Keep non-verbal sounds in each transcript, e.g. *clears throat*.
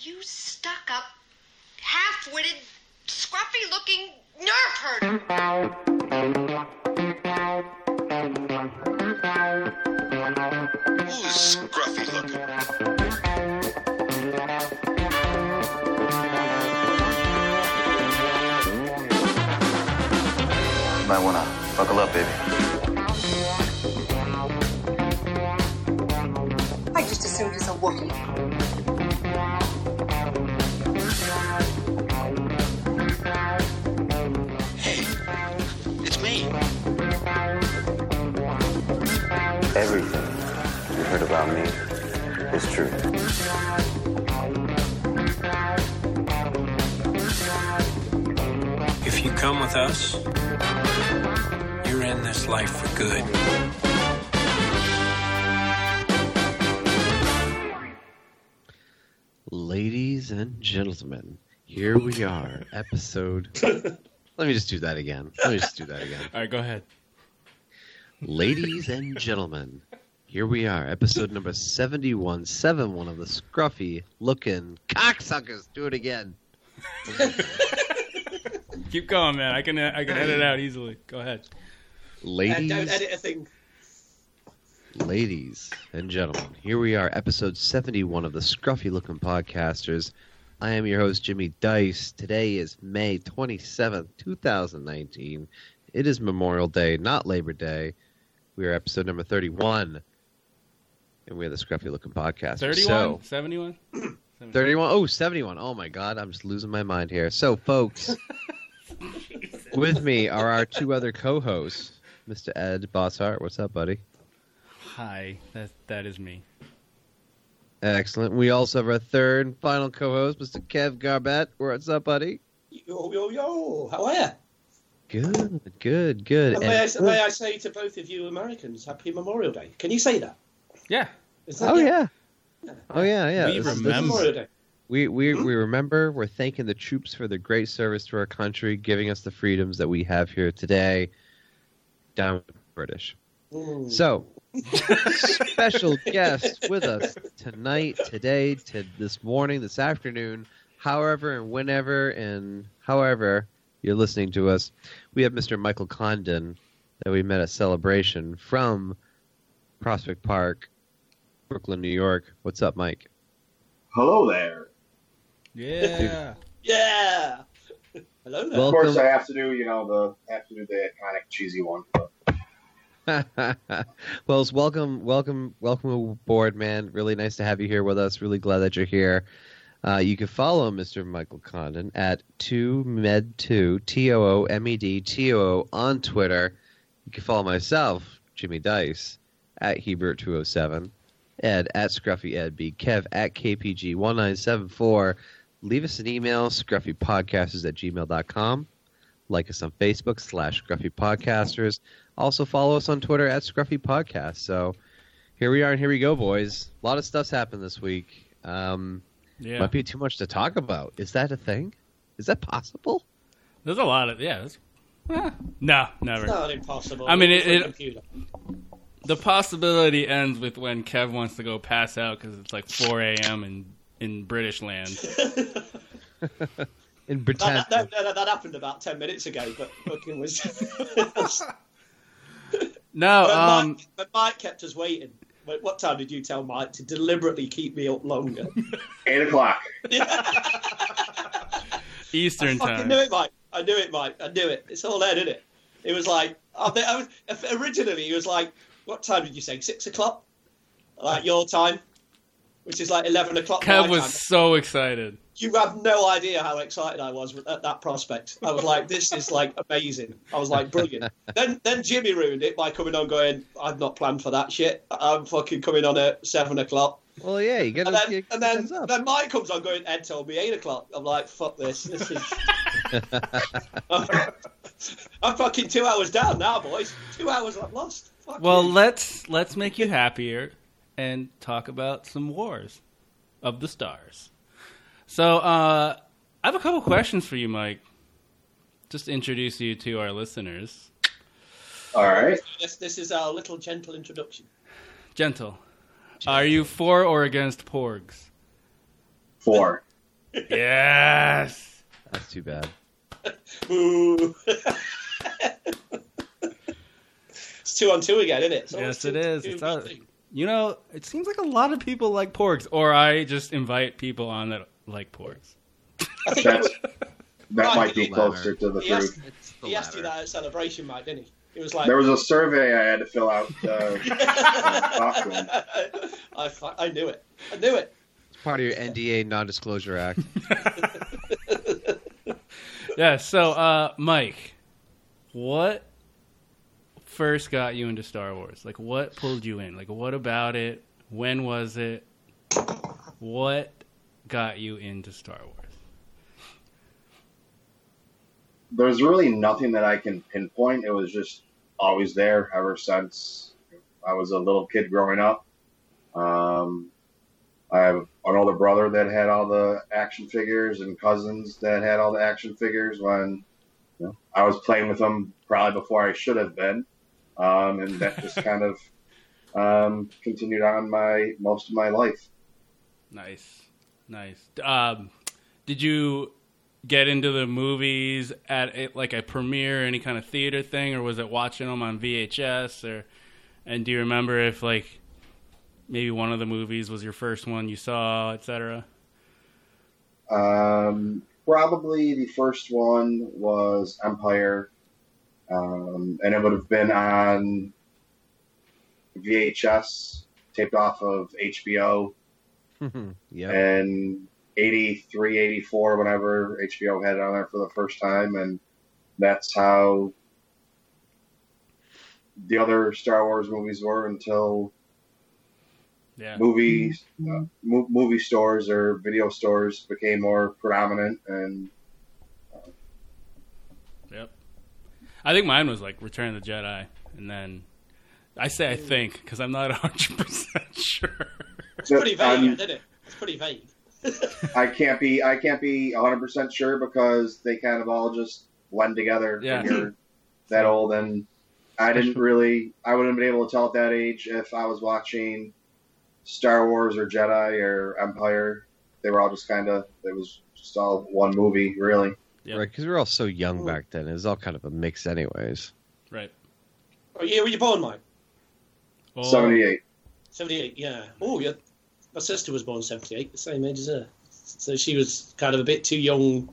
you stuck up, half witted, scruffy looking nerf herder. Who's scruffy looking? You might wanna buckle up, baby. I just assumed it's a Wookiee. Is true. If you come with us, you're in this life for good. Ladies and gentlemen, here we are, episode. *laughs* Let me just do that again. Let me just do that again. All right, go ahead. Ladies and gentlemen, here we are, episode number 71, 71 of the scruffy looking cocksuckers. Do it again. *laughs* Keep going, man. I can uh, I can edit it out easily. Go ahead. And Ladies, don't edit a thing. ladies and gentlemen, here we are, episode 71 of the scruffy looking podcasters. I am your host, Jimmy Dice. Today is May 27th, 2019. It is Memorial Day, not Labor Day. We are episode number 31, and we are the scruffy looking podcast. 31? So, 71? *clears throat* 31. Oh, 71. Oh, my God. I'm just losing my mind here. So, folks, *laughs* with me are our two other co hosts, Mr. Ed Bossart. What's up, buddy? Hi, that that is me. Excellent. We also have our third and final co host, Mr. Kev Garbett. What's up, buddy? Yo, yo, yo. How are you? Good, good, good. And may, I, may I say to both of you Americans, Happy Memorial Day? Can you say that? Yeah. Is that oh, it? yeah. Oh, yeah, yeah. We This- this- remember. Memorial Day. We, we, we remember, we're thanking the troops for their great service to our country, giving us the freedoms that we have here today. Down with the British. Mm. So, special guest with us tonight, today, to this morning, this afternoon, however and whenever and however you're listening to us. We have Mr. Michael Condon that we met at Celebration from Prospect Park, Brooklyn, New York. What's up, Mike? Hello there. Yeah. *laughs* Yeah. Hello there. Well- Of course, I have to do, you know, the have to do the iconic cheesy one. But *laughs* well, welcome, welcome, welcome aboard, man. Really nice to have you here with us. Really glad that you're here. Uh, you can follow Mr. Michael Condon at 2med2, T O O M E D T O O, on Twitter. You can follow myself, Jimmy Dice, at Hebert207, Ed at Scruffy Ed B, Kev at KPG1974. Leave us an email, scruffypodcasters at gmail.com. Like us on Facebook, slash Scruffy Podcasters. Also follow us on Twitter at Scruffy Podcast. So here we are and here we go, boys. A lot of stuff's happened this week. Um, Yeah. Might be too much to talk about. Is that a thing? Is that possible? There's a lot of yeah. That's, eh, no, never. It's not impossible. I mean, It's it- a it- computer. The possibility ends with when Kev wants to go pass out because it's like 4 a.m. in in British land. *laughs* In That, that, that, that happened about 10 minutes ago, but fucking was. *laughs* No, but, um, Mike, but Mike kept us waiting. Wait, What time did you tell Mike to deliberately keep me up longer? *laughs* eight o'clock. Eastern time. I fucking time. knew it, Mike. I knew it, Mike. I knew it. It's all there, isn't it? It was like I I was, originally he was like, "What time did you say? Six o'clock? Like your time, which is like eleven o'clock." Kev was time. so excited. You have no idea how excited I was at that prospect. I was like, "This is like amazing." I was like, "Brilliant." *laughs* then, then Jimmy ruined it by coming on, going, "I've not planned for that shit. I'm fucking coming on at seven o'clock." well, yeah, you And gotta then, and then, then Mike comes on, going, "Ed told me eight o'clock." I'm like, "Fuck this. This is." *laughs* *laughs* I'm fucking two hours down now, boys. Two hours I've lost. Fuck Well, you. let's let's make you happier and talk about some wars of the stars. So, uh, I have a couple questions for you, Mike. Just to introduce you to our listeners. All right. this, this is our little gentle introduction. Gentle, are you for or against porgs? Four. *laughs* Yes. That's too bad. *laughs* Boo. *laughs* it's two on two again, isn't it? It's Yes, two- is. two It's all- meeting. You know, it seems like a lot of people like porgs, or I just invite people on that like porgs. I think That's, that Right, might be closer to the he truth. It's the he asked you that at celebration, Mike, didn't he? It was like, There was a survey I had to fill out. Uh, talk to him. I, I knew it. I knew it. It's part of your NDA non-disclosure act. *laughs* *laughs* Yeah. So, uh, Mike, what first got you into Star Wars? Like, what pulled you in? Like, what about it? When was it? What got you into Star Wars? There's really nothing that I can pinpoint. It was just always there ever since I was a little kid growing up. Um, I have an older brother that had all the action figures and cousins that had all the action figures when you know, I was playing with them probably before I should have been. Um, and that just kind of um, continued on my most of my life. Nice, nice. Um, did you get into the movies at it, like a premiere, any kind of theater thing, or was it watching them on VHS? Or and do you remember if like maybe one of the movies was your first one you saw, etc.? Um, probably the first one was Empire, um, and it would have been on VHS, taped off of HBO yeah. in 83, 84, whenever HBO had it on there for the first time, and that's how the other Star Wars movies were until Yeah, movies, uh, mo- movie stores or video stores became more predominant, and yep. I think mine was like Return of the Jedi, and then I say I think because I'm not 100 percent *laughs* sure. It's pretty um, vague, I'm- isn't it? It's pretty vague. I can't be I can't be 100 percent sure because they kind of all just blend together Yeah. when you're that old, and I didn't *laughs* really I wouldn't have been able to tell at that age if I was watching Star Wars or Jedi or Empire. They were all just kind of it was just all one movie, really. Yep. Right, because we were all so young back then. It was all kind of a mix, anyways. Right. Oh, what year were you born, Mike? Oh, 78. 78, yeah. Oh, yeah. My sister was born 78, the same age as her. So she was kind of a bit too young,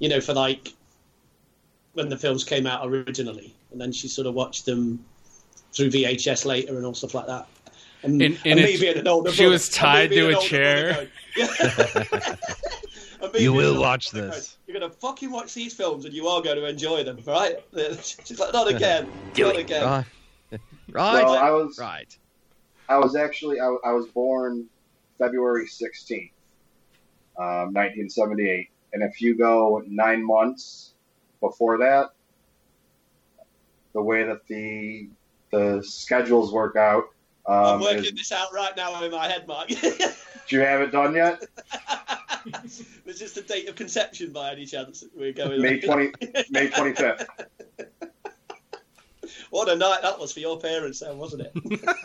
you know, for like when the films came out originally. And then she sort of watched them through VHS later and all stuff like that. And, In- in and me being an older she brother- was tied to a chair. brother going- *laughs* *laughs* And me You will watch brother this. going, You're going to fucking watch these films and you are going to enjoy them, right? *laughs* She's like, not again. not again. Right. So right. I was right. I was actually I, I was born February 16th, um, 1978, and if you go nine months before that, the way that the the schedules work out, I'm um, working is, this out right now in my head, Mark. do you have it done yet? Was this the date of conception by any chance? We're going May 20 *laughs* May 25th. What a night that was for your parents, then, wasn't it? *laughs*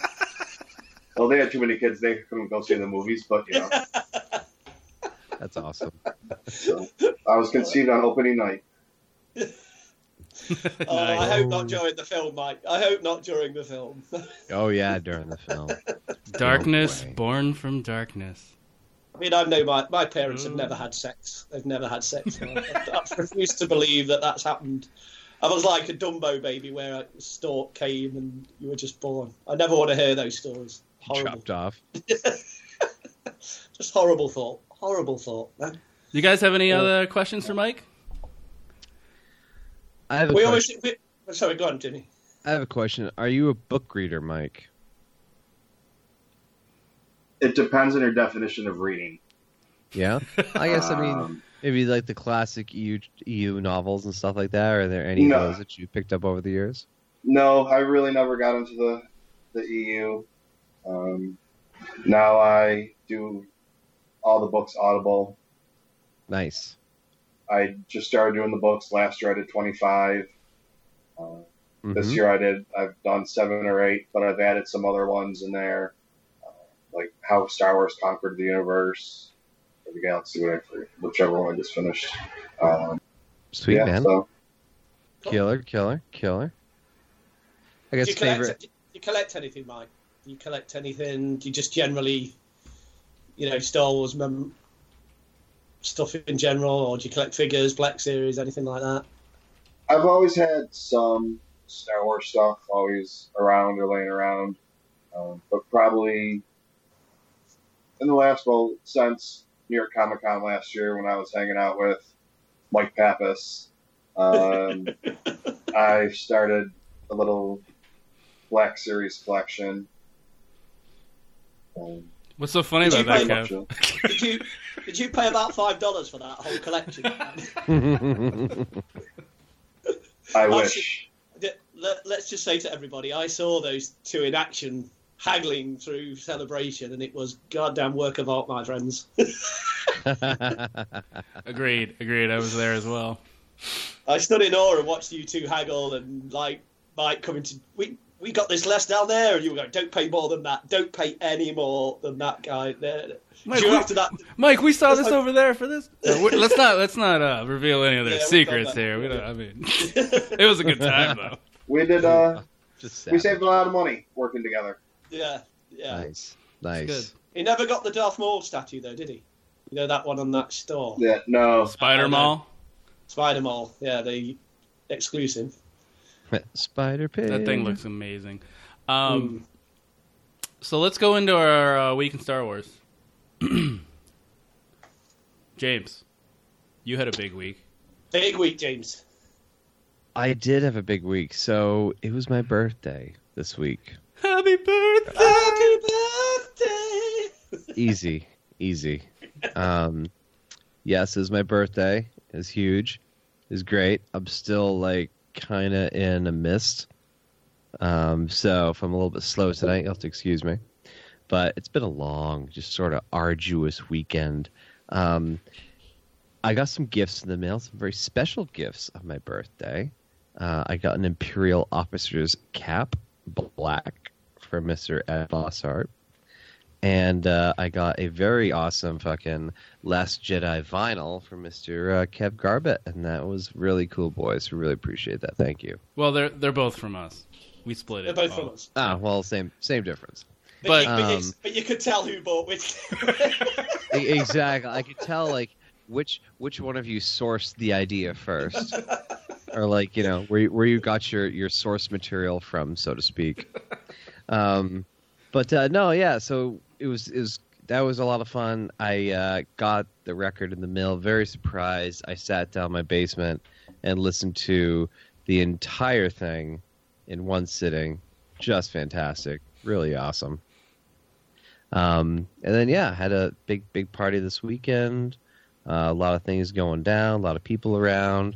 Well, they had too many kids; they couldn't go see the movies, but you know, That's awesome. so I was conceived on opening night. *laughs* *laughs* Oh, I hope not during the film, Mike. I hope not during the film. *laughs* Oh yeah, during the film. *laughs* Darkness, No born from darkness. I mean, I know my, my parents have mm. never had sex. They've never had sex. I, I refuse to believe that that's happened. I was like a Dumbo baby where a stork came and you were just born. I never want to hear those stories. Horrible. Chopped off. Just horrible thought. Horrible thought. man. You guys have any other questions for Mike? I have a We question. always. We, sorry, go on, Jimmy. I have a question. Are you a book reader, Mike? It depends on your definition of reading. Yeah. I guess I mean Um, maybe like the classic EU EU novels and stuff like that. Are there any No. of those that you picked up over the years? No, I really never got into the the EU. Um, now I do all the books Audible. Nice. I just started doing the books last year. I did twenty five. Uh, This Mhm. year I did. I've done seven or eight, but I've added some other ones in there, uh, like how Star Wars conquered the universe, of the Galaxy, whatever, whichever one I just finished. Um, Sweet yeah, man. So Killer, killer, killer. I Do guess you collect? favorite. Do you collect anything, Mike? Do you collect anything? Do you just generally, you know, Star Wars mem- stuff in general, or do you collect figures, Black Series, anything like that? I've always had some Star Wars stuff always around or laying around, um, but probably in the last well since New York Comic Con last year when I was hanging out with Mike Pappas, um, *laughs* I started a little Black Series collection. Um, What's so funny Did about that, pay Kev? *laughs* Did you did you pay about five dollars for that whole collection? *laughs* I I wish. Let, let's just say to everybody, I saw those two in action, haggling through celebration, and it was goddamn work of art, my friends. *laughs* Agreed, agreed. I was there as well. I stood in awe and watched you two haggle and like Mike coming to we we got this less down there and you were going, Don't pay more than that, don't pay any more than that guy there. Mike, Due we- after that Mike, we saw this like- over there for this. *laughs* No, let's not let's not uh, reveal any of their Yeah, secrets here. We don't, I mean, *laughs* *laughs* it was a good time though. We did. Uh, Just we saved a lot of money working together. Yeah, yeah. Nice, nice. good. He never got the Darth Maul statue though, did he? You know that one on that store? Yeah. No. Spider I. Maul. Spider Maul, yeah, the exclusive. Spider Pig. That thing looks amazing. Um, So let's go into our uh, week in Star Wars. *clears throat* James, you had a big week. Big week, James. I did have a big week, so it was my birthday this week. Happy birthday! Happy birthday! Easy, easy. Um, yes, it was my birthday. It was huge. It was great. I'm still like kind of in a mist. Um, so if I'm a little bit slow tonight, you'll have to excuse me. But it's been a long, just sort of arduous weekend. Um, I got some gifts in the mail, some very special gifts on my birthday. Uh, I got an Imperial Officer's cap, black, from Mr. Ed Bossart. And uh, I got a very awesome fucking Last Jedi vinyl from Mr. Uh, Kev Garbett, and that was really cool, boys. We really appreciate that. Thank you. Well, they're they're both from us. We split They're it. both all. from us. Ah, well, same same difference. But, But, you, but, you, um, but you could tell who bought which. *laughs* Exactly. I could tell like which which one of you sourced the idea first, *laughs* or like you know where you, where you got your your source material from, so to speak. Um, but uh, no, yeah. So it was it was that was a lot of fun. I uh, got the record in the mail. Very surprised. I sat down in my basement and listened to the entire thing in one sitting. Just fantastic. Really awesome. Um, and then yeah, had a big big party this weekend. Uh, a lot of things going down. A lot of people around.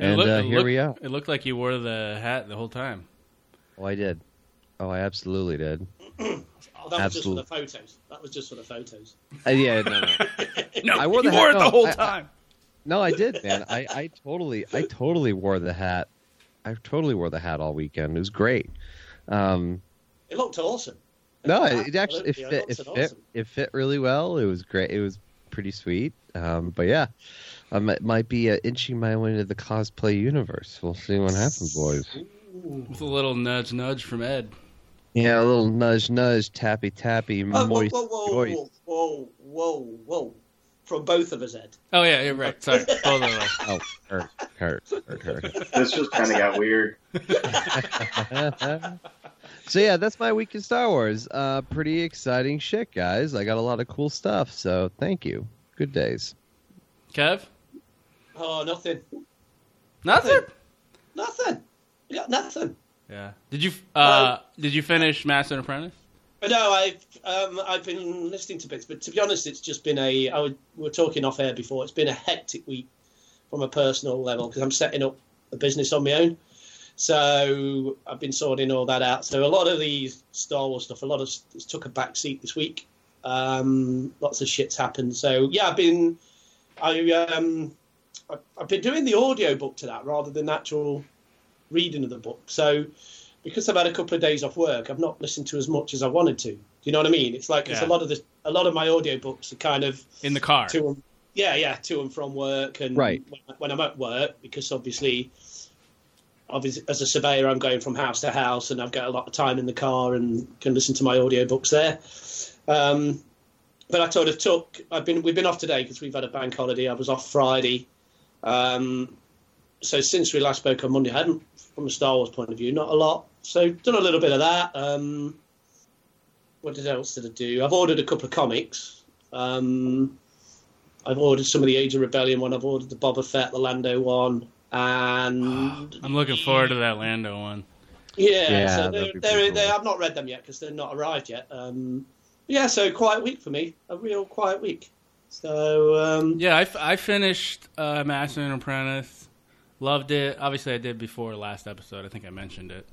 And looked- uh, here looked- we are. It looked like you wore the hat the whole time. Oh, I did. Oh, I absolutely did. *clears throat* Oh, that was just for the photos. That was just for the photos. Uh, yeah, no, no. *laughs* No, I wore you the wore hat- it the whole I- I- time. No, I did, man. I, I totally, I totally wore the hat. I totally wore the hat all weekend. It was great. Um, It looked awesome. no, it, it actually it fit. It looked fit. awesome. It fit really well. It was great. It was pretty sweet. Um, but yeah, I might, might be uh, inching my way into the cosplay universe. We'll see what happens, boys. With a little nudge, nudge from Ed. Yeah, a little nudge, nudge, tappy, tappy, Oh, moist, whoa, whoa, moist. whoa, whoa, whoa, whoa. From both of us, Ed. Oh yeah, you're right. Sorry, *laughs* both of us. Oh, hurt, hurt, hurt, hurt. This just kind of got weird. *laughs* so yeah, that's my week in Star Wars. Uh, pretty exciting shit, guys. I got a lot of cool stuff. So thank you. Good days. Kev, Oh, nothing. nothing. Nothing. We got nothing. Yeah. Did you uh did you finish Master and Apprentice? No, I've um, I've been listening to bits, but to be honest, it's just been a. I would, we were talking off air before. It's been a hectic week from a personal level because I'm setting up a business on my own. So I've been sorting all that out. So a lot of the Star Wars stuff, a lot of it's took a back seat this week. Um, lots of shit's happened. So yeah, I've been I um I've been doing the audio book to that rather than actual reading of the book. So because I've had a couple of days off work, I've not listened to as much as I wanted to. Do you know what I mean? It's like it's a lot of the a lot of my audiobooks are kind of In the car. to yeah, yeah, to and from work, and Right. when, when I'm at work, because obviously, obviously, as a surveyor, I'm going from house to house, and I've got a lot of time in the car and can listen to my audiobooks there. Um, but I sort of took. I've been we've been off today because we've had a bank holiday. I was off Friday. Um, so since we last spoke on Monday, I hadn't, from a Star Wars point of view, not a lot. So done a little bit of that. Um, what else did I do? I've ordered a couple of comics. Um, I've ordered some of the Age of Rebellion one. I've ordered the Boba Fett, the Lando one, and *sighs* I'm looking forward to that Lando one. yeah, Yeah, so they're, they're, pretty they're, cool. I've not read them yet because they're not arrived yet. Um, yeah, so quiet week for me, a real quiet week. So um, Yeah, I, f- I finished uh, Master and Apprentice. Loved it. Obviously, I did before last episode. I think I mentioned it.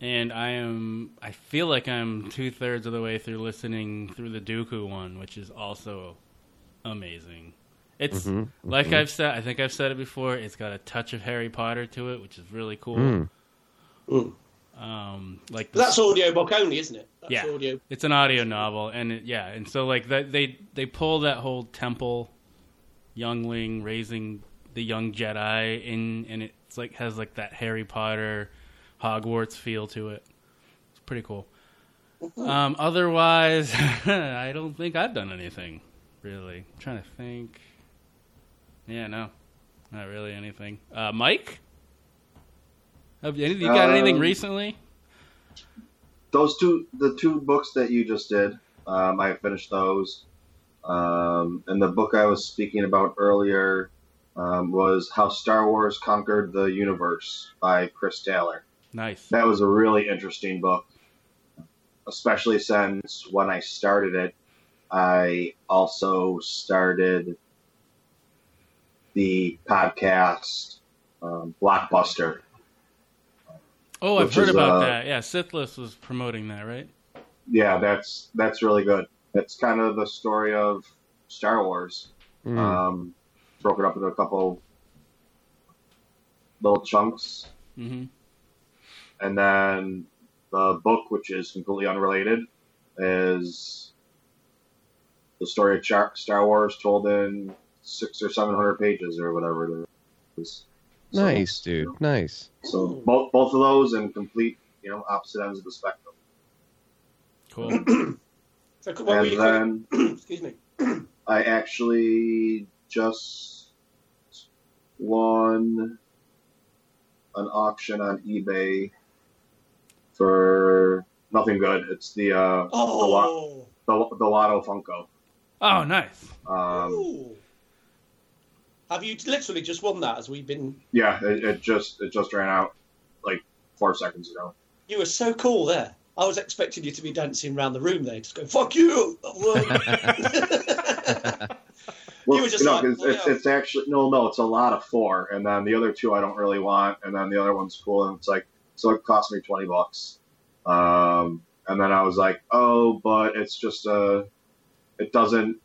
And I am. I feel like I'm two thirds of the way through listening through the Dooku one, which is also amazing. It's Mhm, like mhm. I've said. I think I've said it before. It's got a touch of Harry Potter to it, which is really cool. Mm. mm. Um, like the that's audiobook only, isn't it? That's Yeah. audio. It's an audio novel, and it, yeah, and so like that they they pull that whole temple youngling raising the young Jedi in, and it's like has like that Harry Potter Hogwarts feel to it. It's pretty cool. Um, otherwise, *laughs* I don't think I've done anything really. I'm trying to think. Yeah, no, not really anything. Uh, Mike, have you, you got anything Um, recently? those two the two books that you just did um, i finished those um, and the book i was speaking about earlier um, was how star wars conquered the universe by chris taylor Nice. that was a really interesting book especially since when i started it i also started the podcast um, blockbuster Oh, I've heard about uh, that. Yeah, Sithless was promoting that, right? yeah, that's that's really good. It's kind of the story of Star Wars, Mm. um, broken up into a couple little chunks, Mm-hmm. and then the book, which is completely unrelated, is the story of Char- Star Wars told in six or seven hundred pages or whatever it is. So- nice, dude. Nice. So both both of those and complete, you know, opposite ends of the spectrum. Cool. *clears throat* So, and then *clears throat* Excuse me. I actually just won an auction on eBay for nothing good. It's the uh, Oh, the, the Lotto Funko. Oh, nice. Um, have you literally just won that? As we've been, yeah, it, it just it just ran out like four seconds ago. you were so cool there. I was expecting you to be dancing around the room there, just going "fuck you." *laughs* *laughs* *laughs* Well, You were just know, like, it's, wow. it's actually no, no, it's a lot of four, and then the other two I don't really want, and then the other one's cool, and it's like so it cost me twenty bucks. Um, and then I was like, oh, but it's just a, it doesn't,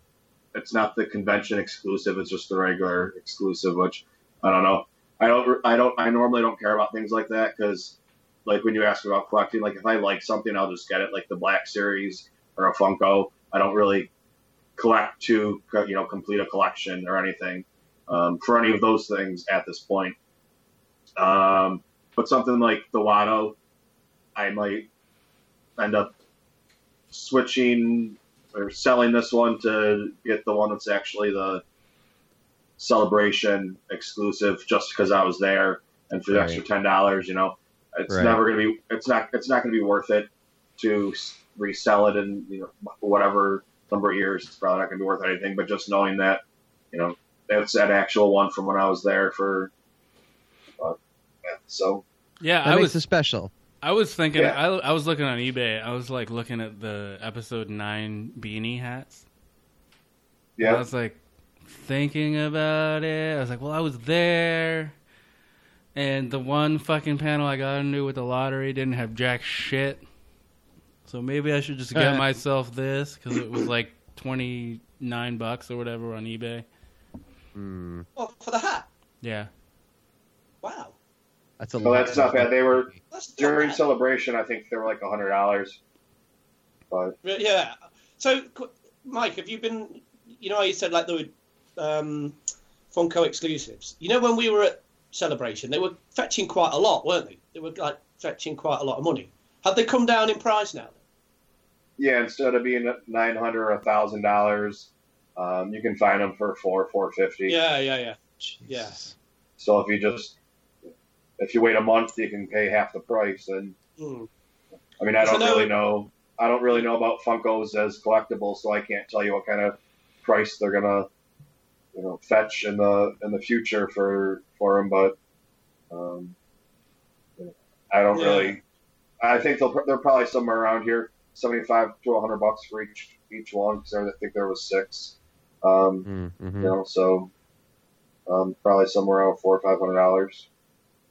it's not the convention exclusive, it's just the regular exclusive, which I don't know. I don't, I don't, I normally don't care about things like that because, like when you ask about collecting, like if I like something, I'll just get it, like the Black Series or a Funko. I don't really collect to you know complete a collection or anything um, for any of those things at this point. Um, but something like the Lotto, I might end up switching or selling this one to get the one that's actually the celebration exclusive, just because I was there and for the Right. extra ten dollars, you know, it's Right. never gonna be. It's not. It's not gonna be worth it to resell it and you know whatever number of years. It's probably not gonna be worth anything. But just knowing that, you know, that's that actual one from when I was there for. Uh, yeah, so Yeah, That I makes was it special. I was thinking Yeah. I, I was looking on eBay. I was like looking at the episode 9 beanie hats. Yeah. I was like thinking about it. I was like, well, I was there. And the one fucking panel I got into with the lottery didn't have jack shit. So maybe I should just *laughs* get myself this because it was like 29 bucks or whatever on eBay. Mm. What, for the hat? Yeah. Wow. That's a So lot. that's not bad. They were during bad. celebration. I think they were like a hundred dollars. But Yeah. So, Mike, have you been? You know, how you said like there were um, Funko exclusives. You know, when we were at Celebration, they were fetching quite a lot, weren't they? They were like fetching quite a lot of money. Have they come down in price now? Yeah, instead of being nine hundred or thousand dollars, um, you can find them for four, four fifty. Yeah, yeah, yeah. Jesus. So if you just if you wait a month, you can pay half the price. And Hmm. I mean, I don't really know. I don't really know about Funkos as collectibles, so I can't tell you what kind of price they're gonna, you know, fetch in the in the future for for them. But um, I don't Yeah. really. I think they'll they're probably somewhere around here, seventy five to hundred bucks for each each one. Because I think there was six. Um, Mm, you mhm. know, so um, probably somewhere around four or five hundred dollars.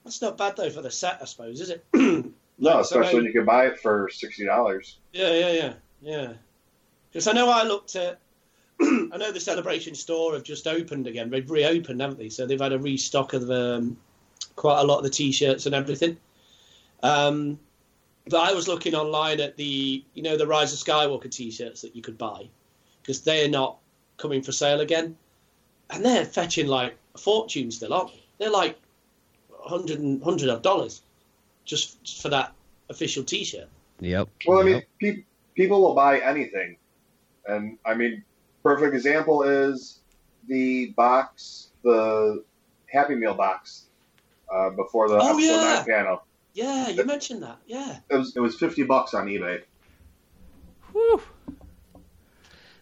That's not bad though for the set, I suppose, is it? *clears throat* No, Like, so especially now- when you can buy it for sixty dollars. Yeah, yeah, yeah, yeah. Because I know I looked at. *clears throat* I know the Celebration store have just opened again. They've reopened, haven't they? So they've had a restock of um, quite a lot of the T-shirts and everything. Um, but I was looking online at the, you know, the Rise of Skywalker T-shirts that you could buy because they're not coming for sale again, and they're fetching like a fortune still, aren't they? They're like hundred and hundred of dollars just just for that official T-shirt. Yep. Well, I mean, Yep. pe- people will buy anything, and I mean, perfect example is the box, the Happy Meal box, uh, before the Oh, episode yeah. nine panel. Yeah, you mentioned that. Yeah. It was it was fifty bucks on eBay. Whew.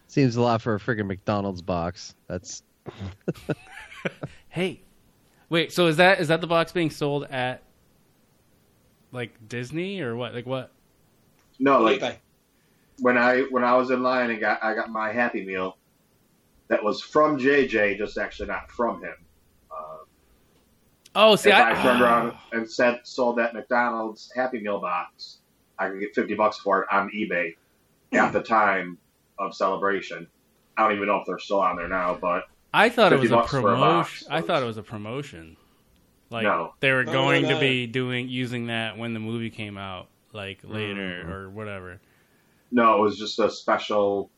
Seems a lot for a friggin' McDonald's box. That's *laughs* Hey, wait. So is that is that the box being sold at like Disney or what? Like what? No, like eBay. when I when I was in line and got I got my Happy Meal, that was from JJ, just actually not from him. Uh, Oh, see, if I, I, turned around and said sold that McDonald's Happy Meal box, I could get fifty bucks for it on eBay at the time of celebration. I don't even know if they're still on there now, but I thought it was a bucks a promotion. I thought it was a promotion. Like No. they were No, going no, to be doing using that when the movie came out, like later Mhm. or whatever. no, it was just a special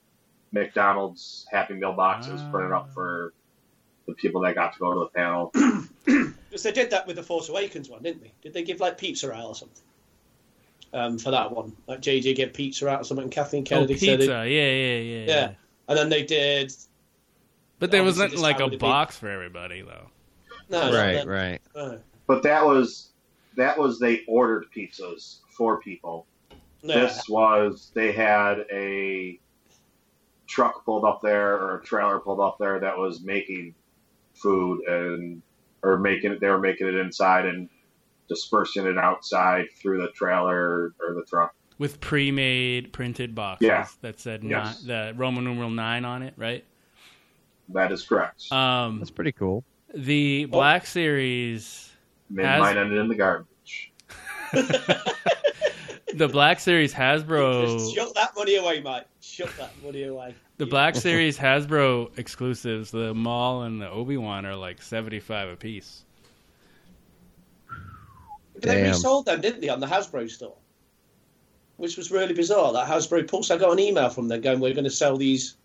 McDonald's Happy Meal box. It was printed Ah. up for the people that got to go to the panel. *clears throat* Because they did that with the Force Awakens one, didn't they? Did they give like pizza out or something? Um, for that one, like JJ gave pizza out or something. And Kathleen Oh, Kennedy pizza! said it, Yeah, yeah, yeah, yeah. Yeah. and then they did. But there wasn't like a would have box for everybody though. No, right, then. right. No, But that was that was they ordered pizzas for people. no. This was they had a truck pulled up there or a trailer pulled up there that was making food and or making it they were making it inside and dispersing it outside through the trailer or the truck. With pre-made printed boxes Yeah. that said Yes. ni- the Roman numeral nine on it, right? That is correct. Um, That's pretty cool. the Black Series, Made has- mine ended in the garbage. *laughs* the Black Series *laughs* Hasbro, Just shut that money away, Mike. Shut that money away. The Black Series Hasbro exclusives, the Maul and the Obi Wan are like seventy-five a piece. They resold them, didn't they, on the Hasbro store? Which was really bizarre. That Hasbro Pulse. I got an email from them going, "We're going to sell these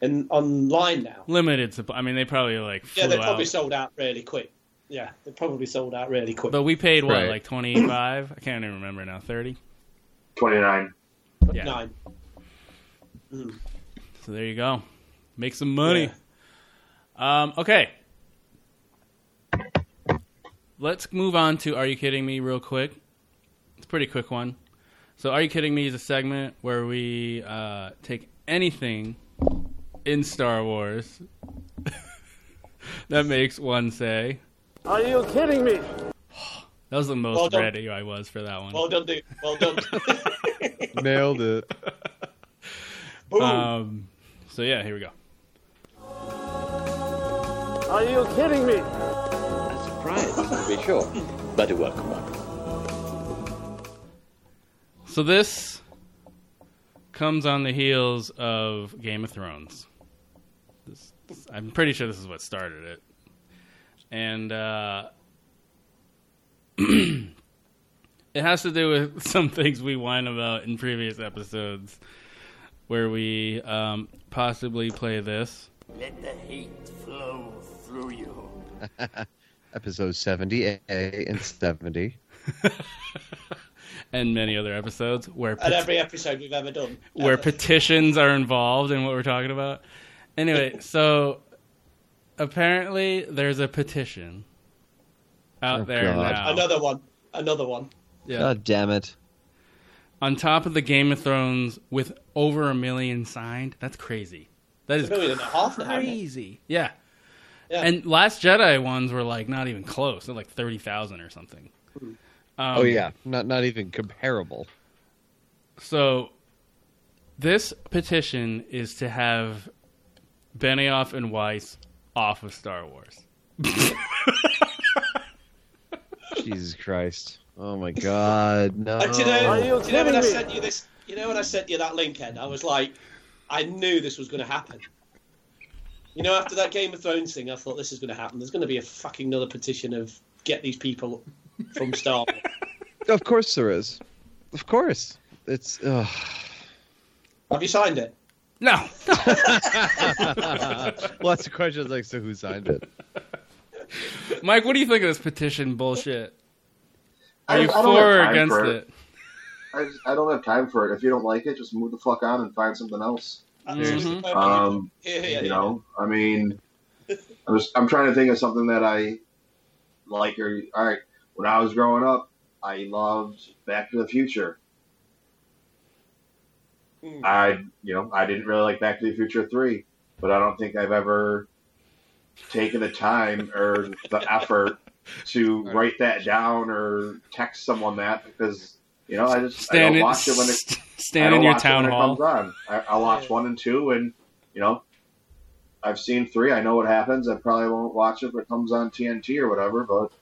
in online now." Limited supply. I mean, they probably like flew Yeah, they probably out. sold out really quick. Yeah, they probably sold out really quick. But we paid what, Right. like twenty-five? I can't even remember now. Thirty. Twenty nine. Yeah. Nine. So there you go. Make some money. Um, okay. Let's move on to Are You Kidding Me real quick. It's a pretty quick one. So Are You Kidding Me is a segment where we uh, take anything in Star Wars *laughs* that makes one say. Are you kidding me? That was the most Well done. ready I was for that one. Well done, dude. Well done. *laughs* Nailed it. Boom. Um, so yeah, here we go. Are you kidding me? A surprise, to be sure. But a welcome one. So this comes on the heels of Game of Thrones. This, I'm pretty sure this is what started it. And uh, *clears throat* it has to do with *laughs* some things we whine about in previous episodes, where we um, possibly play this. Let the hate flow through you. *laughs* Episode 70A and 70. *laughs* and many other episodes where And pet- every episode we've ever done. where Ever. petitions are involved in what we're talking about. Anyway, *laughs* so apparently there's a petition out Oh, there God. now. Another one. Another one. Yeah. God damn it. On top of the Game of Thrones with over a million signed. That's crazy. That is A million and a half now, isn't it? crazy. Yeah. Yeah. And Last Jedi ones were like not even close. They're like 30,000 or something. Um, oh, yeah. Not, not even comparable. So, this petition is to have Benioff and Weiss off of Star Wars. *laughs* Jesus Christ. Oh, my God. Uh, no. And do you know, Are you do you know when kidding I sent you this? You know when I sent you that link, Ed? I was like, I knew this was going to happen. You know, after that Game of Thrones thing, I thought this is going to happen. There's going to be a fucking another petition of get these people from Star *laughs* Of course there is. Of course. It's. Ugh. Have you signed it? No. *laughs* *laughs* Lots of questions like, so who signed it? Mike, what do you think of this petition bullshit? Are I- you I don't for or have time against for it? I, just, I don't have time for it. If you don't like it, just move the fuck on and find something else. Absolutely. Mhm. Um, Yeah, yeah, you know, I mean, I'm just I'm trying to think of something that I like. Or all right, when I was growing up, I loved Back to the Future. Hmm. I you know I didn't really like Back to the Future three, but I don't think I've ever taken the time or the effort to Right. write that down or text someone that because you know I just I Stand don't in, watch it when it I stand in your town when it hall. comes on. I, I'll watch one and two, and you know, I've seen three. I know what happens. I probably won't watch it if it comes on TNT or whatever. But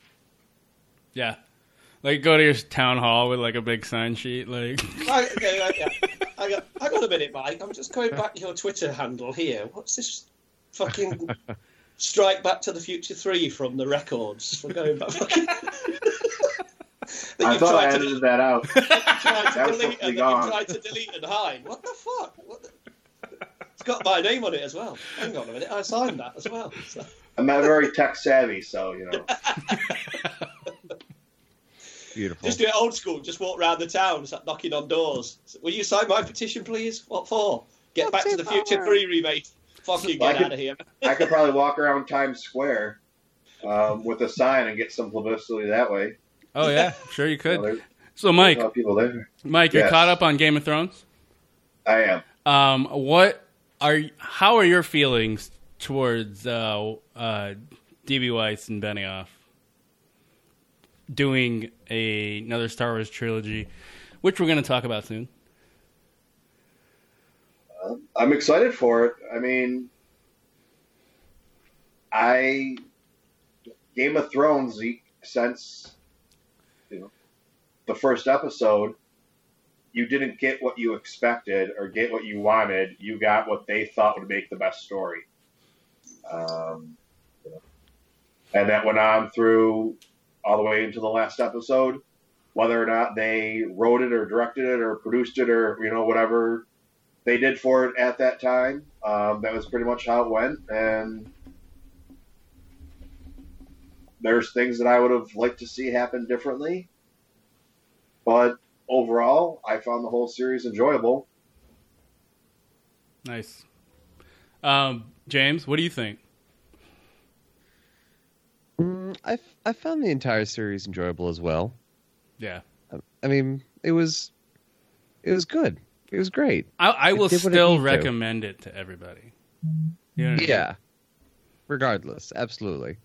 Yeah. Like go to your town hall with like a big sign sheet. Like I, okay, right, yeah. *laughs* I got, I got a minute, Mike. I'm just going back to your Twitter handle here. What's this fucking strike Back to the Future 3 from the records? For going back *laughs* I thought I tried to, edited that out. *laughs* tried to That was delete supposed to and be that you've gone. tried to delete and hide. What the fuck? What the... It's got my name on it as well. Hang on a minute, I signed that as well. So- I'm not very tech savvy, so you know. *laughs* Beautiful. Just do it old school. Just walk around the town, start knocking on doors. Will you sign my petition, please? What for? Get Back to the Future 3 remake. Fucking Well, I get could- out of here. I could probably walk around Times Square um, with a sign and get some publicity that way. Oh yeah, sure you You know, could. there- So Mike, there's a lot of people there. Mike, you're Yes. caught up on Game of Thrones? I am. Um, what are how are your feelings towards uh, uh, DB Weiss and Benioff doing a, another Star Wars trilogy, which we're going to talk about soon? I'm excited for it. I mean, I Game of Thrones since you know the first episode, you didn't get what you expected or get what you wanted. You got what they thought would make the best story. Um, you know, and that went on through all the way into the last episode. Whether or not they wrote it or directed it or produced it or you know whatever they did for it at that time. Um, that was pretty much how it went, and there's things that I would have liked to see happen differently. But overall, I found the whole series enjoyable. Nice. Um, James, what do you think? Mm, I, f- I found the entire series enjoyable as well. Yeah, I mean, it was it was good. It was great. I, I will still needed to. recommend it to everybody. You know what I mean? Yeah. Regardless, absolutely.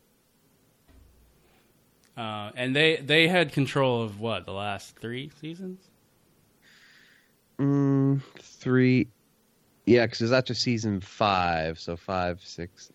Uh, and they they had control of what the last three seasons. Mm, three. Yeah, because it was after season five, so five, six.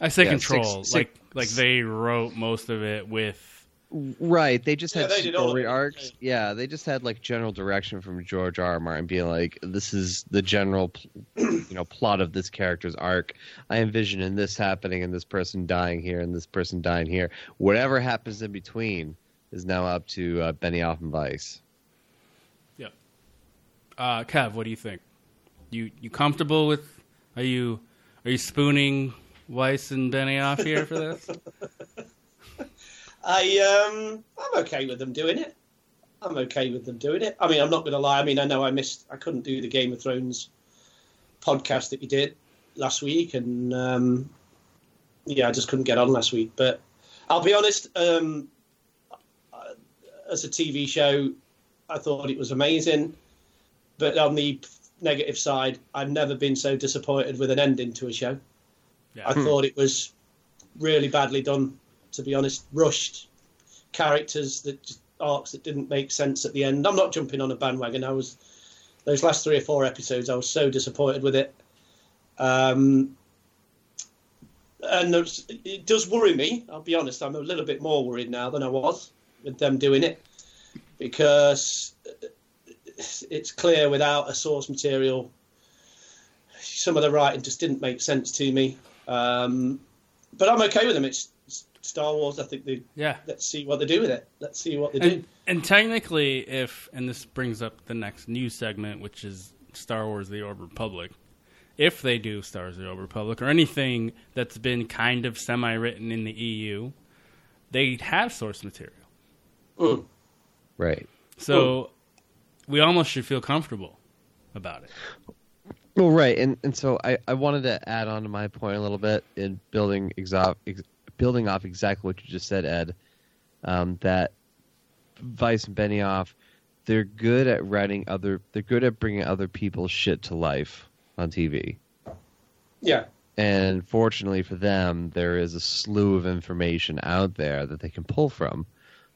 I say Yeah, control, six- six- like like they wrote most of it with. Right, they just Yeah, had they story of it. arcs. Yeah, they just had like general direction from George R. R. Martin, being like, "This is the general, *clears throat* you know, plot of this character's arc. I envision in this happening, and this person dying here, and this person dying here. Whatever happens in between, is now up to uh, Benioff and Weiss. Yep. Uh, Kev, what do you think? You you comfortable with? Are you are you spooning Weiss and Benioff here for this? *laughs* I um, I'm okay with them doing it. I'm okay with them doing it. I mean, I'm not going to lie. I mean, I know I missed. I couldn't do the Game of Thrones podcast that you did last week, and um, yeah, I just couldn't get on last week. But I'll be honest. Um, as a TV show, I thought it was amazing. But on the negative side, I've never been so disappointed with an ending to a show. Yeah. I thought it was really badly done, to be honest. Rushed characters that arcs that didn't make sense at the end. I'm not jumping on a bandwagon. I was those last three or four episodes. I was so disappointed with it. Um, and it does worry me. I'll be honest. I'm a little bit more worried now than I was with them doing it because it's clear without a source material, some of the writing just didn't make sense to me. Um, but I'm okay with them. It's Star Wars. I think they. Yeah. Let's see what they do with it. Let's see what they do. And, and technically, if and this brings up the next news segment, which is Star Wars: The Old Republic. If they do Star Wars: The Old Republic or anything that's been kind of semi-written in the EU, they have source material. Mm. Right. So we almost should feel comfortable about it. Well, right, and and so I, I wanted to add on to my point a little bit in building exo- ex- building off exactly what you just said, Ed. Um, that Weiss and Benioff, they're good at writing other, they're good at bringing other people's shit to life on TV. Yeah. And fortunately for them, there is a slew of information out there that they can pull from.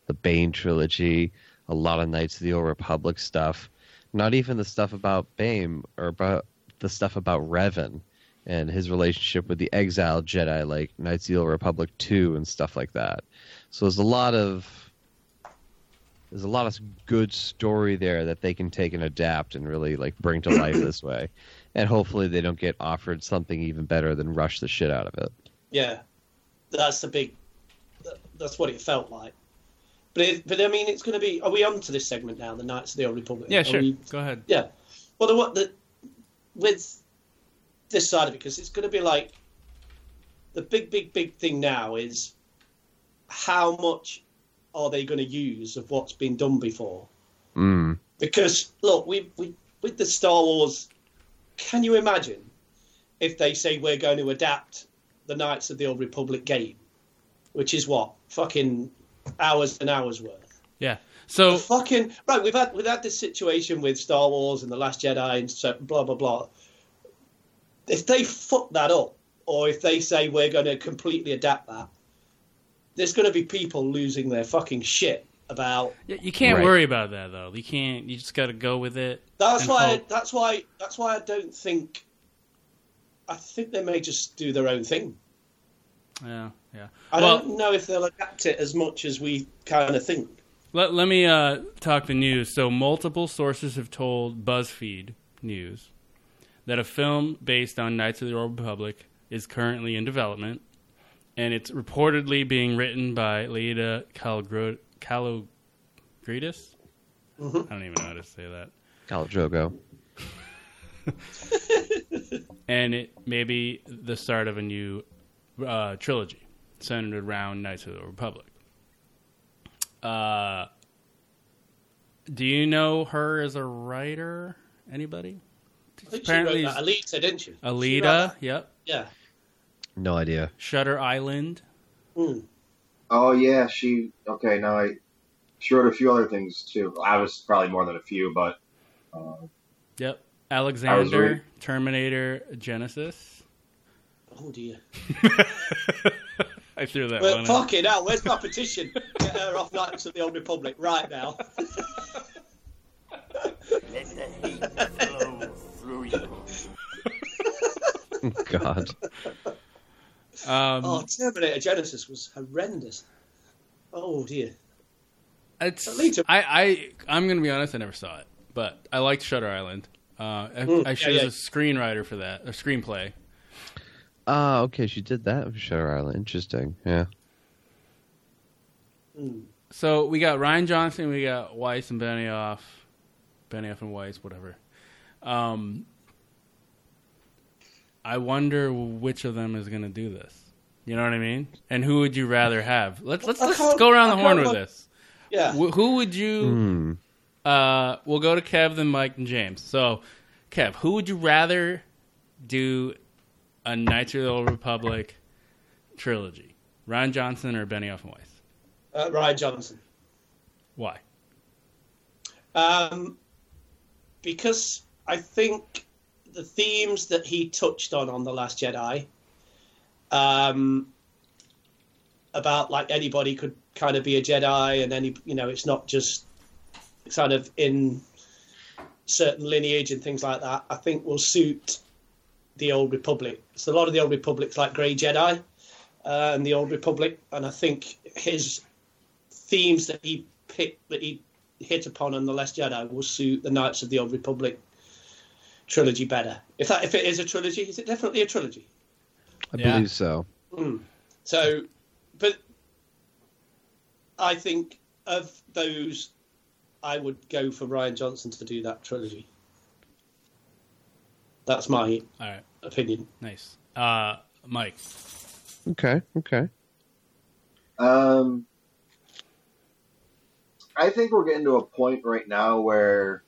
The Bane trilogy, a lot of Knights of the Old Republic stuff, not even the stuff about Bane or about the stuff about Revan and his relationship with the exiled Jedi, like Knights of the Old Republic 2 and stuff like that. So there's a lot of there's a lot of good story there that they can take and adapt and really like bring to life this way. And hopefully they don't get offered something even better than rush the shit out of it. Yeah, that's the big. That's what it felt like. But it, but I mean, it's going to be. Are we on to this segment now? The Knights of the Old Republic. Yeah, Are sure. we- Go ahead. yeah. Well, the what the with this side of it because it's going to be like the big, big, big thing now is how much are they going to use of what's been done before? Mm. Because look, we we with the Star Wars, can you imagine if they say we're going to adapt the Knights of the Old Republic game, which is what fucking hours and hours worth. Yeah. So The fucking right, we've had we've had this situation with Star Wars and the Last Jedi and so blah blah blah. If they fuck that up, or if they say we're going to completely adapt that, there's going to be people losing their fucking shit about. You can't Right. worry about that though. You can't. You just got to go with it. That's why. hope. That's why. That's why I don't think. I think they may just do their own thing. Yeah, yeah. I well, don't know if they'll adapt it as much as we kind of think. let let me uh, talk the news. So multiple sources have told BuzzFeed News that a film based on Knights of the Old Republic is currently in development, and it's reportedly being written by Laeta Kalogridis. Kalogridis? Mhm. I don't even know how to say that. Khal *laughs* and it may be the start of a new uh, trilogy centered around Knights of the Republic. Uh, do you know her as a writer? Anybody? I think Apparently she wrote that Alita, didn't she? She Alita, that. yep. Yeah. No idea. Shutter Island. Mm. Oh yeah, she okay. Now I she wrote a few other things too. I was probably more than a few, but uh, Yep. Alexander, reading- Terminator, Genisys. Oh dear. *laughs* I threw that Well, one. in. fucking hell, where's my petition? Get her off Knights of the Old Republic right now. Let the hate flow *laughs* through you. *laughs* God. Um, oh, Terminator Genisys was horrendous. Oh dear. It's Alita. I I I'm gonna be honest. I never saw it, but I liked Shutter Island. Uh, I, Mm, I she yeah, was yeah. a screenwriter for that, a screenplay. Ah, okay, she did that with Shutter Island. Interesting. Yeah. Mm. So we got Rian Johnson, we got Weiss and Benioff, Benioff and Weiss, whatever. Um, I wonder which of them is going to do this. You know what I mean? And who would you rather have? Let's let's, let's go around the horn with this. Yeah. Wh- who would you? Hmm. Uh, we'll go to Kev, then Mike, and James. So, Kev, who would you rather do a Knights of the Old Republic trilogy? Rian Johnson or Benioff and Weiss? Uh, Rian Johnson. Why? Um, because I think the themes that he touched on on the Last Jedi, um, about like anybody could kind of be a Jedi, and any you know, it's not just kind of in certain lineage and things like that. I think will suit the Old Republic. So a lot of the Old Republic's like Grey Jedi, uh, and the Old Republic, and I think his themes that he picked that he hit upon on the Last Jedi will suit the Knights of the Old Republic trilogy better. If that if it is a trilogy, is it definitely a trilogy? I Yeah. believe so. Mm. So, but I think of those, I would go for Rian Johnson to do that trilogy. That's my All right, opinion. nice. Uh, Mike. Okay. Okay. Um, I think we're getting to a point right now where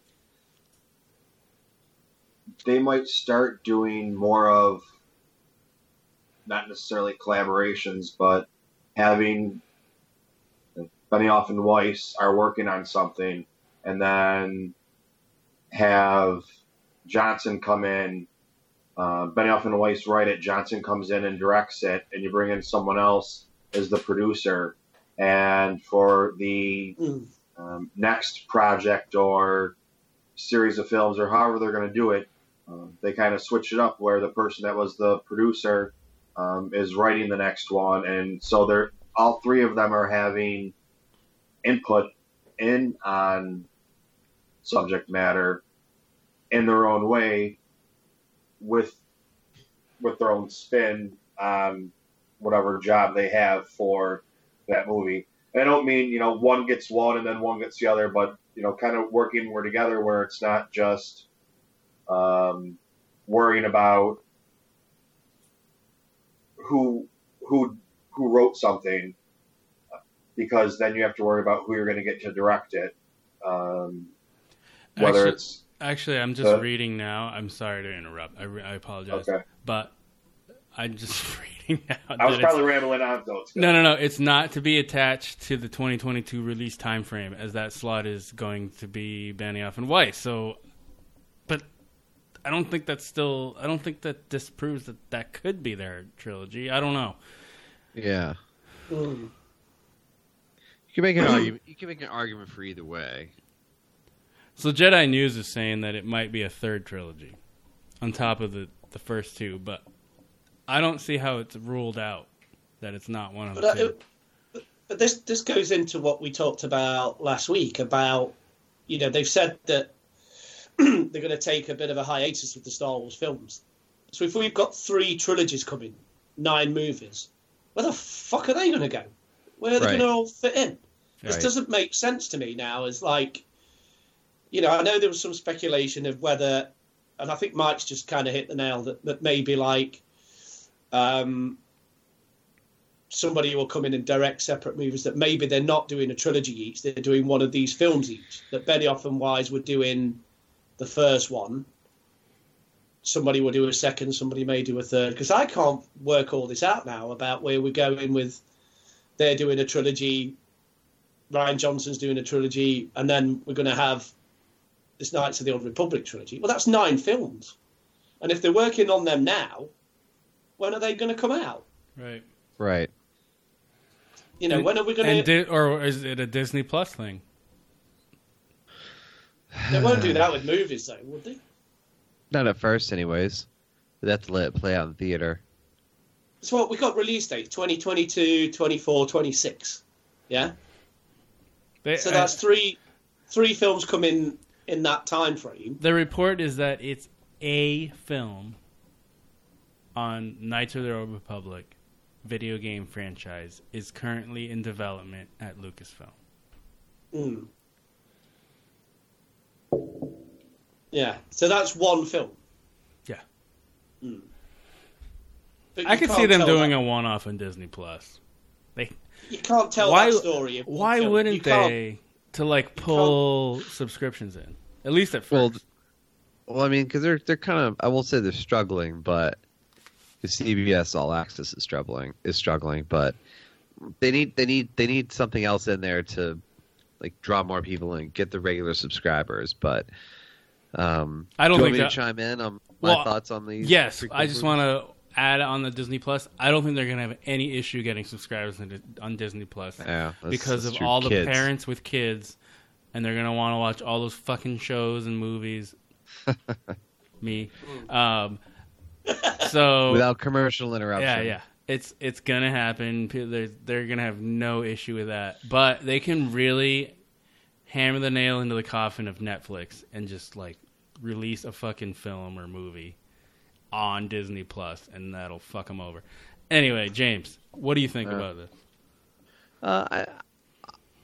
they might start doing more of not necessarily collaborations, but having Benioff and Weiss are working on something, and then have Johnson come in. Uh, Benioff and Weiss write it. Johnson comes in and directs it, and you bring in someone else as the producer. And for the Mm. um, next project or series of films, or however they're going to do it, uh, they kind of switch it up where the person that was the producer um, is writing the next one, and so they're all three of them are having input in on subject matter in their own way with with their own spin on whatever job they have for that movie. I don't mean, you know, one gets one and then one gets the other, but, you know, kind of working more together where it's not just um, worrying about who who who wrote something because then you have to worry about who you're going to get to direct it. Um, whether Actually- it's Actually, I'm just Uh, reading now. I'm sorry to interrupt. I, re- I apologize. Okay. But I'm just *laughs* reading now. I was probably rambling on though. It's. No, no, no. It's not to be attached to the 2022 release time frame, as that slot is going to be Benioff and Weiss. So, I don't think that's still. I don't think that disproves that that could be their trilogy. I don't know. Yeah. Mm. You can make an *clears throat* argument. You can make an argument for either way. So Jedi News is saying that it might be a third trilogy, on top of the the first two. But I don't see how it's ruled out that it's not one of the But, two. uh, but, but this this goes into what we talked about last week about you know they've said that *clears throat* they're going to take a bit of a hiatus with the Star Wars films. So if we've got three trilogies coming, nine movies, where the fuck are they going to go? Where are they Right. going to all fit in? This Right. doesn't make sense to me now. As like, you know, I know there was some speculation of whether, and I think Mike's just kind of hit the nail that that maybe like, um, somebody will come in and direct separate movies that maybe they're not doing a trilogy each, they're doing one of these films each. That Benioff and Weiss were doing the first one. Somebody will do a second, somebody may do a third. Because I can't work all this out now about where we're going with. They're doing a trilogy, Rian Johnson's doing a trilogy, and then we're going to have this Knights of the Old Republic trilogy. Well, that's nine films. And if they're working on them now, when are they going to come out? right. Right. You know, And- when are we going to? di- or is it a Disney Plus thing? They won't do that with *sighs* movies, though, would they? Not at first, anyways. They have to let it play out in theater. So what we got release dates 2022, 24, 26. Yeah. They, So I- that's three three films coming in that time frame. The report is that it's a film on Knights of the Old Republic video game franchise is currently in development at Lucasfilm. Mm. Yeah, so that's one film. Yeah. Mm. I you could see them doing that- a one-off on Disney Plus. They You can't tell why that story. in why wouldn't can't- they to like pull subscriptions in? At least at first. Well, I mean, because they're they're kind of I won't say they're struggling, but the CBS All Access is struggling is struggling, but they need they need they need something else in there to like draw more people in, get the regular subscribers. But um, I don't do you think that- to chime in on my Well, thoughts on these. Yes, I just want to add on the Disney Plus. I don't think they're going to have any issue getting subscribers on, on Disney Plus Yeah, that's- because that's of all the Kids. parents with kids, and they're going to want to watch all those fucking shows and movies. *laughs* Me, um, so without commercial interruption. yeah, yeah. It's it's gonna happen. They're they're gonna have no issue with that. But they can really hammer the nail into the coffin of Netflix and just like release a fucking film or movie on Disney Plus, and that'll fuck them over. Anyway, James, what do you think Uh, about this? Uh, I,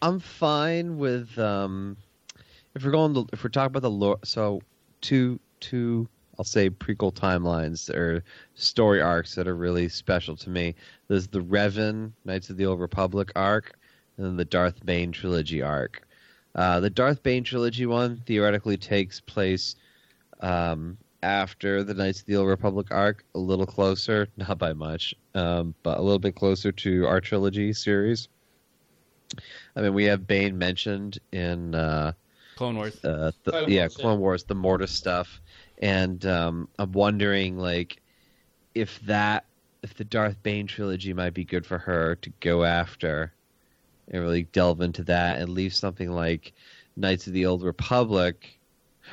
I'm fine with um, if we're going to, if we're talking about the lore. So two two I'll say prequel timelines or story arcs that are really special to me. There's the Revan Knights of the Old Republic arc, and then the Darth Bane trilogy arc. Uh, the Darth Bane trilogy one theoretically takes place um, after the Knights of the Old Republic arc, a little closer, *laughs* not by much, um, but a little bit closer to our trilogy series. I mean, we have Bane mentioned in uh, Clone Wars. uh, the, yeah. Clone Wars, the Mortis stuff, and um, I'm wondering like if that if the Darth Bane trilogy might be good for her to go after and really delve into that and leave something like Knights of the Old Republic.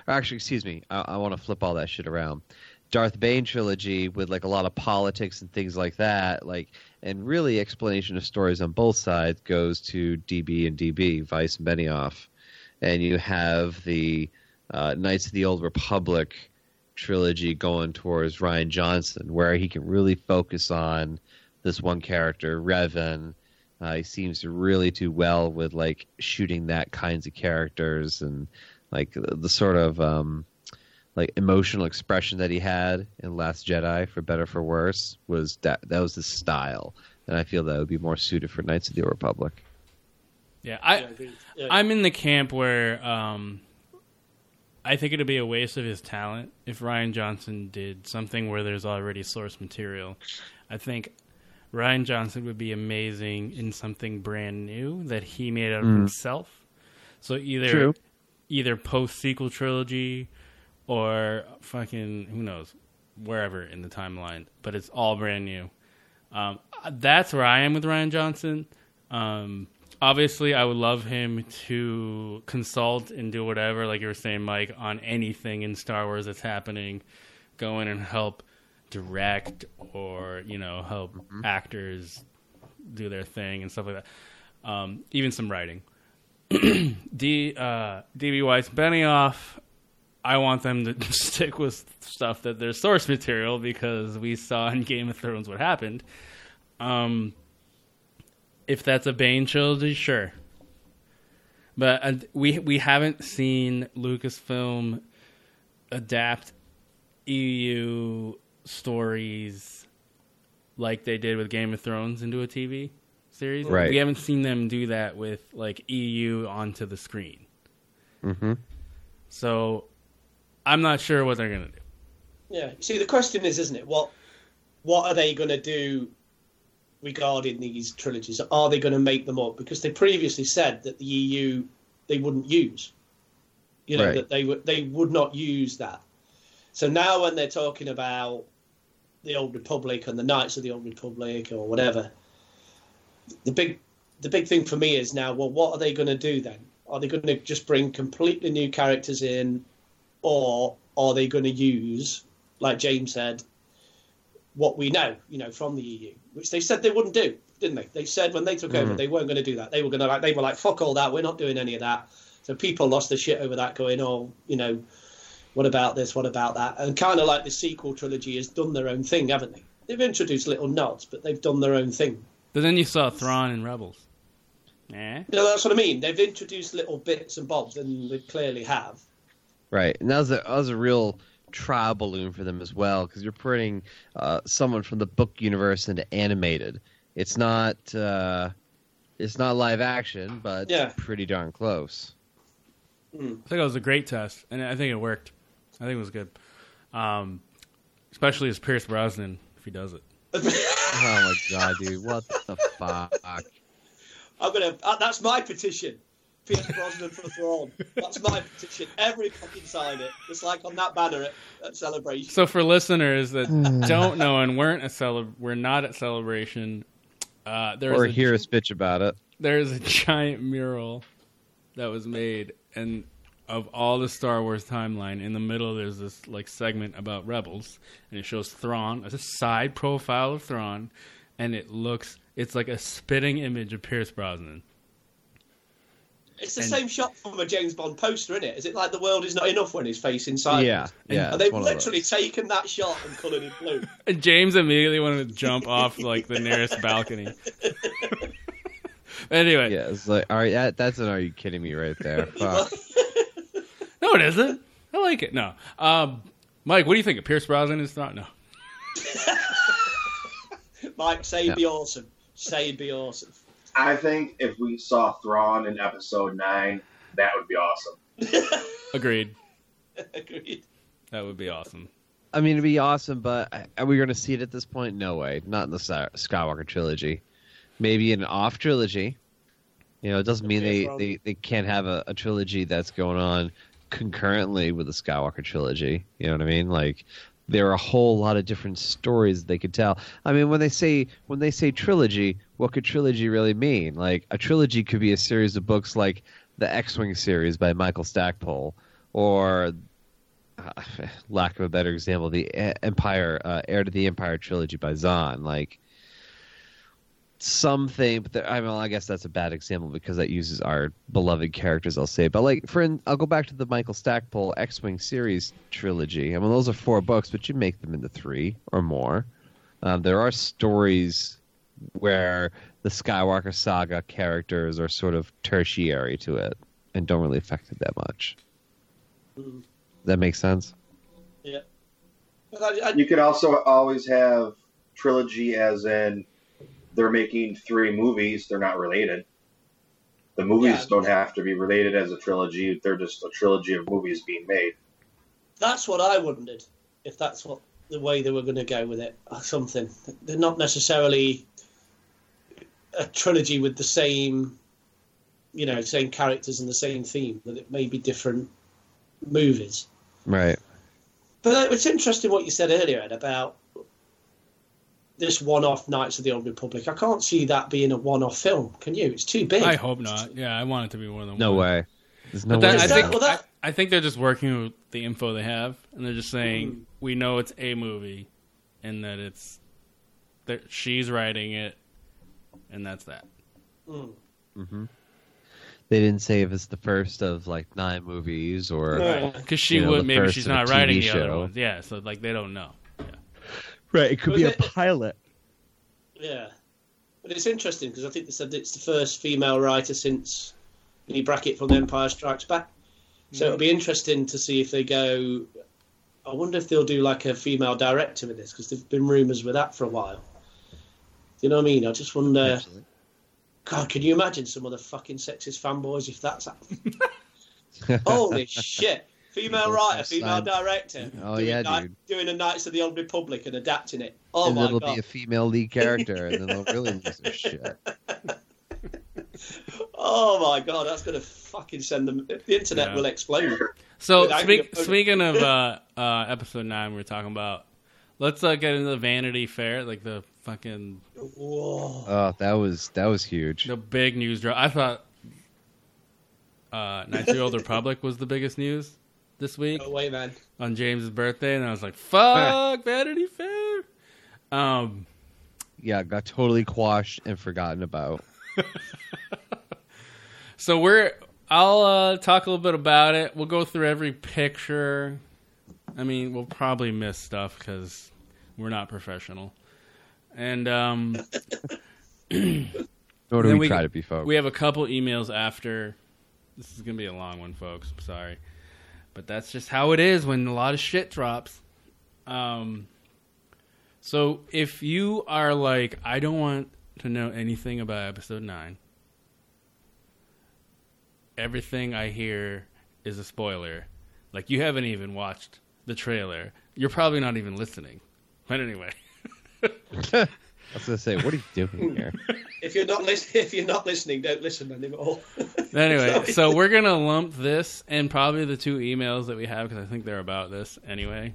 Or actually, excuse me, I, I want to flip all that shit around. Darth Bane trilogy with like a lot of politics and things like that, like and really explanation of stories on both sides goes to DB and DB, Weiss Benioff, and you have the uh, Knights of the Old Republic trilogy going towards Rian Johnson, where he can really focus on this one character, Revan. Uh, he seems to really do well with like shooting that kinds of characters and like the, the sort of um, like emotional expression that he had in Last Jedi, for better for worse, was that that was his style, and I feel that would be more suited for Knights of the Old Republic. Yeah, I, agreed. Yeah. I'm in the camp where um, I think it'd be a waste of his talent if Rian Johnson did something where there's already source material. I think Rian Johnson would be amazing in something brand new that he made out of Mm. himself. So either True. either post sequel trilogy or fucking who knows wherever in the timeline, but it's all brand new. Um, that's where I am with Rian Johnson. Um, obviously, I would love him to consult and do whatever, like you were saying, Mike, on anything in Star Wars that's happening. Go in and help direct, or you know, help actors do their thing and stuff like that. Um, even some writing. *clears throat* D uh, DB Weiss Benioff. I want them to *laughs* stick with stuff that their source material because we saw in Game of Thrones what happened. Um, if that's a Bane trilogy, sure. But uh, we we haven't seen Lucasfilm adapt EU stories like they did with Game of Thrones into a TV series. Right. We haven't seen them do that with like EU onto the screen. Mm-hmm. So I'm not sure what they're gonna do. Yeah. See, the question is, isn't it? What what are they going to do regarding these trilogies? Are they going to make them up? Because they previously said that the EU they wouldn't use. You know Right. that they would they would not use that. So now when they're talking about the Old Republic and the Knights of the Old Republic or whatever, the big the big thing for me is now, well, what are they going to do then? Are they going to just bring completely new characters in, or are they going to use, like James said, what we know, you know, from the EU, which they said they wouldn't do, didn't they? They said when they took over, Mhm. they weren't going to do that. They were going to like, they were like, fuck all that, we're not doing any of that. So people lost their shit over that, going, oh, you know, what about this? What about that? And kind of like the sequel trilogy has done their own thing, haven't they? They've introduced little nods, but they've done their own thing. But then you saw Thrawn and Rebels. Eh? No, that's what I mean. They've introduced little bits and bobs, and they clearly have. Right, and that was a that was a real trial balloon for them as well because you're putting uh, someone from the book universe into animated. It's not uh, it's not live action, but Yeah. pretty darn close. I think it was a great test, and I think it worked. I think it was good, um, especially as Pierce Brosnan if he does it. *laughs* Oh my god, dude! What the fuck? I'm gonna. Uh, that's my petition. Pierce Brosnan for Thrawn. That's my petition. Every fucking sign it. Just like on that banner at, at Celebration. So for listeners that don't know and weren't at cele- we're not at celebration, uh, there's Or a, hear us bitch about it. there's a giant mural that was made and of all the Star Wars timeline. In the middle, there's this like segment about rebels, and it shows Thrawn, a side profile of Thrawn, and it looks it's like a spitting image of Pierce Brosnan. It's the And- same shot from a James Bond poster, isn't it? Is it like the world is not enough when he's facing sideways? Yeah, yeah, And they've literally those. taken that shot and coloured it blue. *laughs* And James immediately wanted to jump off like the nearest balcony. *laughs* anyway, Yeah, it's like all right. That, that's an "Are you kidding me?" right there. *laughs* Fuck. no, it isn't. I like it. No, um, Mike, what do you think of Pierce Brosnan? Is not no. Mike, say it'd Yeah. be awesome. Say it'd be awesome. I think if we saw Thrawn in episode nine, that would be awesome. *laughs* Agreed. *laughs* Agreed. That would be awesome. I mean, it'd be awesome, but are we going to see it at this point? No way. Not in the Skywalker trilogy. Maybe in an off trilogy. You know, it doesn't mean they, they, they can't have a, a trilogy that's going on concurrently with the Skywalker trilogy. You know what I mean? Like, there are a whole lot of different stories they could tell. I mean, when they say when they say trilogy, what could trilogy really mean? Like, a trilogy could be a series of books like the X-wing series by Michael Stackpole, or uh, *laughs* lack of a better example, the Empire, uh, Heir to the Empire trilogy by Zahn. Like something, but there, I mean, I guess that's a bad example because that uses our beloved characters. I'll say, but like for, I'll go back to the Michael Stackpole X-wing series trilogy. I mean, those are four books, but you make them into three or more. Um, there are stories where the Skywalker saga characters are sort of tertiary to it and don't really affect it that much. Mm. That makes sense. Yeah. I, I, You could also always have trilogy, as in they're making three movies. They're not related. The movies Yeah. don't have to be related as a trilogy. They're just a trilogy of movies being made. that's what I wondered. If that's what the way they were going to go with it, or something. They're not necessarily a trilogy with the same, you know, same characters and the same theme. That it may be different movies. Right. But it's interesting what you said earlier Ed, about this one-off Knights of the Old Republic. I can't see that being a one-off film. Can you? It's too big. I hope not. Yeah, I want it to be one of them. No way. There's no But that, way. I think that- well, that- I, I think they're just working with the info they have, and they're just saying Mm. we know it's a movie, and that it's that she's writing it, and that's that. Mm. hmm They didn't say if it's the first of like nine movies or No. Because she You know, would maybe she's of a not TV writing the other show. ones. Yeah, so like they don't know. right. It could Was be a pilot. Yeah, but it's interesting because I think they said it's the first female writer since Leigh Brackett from The Empire Strikes Back. So it'll be interesting to see if they go. I wonder if they'll do like a female director with this because there've been rumours with that for a while. Do you know what I mean? I just wonder. Actually. God, can you imagine some of the fucking sexist fanboys if that's? *laughs* Holy shit! Female writer, female director. Oh, doing yeah, Knight- dude. Doing a Knights of the Old Republic and adapting it. Oh and my it'll god! be a female lead character, and then they'll really lose their shit. *laughs* Oh my god, that's gonna fucking send them. The internet Yeah. will explode. So speak, speaking of *laughs* uh, uh, episode nine, we're talking about. Let's uh, get into the Vanity Fair, like the fucking Whoa. Oh, that was that was huge. the big news drop. I thought uh, Knights of the Old *laughs* Republic was the biggest news this week No way, man. on James's birthday, and I was like, "Fuck *laughs* Vanity Fair." Um, Yeah, got totally quashed and forgotten about. *laughs* so we're. I'll uh, talk a little bit about it. We'll go through every picture. I mean, we'll probably miss stuff because we're not professional. And um, *laughs* Nor do Then we, try to be folks. We have a couple emails after. This is gonna be a long one, folks. I'm sorry, but that's just how it is when a lot of shit drops. Um, so if you are like, I don't want to know anything about episode nine. Everything I hear is a spoiler. Like you haven't even watched the trailer. You're probably not even listening. But anyway. I was gonna say, what are you doing here? *laughs* If you're not listening, if you're not listening, don't listen anymore. *laughs* Anyway, so we're gonna lump this and probably the two emails that we have because I think they're about this anyway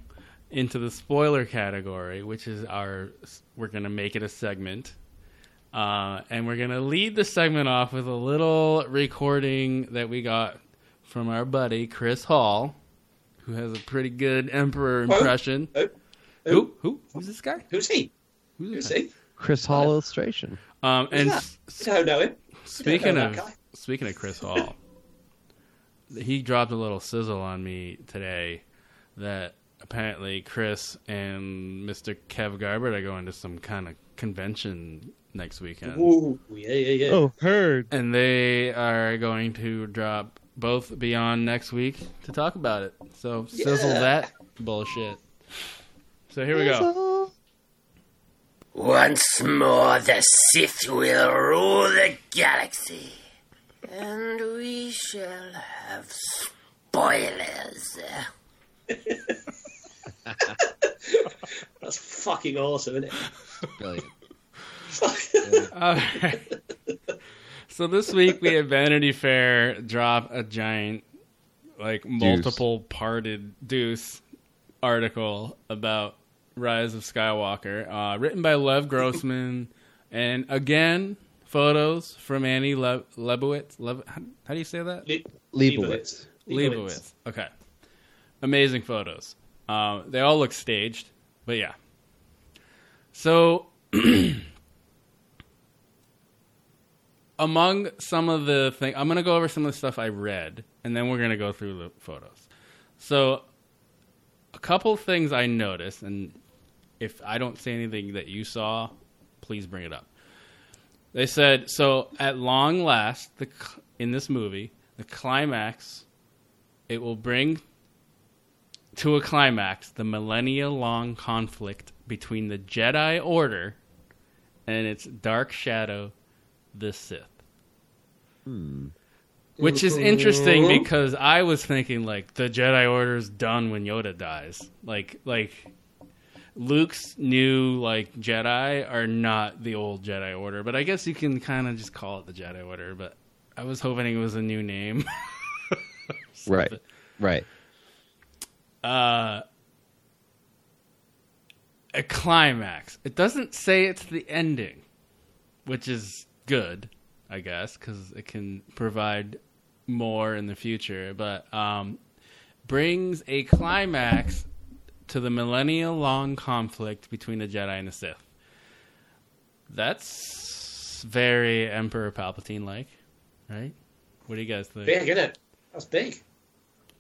into the spoiler category, which is our. We're gonna make it a segment, uh, and we're gonna lead the segment off with a little recording that we got from our buddy Chris Hall, who has a pretty good Emperor impression. Who? Who? Who? Who's this guy? Who's he? Who's Who's this he? Chris Hall illustration. Um, and that? s- Don't know him. Speaking know of that guy. speaking of Chris Hall, he dropped a little sizzle on me today that apparently Chris and Mr. Kev Garbert are going to some kind of convention next weekend. Ooh, yeah, yeah, yeah. Oh, heard. And they are going to drop both Beyond next week to talk about it. So sizzle Yeah. that bullshit. So here we go. Once more, the Sith will rule the galaxy, and we shall have spoilers. *laughs* That's fucking awesome, isn't it? Brilliant. *laughs* Alright. so this week we had Vanity Fair drop a giant, like multiple parted deuce article about Rise of Skywalker, uh, written by Lev Grossman, *laughs* and again photos from Annie Le- Leibovitz. Lev- how, how do you say that? Le- Leibovitz. Leibovitz. Okay. Amazing photos. Uh, they all look staged, but yeah. So, *clears throat* among some of the things, I'm gonna go over some of the stuff I read, and then we're gonna go through the photos. So, a couple of things I noticed, and if I don't say anything that you saw, please bring it up. They said so. At long last, the in this movie, the climax, it will bring to a climax the millennia-long conflict between the Jedi Order and its dark shadow, the Sith. Hmm. Which is interesting because I was thinking like the Jedi Order's done when Yoda dies. Like like Luke's new like Jedi are not the old Jedi Order, but I guess you can kind of just call it the Jedi Order. But I was hoping it was a new name. *laughs* Right. Right. uh, a climax. It doesn't say it's the ending, which is good, I guess, because it can provide more in the future. But um, brings a climax to the millennia-long conflict between the Jedi and the Sith. That's very Emperor Palpatine-like, right? What do you guys think? Big, isn't it? That's big.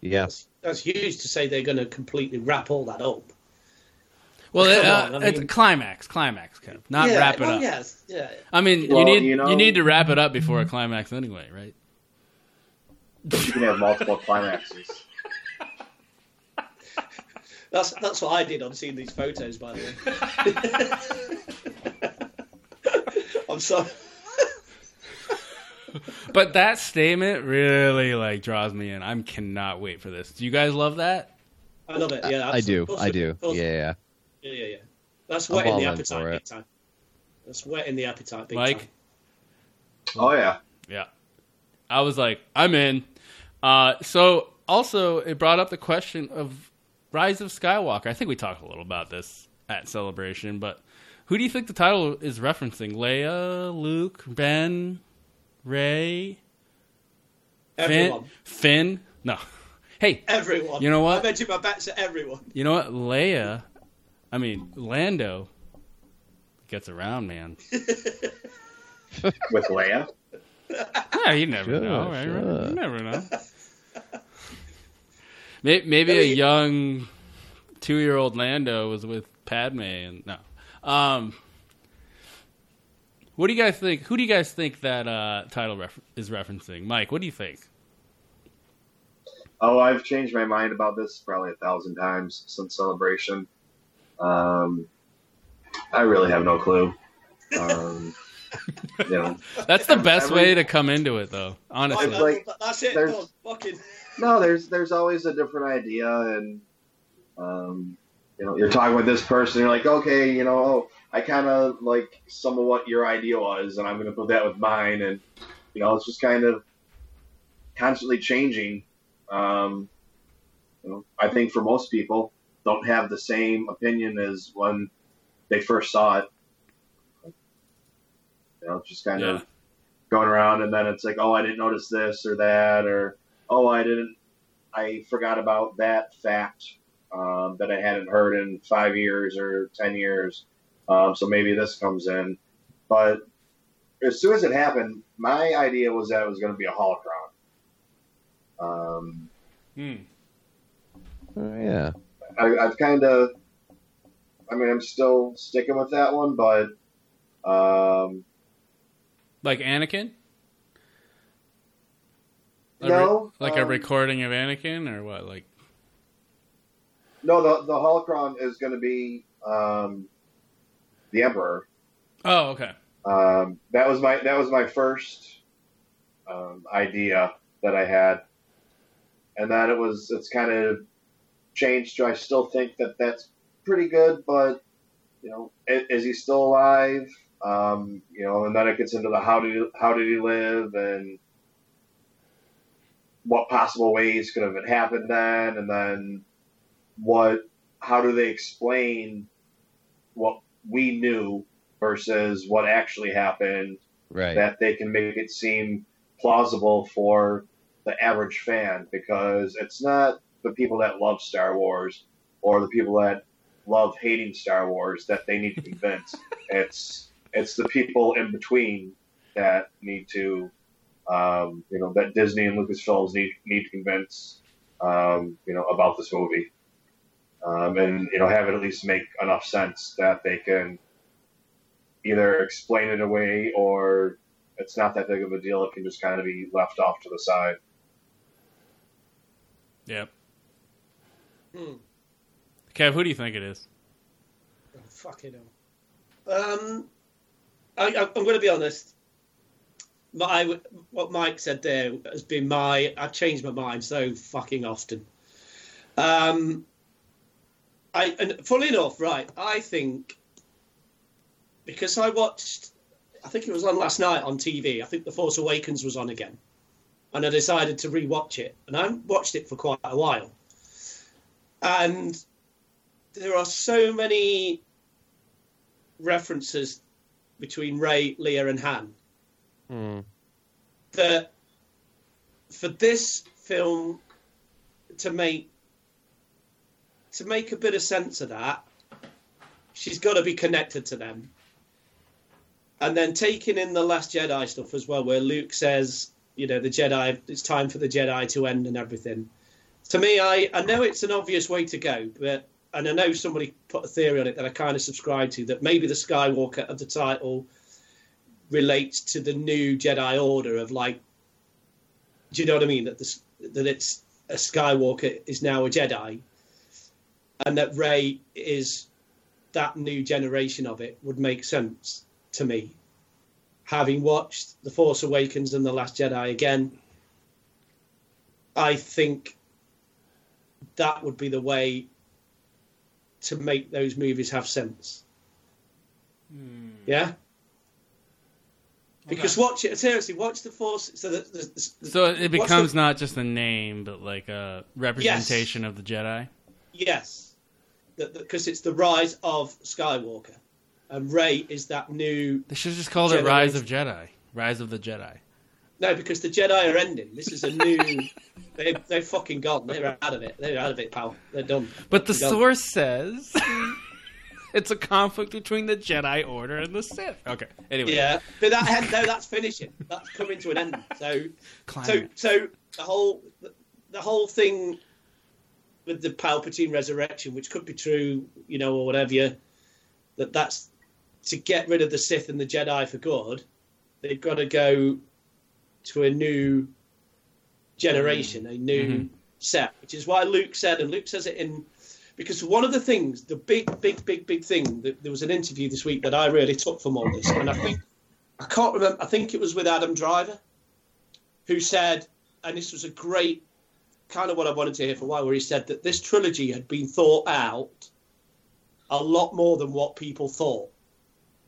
Yes. That's huge to say they're going to completely wrap all that up. Well, Come uh, on, I it's mean- climax, climax, kind of. Not yeah, wrap it well, up. Yes, yeah. I mean, Well, you need you you, need to wrap it up before a climax anyway, right? You can have multiple climaxes. *laughs* That's that's what I did on seeing these photos, by the way. *laughs* I'm sorry. But that statement really like draws me in. I cannot wait for this. Do you guys love that? I love it. Yeah, I do. absolutely. I do. Of. Yeah, yeah. yeah, yeah, yeah. That's I'm wetting the appetite for big it. time. That's wetting the appetite big Mike? time. Oh yeah. Yeah. I was like, I'm in. Uh, so also it brought up the question of Rise of Skywalker. I think we talked a little about this at Celebration, but who do you think the title is referencing? Leia, Luke, Ben, Rey, Finn? Everyone. Finn? No. Hey, Everyone. You know what? I'm edging my bets at everyone. You know what? Leia, I mean, Lando gets around, man. *laughs* With Leia. Yeah, you never Sure, know, right? sure. You never know. May- Maybe a young two-year-old Lando was with Padme, and no. Um, What do you guys think? Who do you guys think that uh, title ref- is referencing? Mike, what do you think? Oh, I've changed my mind about this probably a thousand times since Celebration. Um, I really have no clue. Um, *laughs* you know, That's the best Every- way to come into it, though. Honestly, Like, like, that's it. there's- Fucking. *laughs* no, there's there's always a different idea, and um, you know, you're talking with this person, you're like, okay, you know, oh, I kind of like some of what your idea was, and I'm going to put that with mine, and you know, it's just kind of constantly changing. Um, you know, I think for most people, don't have the same opinion as when they first saw it. You know, just kind Yeah. of going around, and then it's like, oh, I didn't notice this or that, or oh, I didn't, I forgot about that fact um, that I hadn't heard in five years or ten years. Um, so maybe this comes in, but as soon as it happened, my idea was that it was going to be a holocron. Um, Hmm. Oh, yeah. I, I've kind of, I mean, I'm still sticking with that one, but um, like Anakin. A No, like a um, recording of Anakin, or what? Like, no, the the holocron is going to be um, the Emperor. oh, okay. Um, that was my that was my first um, idea that I had, and then it was it's kind of changed. to I still think that that's pretty good, but you know, is, is he still alive? Um, you know, and then it gets into the how did how did he live and what possible ways could have it happened then, and then what how do they explain what we knew versus what actually happened Right. that they can make it seem plausible for the average fan because it's not the people that love Star Wars or the people that love hating Star Wars that they need to convince. *laughs* it's it's the people in between that need to um, you know that Disney and Lucasfilms need need to convince um, you know about this movie. Um, and you know have it at least make enough sense that they can either explain it away or it's not that big of a deal. It can just kind of be left off to the side. Yep. Hmm. Kev, who do you think it is? Oh, fucking hell. Um, I, I'm going to be honest. My, what Mike said there has been my. I've changed my mind so fucking often. Um, I and fully enough, right? I think because I watched, I think it was on last night on TV. I think The Force Awakens was on again, and I decided to rewatch it, and I watched it for quite a while, and there are so many references between Rey, Leia, and Han Hmm. that for this film to make to make a bit of sense of that, she's got to be connected to them. And then taking in the Last Jedi stuff as well, where Luke says, you know, the Jedi, it's time for the Jedi to end and everything. To me, I, I know it's an obvious way to go, but and I know somebody put a theory on it that I kind of subscribe to that maybe the Skywalker of the title relates to the new Jedi Order of like, do you know what I mean? That this that it's a Skywalker is now a Jedi, and that Rey is that new generation of it would make sense to me. Having watched The Force Awakens and The Last Jedi again, I think that would be the way to make those movies have sense. Hmm. Yeah. Because watch it seriously. Watch the Force. So that the, the, So it becomes the- not just a name, but like a representation of the Jedi. Yes, because it's the rise of Skywalker, and Rey is that new. They should have just called it Rise of Jedi. Rise of the Jedi. No, because the Jedi are ending. This is a new. *laughs* they they fucking gone. They're out of it. They're out of it, pal. They're done. But the source says *laughs* it's a conflict between the Jedi Order and the Sith. Okay. Anyway. Yeah, but that *laughs* no, that's finishing. That's coming to an end. So, so, so the whole the whole thing with the Palpatine resurrection, which could be true, you know, or whatever, you, that that's to get rid of the Sith and the Jedi for good, they've got to go to a new generation, a new Mhm. set, which is why Luke said, and Luke says it in because one of the things, the big, big, big, big thing, that there was an interview this week that I really took from all this, and I think I can't remember. I think it was with Adam Driver, who said, and this was a great kind of what I wanted to hear for a while, where he said that this trilogy had been thought out a lot more than what people thought.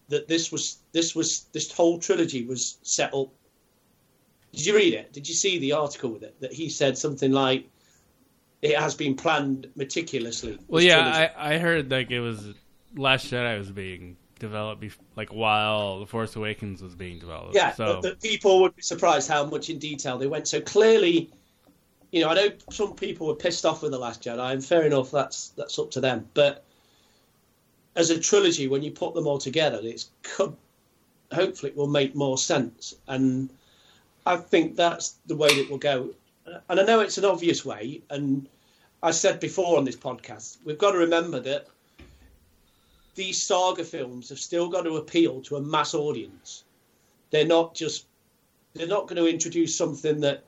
That this was this was this whole trilogy was set up. Did you read it? Did you see the article with it? That he said something like, "It has been planned meticulously." Well, yeah. I, I heard like it was Last Jedi was being developed bef- like while The Force Awakens was being developed. Yeah, so but, but people would be surprised how much in detail they went. So clearly, you know, I know some people were pissed off with the Last Jedi, and fair enough, that's that's up to them. But as a trilogy, when you put them all together, it's hopefully it will make more sense, and I think that's the way that will go. Uh, and I know it's an obvious way, and I said before on this podcast, we've got to remember that these saga films have still got to appeal to a mass audience. They're not just they're not going to introduce something that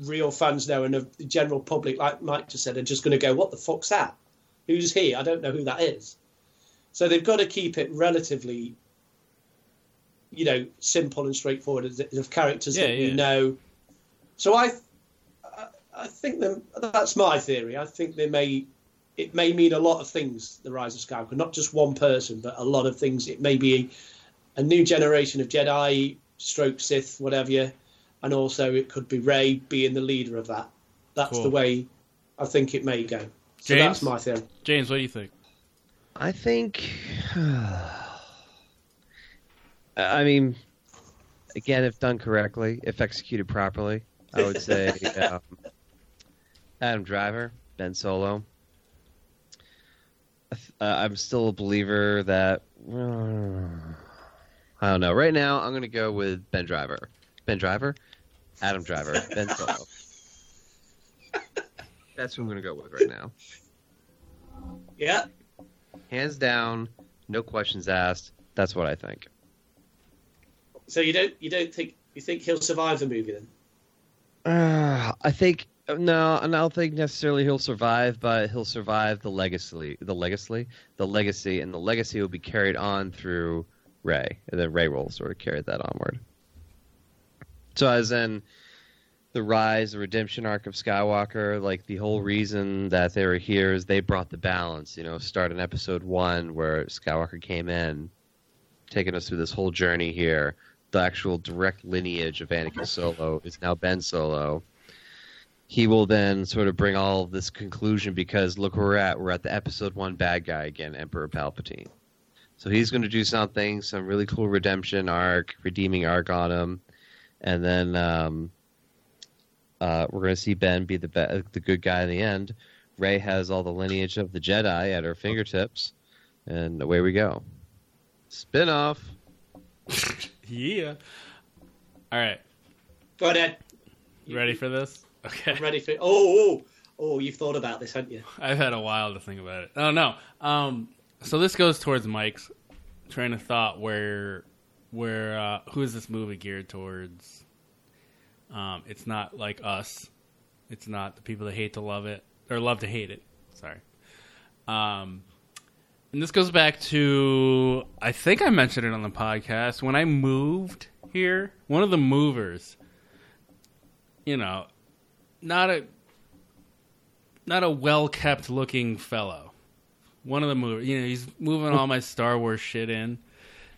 real fans know and the general public, like Mike just said, are just going to go, "What the fuck's that? Who's he? I don't know who that is." So they've got to keep it relatively, you know, simple and straightforward as of characters Yeah, that yeah. we know. So I, I, I think them. That's my theory. I think they may. It may mean a lot of things. The rise of Skywalker, not just one person, but a lot of things. It may be a new generation of Jedi, stroke Sith, whatever you, and also it could be Rey being the leader of that. That's Cool. the way I think it may go. So James? that's my theory. James, what do you think? I think. *sighs* I mean, again, if done correctly, if executed properly, I would say *laughs* um, Adam Driver, Ben Solo. Uh, I'm still a believer that. I don't know. Right now, I'm going to go with Ben Driver. Ben Driver? Adam Driver. Ben Solo. *laughs* That's who I'm going to go with right now. Yeah. Hands down, no questions asked. That's what I think. So you don't you don't think you think he'll survive the movie then? Uh, I think no, and I don't think necessarily he'll survive, but he'll survive the legacy, the legacy, the legacy, and the legacy will be carried on through Rey, and then Rey will sort of carry that onward. So, as in the rise, the redemption arc of Skywalker, like the whole reason that they were here is they brought the balance. You know, start in Episode One where Skywalker came in, taking us through this whole journey here. The actual direct lineage of Anakin Solo is now Ben Solo. He will then sort of bring all of this conclusion because look where we're at. We're at the episode one bad guy again, Emperor Palpatine. So he's going to do something, some really cool redemption arc, redeeming arc on him, and then um, uh, we're going to see Ben be the be- the good guy in the end. Rey has all the lineage of the Jedi at her fingertips, and away we go. Spin off. *laughs* Yeah. All right. Go ahead. You ready for this? Okay. I'm ready for Oh, oh, oh! You've thought about this, haven't you? I've had a while to think about it. Oh no. Um, so this goes towards Mike's train of thought. Where, where, uh, who is this movie geared towards? Um, it's not like us. It's not the people that hate to love it or love to hate it. Sorry. Um, and this goes back to I think I mentioned it on the podcast when I moved here. One of the movers, you know, not a not a well kept looking fellow. One of the movers, you know, he's moving all my Star Wars shit in,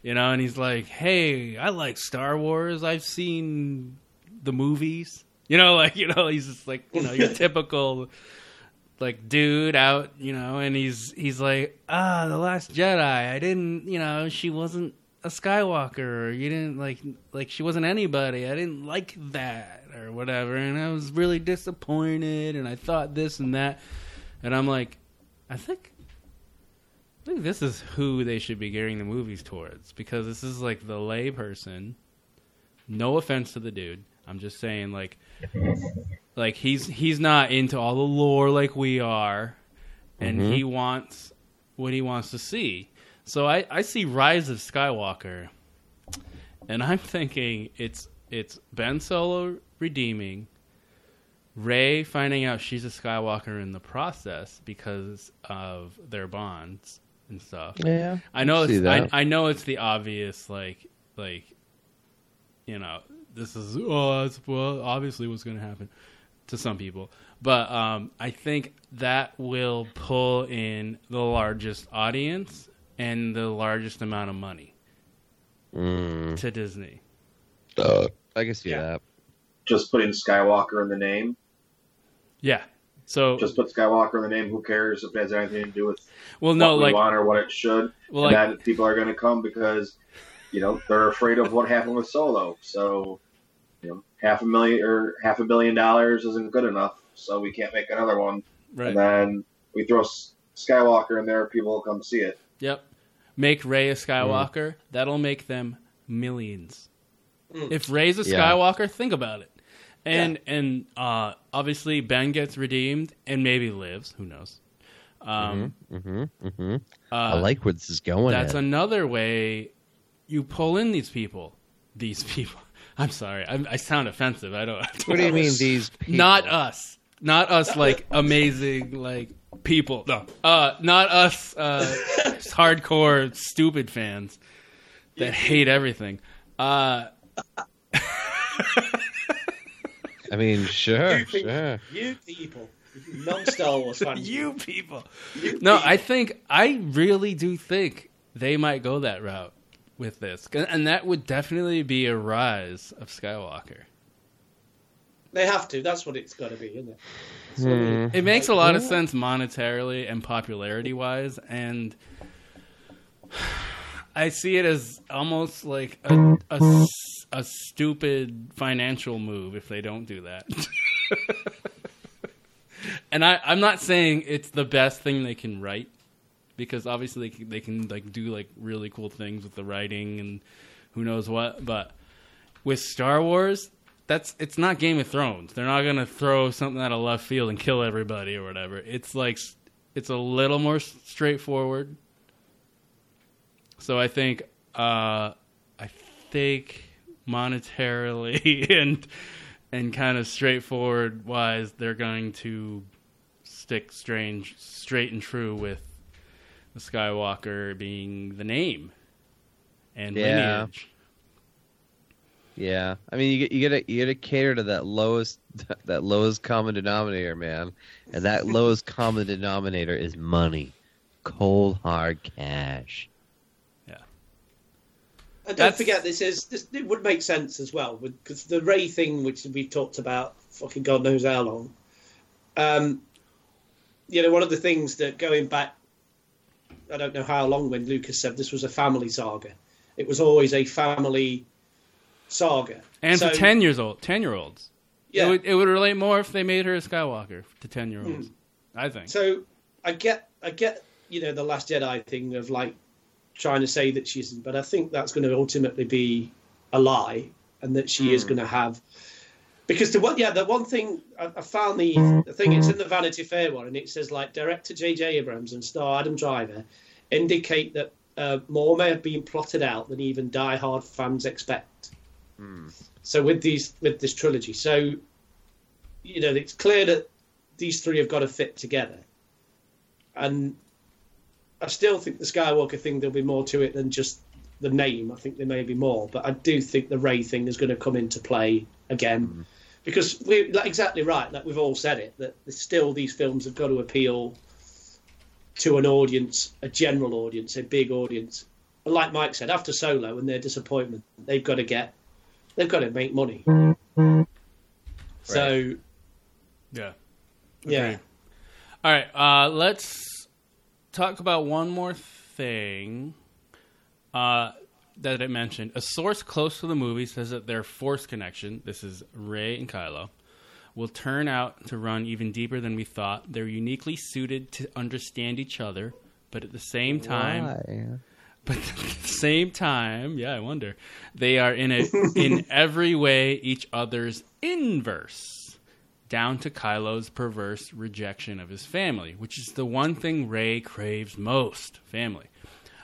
you know, and he's like, "Hey, I like Star Wars. I've seen the movies." You know, like you know, he's just like you know your *laughs* typical like dude out, you know, and he's he's like, "Ah, the Last Jedi. I didn't, you know, she wasn't a Skywalker, or you didn't like like she wasn't anybody. I didn't like that or whatever, and I was really disappointed, and I thought this and that, and I'm like, I think. I think this is who they should be gearing the movies towards because this is like the layperson. No offense to the dude. I'm just saying like like he's he's not into all the lore like we are and Mhm. he wants what he wants to see. So I, I see Rise of Skywalker, and I'm thinking it's it's Ben Solo redeeming, Rey finding out she's a Skywalker in the process because of their bonds and stuff. Yeah, I know it's I. I know it's the obvious like like you know this is oh that's well obviously what's going to happen to some people but um, i think that will pull in the largest audience and the largest amount of money Mm. to disney I can see that. Just putting Skywalker in the name. yeah so Just put Skywalker in the name. Who cares if it has anything to do with well no what we want or what it should? Well, and like- that people are going to come because you know they're afraid of what happened with Solo. So you know, half a million or half a billion dollars isn't good enough, so we can't make another one. Right. And then we throw Skywalker in there, people will come see it. Yep. Make Rey a Skywalker. That'll make them millions. If Rey's a Yeah. Skywalker, think about it. And and uh, obviously Ben gets redeemed and maybe lives. Who knows? Um, hmm hmm uh, I like where this is going. That's at. another way you pull in these people. These *laughs* people. I'm sorry. I, I sound offensive. I don't. *laughs* What do you mean these people? Not us. Not us. Like amazing. Like people. No. Uh. Not us. Uh. hardcore stupid fans that hate everything. Uh. I mean, sure, You people, sure. you people, non-Star Wars fans. *laughs* you people. No, I think I really do think they might go that route with this, and that would definitely be a rise of Skywalker. They have to. That's what it's got to be, isn't it? Hmm. It makes a lot of sense monetarily and popularity wise, and *sighs* I see it as almost like a a stupid financial move if they don't do that. *laughs* and I, I'm not saying it's the best thing they can write because obviously they can, they can like do like really cool things with the writing and who knows what, but with Star Wars, that's it's not Game of Thrones. They're not gonna throw something out of left field and kill everybody or whatever. It's like it's a little more straightforward. So I think uh, I think monetarily *laughs* and and kind of straightforward wise, they're going to stick strange straight and true with Skywalker being the name and Yeah. lineage. Yeah, I mean, you get you gotta you gotta cater to that lowest *laughs* that lowest common denominator, man, and that *laughs* lowest common denominator is money, cold hard cash. Yeah, and don't That's- forget, this is this. It would make sense as well because the Rey thing, which we've talked about, fucking God knows how long. Um, you know, one of the things that going back, I don't know how long when Lucas said this was a family saga. It was always a family saga. And So- for ten years old, ten year olds, Yeah. it would it would relate more if they made her a Skywalker to ten year olds. Hmm. I think. So I get, I get, you know, the Last Jedi thing of like trying to say that she's, but I think that's going to ultimately be a lie, and that she is hmm. going to have. Because the one, yeah, the one thing I, I found the, the thing it's in the Vanity Fair one, and it says like director J.J. Abrams and star Adam Driver indicate that uh, more may have been plotted out than even die-hard fans expect. So with these with this trilogy, so you know it's clear that these three have got to fit together, and I still think the Skywalker thing there'll be more to it than just the name. I think there may be more, but I do think the Rey thing is going to come into play again because we like, exactly right. Like we've all said it that still these films have got to appeal to an audience, a general audience, a big audience. And like Mike said, after Solo and their disappointment, they've got to get, they've got to make money. So Yeah. yeah, All right. Uh, let's talk about one more thing uh, that I mentioned. A source close to the movie says that their force connection, this is Rey and Kylo, will turn out to run even deeper than we thought. They're uniquely suited to understand each other, but at the same time, Why? but *laughs* at the same time, yeah, I wonder. They are in it in *laughs* every way each other's inverse, down to Kylo's perverse rejection of his family, which is the one thing Rey craves most family.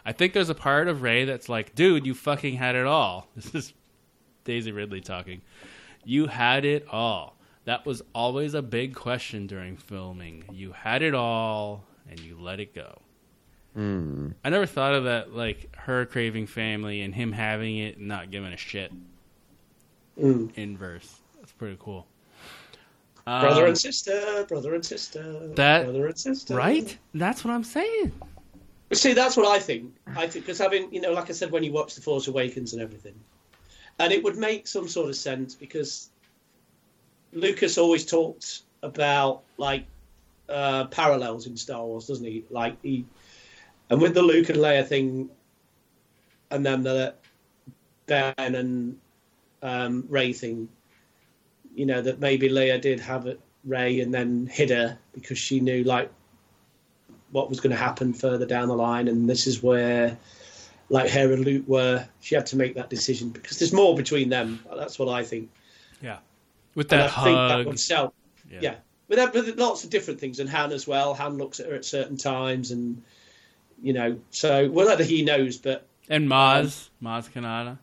I think there's a part of Rey that's like, dude, you fucking had it all. *laughs* This is Daisy Ridley talking. You had it all. That was always a big question during filming. You had it all and you let it go. Hmm. I never thought of that, like her craving family and him having it and not giving a shit. Mm. Inverse. That's pretty cool. Brother Um, and sister, brother and sister, That brother and sister. right? That's what I'm saying. See, that's what I think. I think because having, you know, like I said, when you watch The Force Awakens and everything, and it would make some sort of sense because Lucas always talks about like uh, parallels in Star Wars, doesn't he? Like he, and with the Luke and Leia thing, and then the Ben and um, Rey thing, you know, that maybe Leia did have it Rey and then hid her because she knew like what was going to happen further down the line, and this is where, like her and Luke were, she had to make that decision because there's more between them. That's what I think. Yeah. With And that I think that would sell. Yeah. Yeah, With, that, with lots of different things, and Han as well. Han looks at her at certain times, and you know, so whether he knows, but And Maz, Maz Kanata.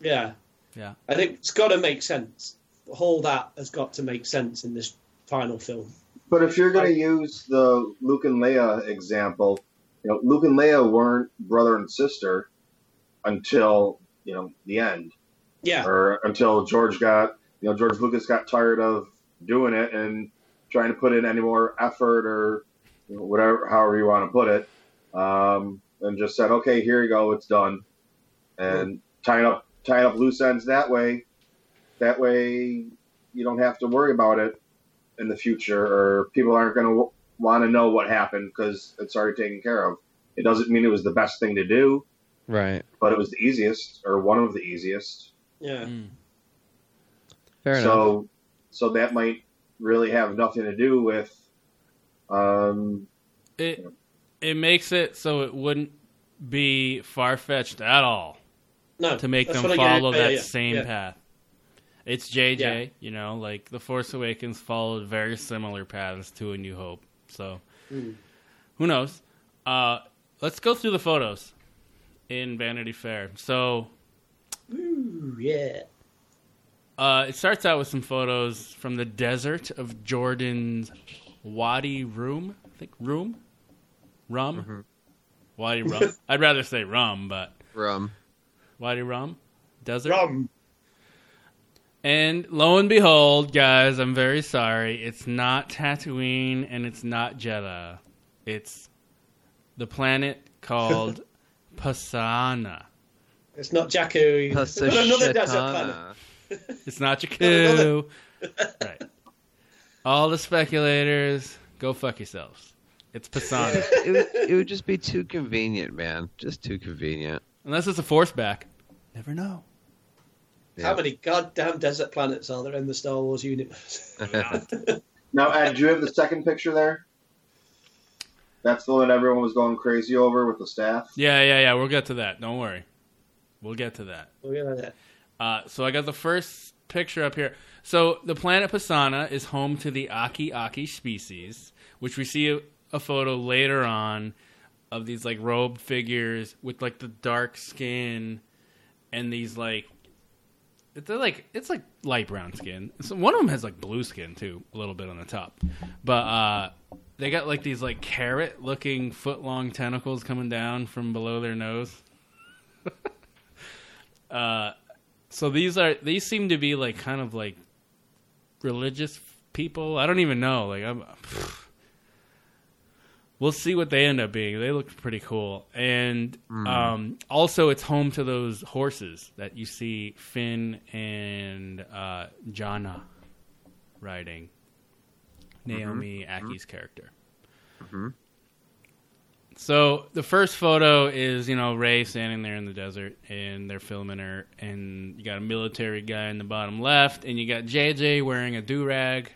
yeah, Yeah. I think it's got to make sense. All that has got to make sense in this final film. But if you're going to use the Luke and Leia example, you know, Luke and Leia weren't brother and sister until you know the end, Yeah, or until George got, you know, George Lucas got tired of doing it and trying to put in any more effort or you know, whatever, however you want to put it, um, and just said, okay, here you go, it's done, and tying up tying up loose ends that way. That way, you don't have to worry about it in the future, or people aren't going to w- want to know what happened because it's already taken care of. It doesn't mean it was the best thing to do, Right. but it was the easiest, or one of the easiest. yeah. Fair enough. so, so that might really have nothing to do with. Um, It it makes it so it wouldn't be far fetched at all No, to make them what I get- follow yeah, that yeah, same yeah. path. It's JJ, Yeah. you know, like The Force Awakens followed very similar paths to A New Hope. So Mm. who knows? Uh, let's go through the photos in Vanity Fair. So Ooh, yeah. Uh, it starts out with some photos from the desert of Jordan's Wadi Rum. I think Rum, Rum, Mm-hmm. Wadi *laughs* Rum. I'd rather say Rum, but Rum. Wadi Rum, desert. Rum. And lo and behold, guys, I'm very sorry. It's not Tatooine and it's not Jedha. It's the planet called *laughs* Pasaana. It's not Jakku. *laughs* It's not another desert planet. It's not Not Jakku. right. All the speculators, go fuck yourselves. It's Pasaana. it, would, it would just be too convenient, man. Just too convenient. Unless it's a force back. Never know. How many goddamn desert planets are there in the Star Wars universe? *laughs* now, Ed, do you have the second picture there? That's the one everyone was going crazy over with the staff. Yeah, yeah, yeah. We'll get to that. Don't worry. We'll get to that. Look at that. Uh, so I got the first picture up here. So the planet Pasaana is home to the Aki Aki species, which we see a, a photo later on of these like robed figures with like the dark skin and these like they're like it's like light brown skin. So one of them has like blue skin too, a little bit on the top. But uh they got like these like carrot looking foot long tentacles coming down from below their nose. *laughs* uh so these are these seem to be like kind of like religious people. I don't even know. Like I'm *sighs* We'll see what they end up being. They look pretty cool. And um, also, it's home to those horses that you see Finn and uh, Jannah riding. Naomi Ackie's character. So the first photo is you know Rey standing there in the desert, and they're filming her, and you got a military guy in the bottom left, and you got JJ wearing a do rag.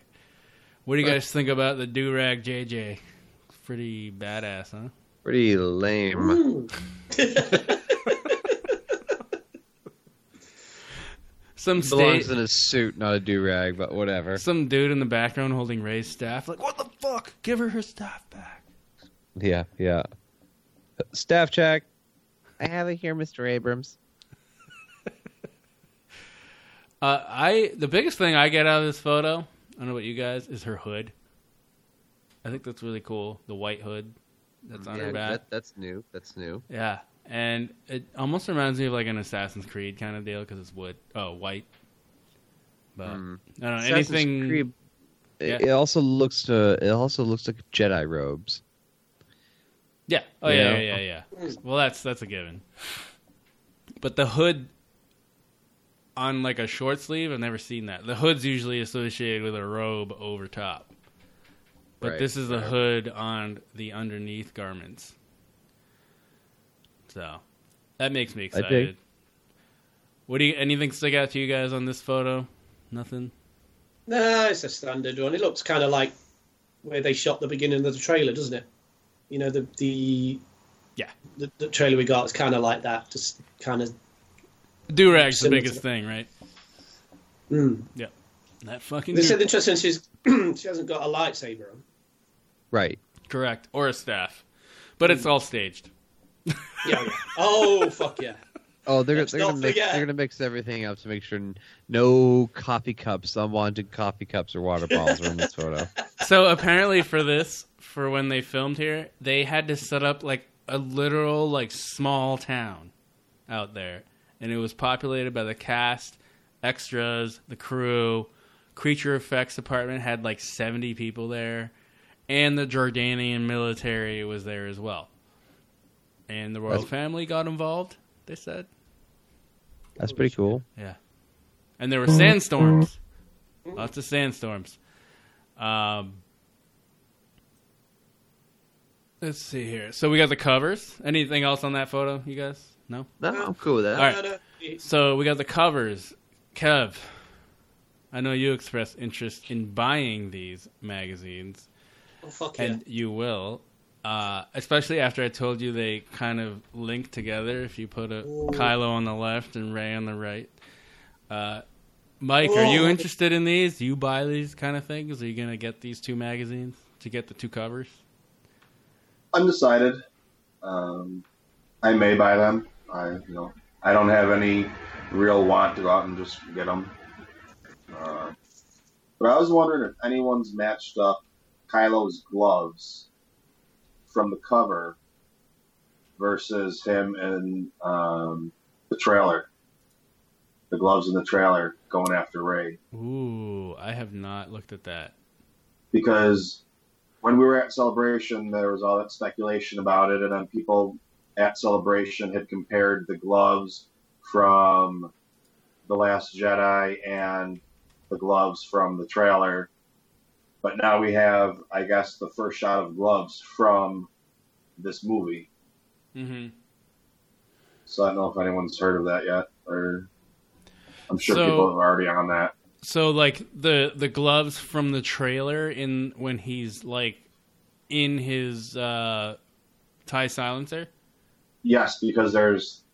What do you guys think about the do rag JJ? Pretty badass, huh? Pretty lame. *laughs* Some Belongs state, in a suit, not a do rag, but whatever. some dude in the background holding Rey's staff, like what the fuck? Give her her staff back. Yeah, yeah. Staff check. I have it here, Mr. Abrams. *laughs* Uh, I the biggest thing I get out of this photo, I don't know about you guys, is her hood. I think that's really cool. The white hood that's on Yeah, her back. that, that's new. That's new. Yeah, and it almost reminds me of like an Assassin's Creed kind of deal because it's wood. Oh, white. But hmm. I don't know Assassin's anything. Creed, Yeah. it, it also looks to. It also looks like Jedi robes. Yeah. Oh yeah, yeah, yeah, yeah. Well, that's that's a given. But the hood on like a short sleeve, I've never seen that. The hood's usually associated with a robe over top. But Right, this is the right. hood on the underneath garments. So that makes me I dig. excited. What do you anything stick out to you guys on this photo? Nothing? No, it's a standard one. It looks kind of like where they shot the beginning of the trailer, doesn't it? You know, the the yeah the, the trailer we got is kind of like that, just kind of. Do rag's the Similar to biggest that. thing, right? Mm. Yeah. That fucking They do- said interesting. She's *clears throat* she hasn't got a lightsaber on. Right. correct. Or a staff. But it's all staged. Yeah. yeah. *laughs* Oh fuck yeah! Oh, they're, Let's they're gonna mix. forget. They're gonna mix everything up to make sure no coffee cups, unwanted coffee cups or water bottles are in this photo. *laughs* So apparently for this, for when they filmed here, they had to set up like a literal like small town out there, and it was populated by the cast, extras, the crew, creature effects department had like seventy people there, and the Jordanian military was there as well, and the royal That's- family got involved. They said, That's pretty cool. yeah, and there were sandstorms, lots of sandstorms. Um, let's see here. So we got the covers. Anything else on that photo, you guys? No. No, I'm cool with that. All right. So we got the covers. Kev, I know you expressed interest in buying these magazines, Oh fuck yeah! and you will. Uh, especially after I told you they kind of link together if you put a Kylo on the left and Rey on the right. Uh, Mike, are you interested in these? Do you buy these kind of things? Are you gonna get these two magazines to get the two covers? Undecided. Um, I may buy them. I, you know, I don't have any real want to go out and just get them. Uh, but I was wondering if anyone's matched up Kylo's gloves from the cover versus him in um, the trailer. The gloves in the trailer going after Rey. Ooh, I have not looked at that. because when we were at Celebration, there was all that speculation about it, and then people at Celebration had compared the gloves from The Last Jedi and the gloves from the trailer. But now we have, I guess, the first shot of gloves from this movie. Mm-hmm. So I don't know if anyone's heard of that yet, or I'm sure So- people are already on that. So like the the gloves from the trailer in when he's like in his uh tie silencer. Yes, because there's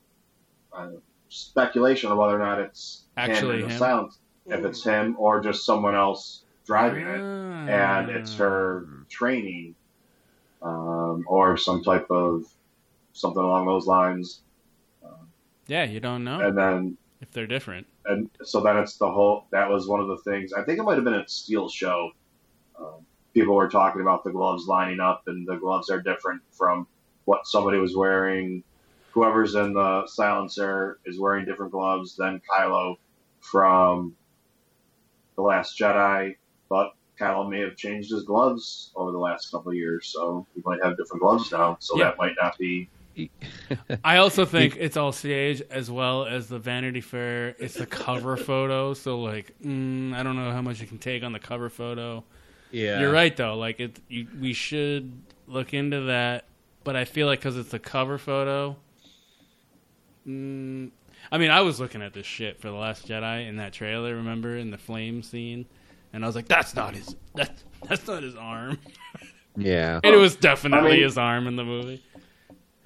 uh, speculation of whether or not it's Actually him him? silence, if it's him or just someone else driving it, and it's her training, um, or some type of something along those lines, Yeah, you don't know and then if they're different. and so then it's the whole. That was one of the things. I think it might have been at Steel Show. Um, people were talking about the gloves lining up, and the gloves are different from what somebody was wearing. Whoever's in the silencer is wearing different gloves than Kylo from the Last Jedi, but Kylo may have changed his gloves over the last couple of years, so he might have different gloves now. So Yeah. that might not be. *laughs* I also think it's all stage as well as the Vanity Fair. It's the cover *laughs* photo, so like mm, I don't know how much you can take on the cover photo. Yeah. You're right though. Like it, you, we should look into that. But I feel like because it's a cover photo. Mm, I mean, I was looking at this shit for the Last Jedi in that trailer. Remember in the flame scene, and I was like, "That's not his. That's that's not his arm." *laughs* Yeah. and it was definitely I mean- his arm in the movie.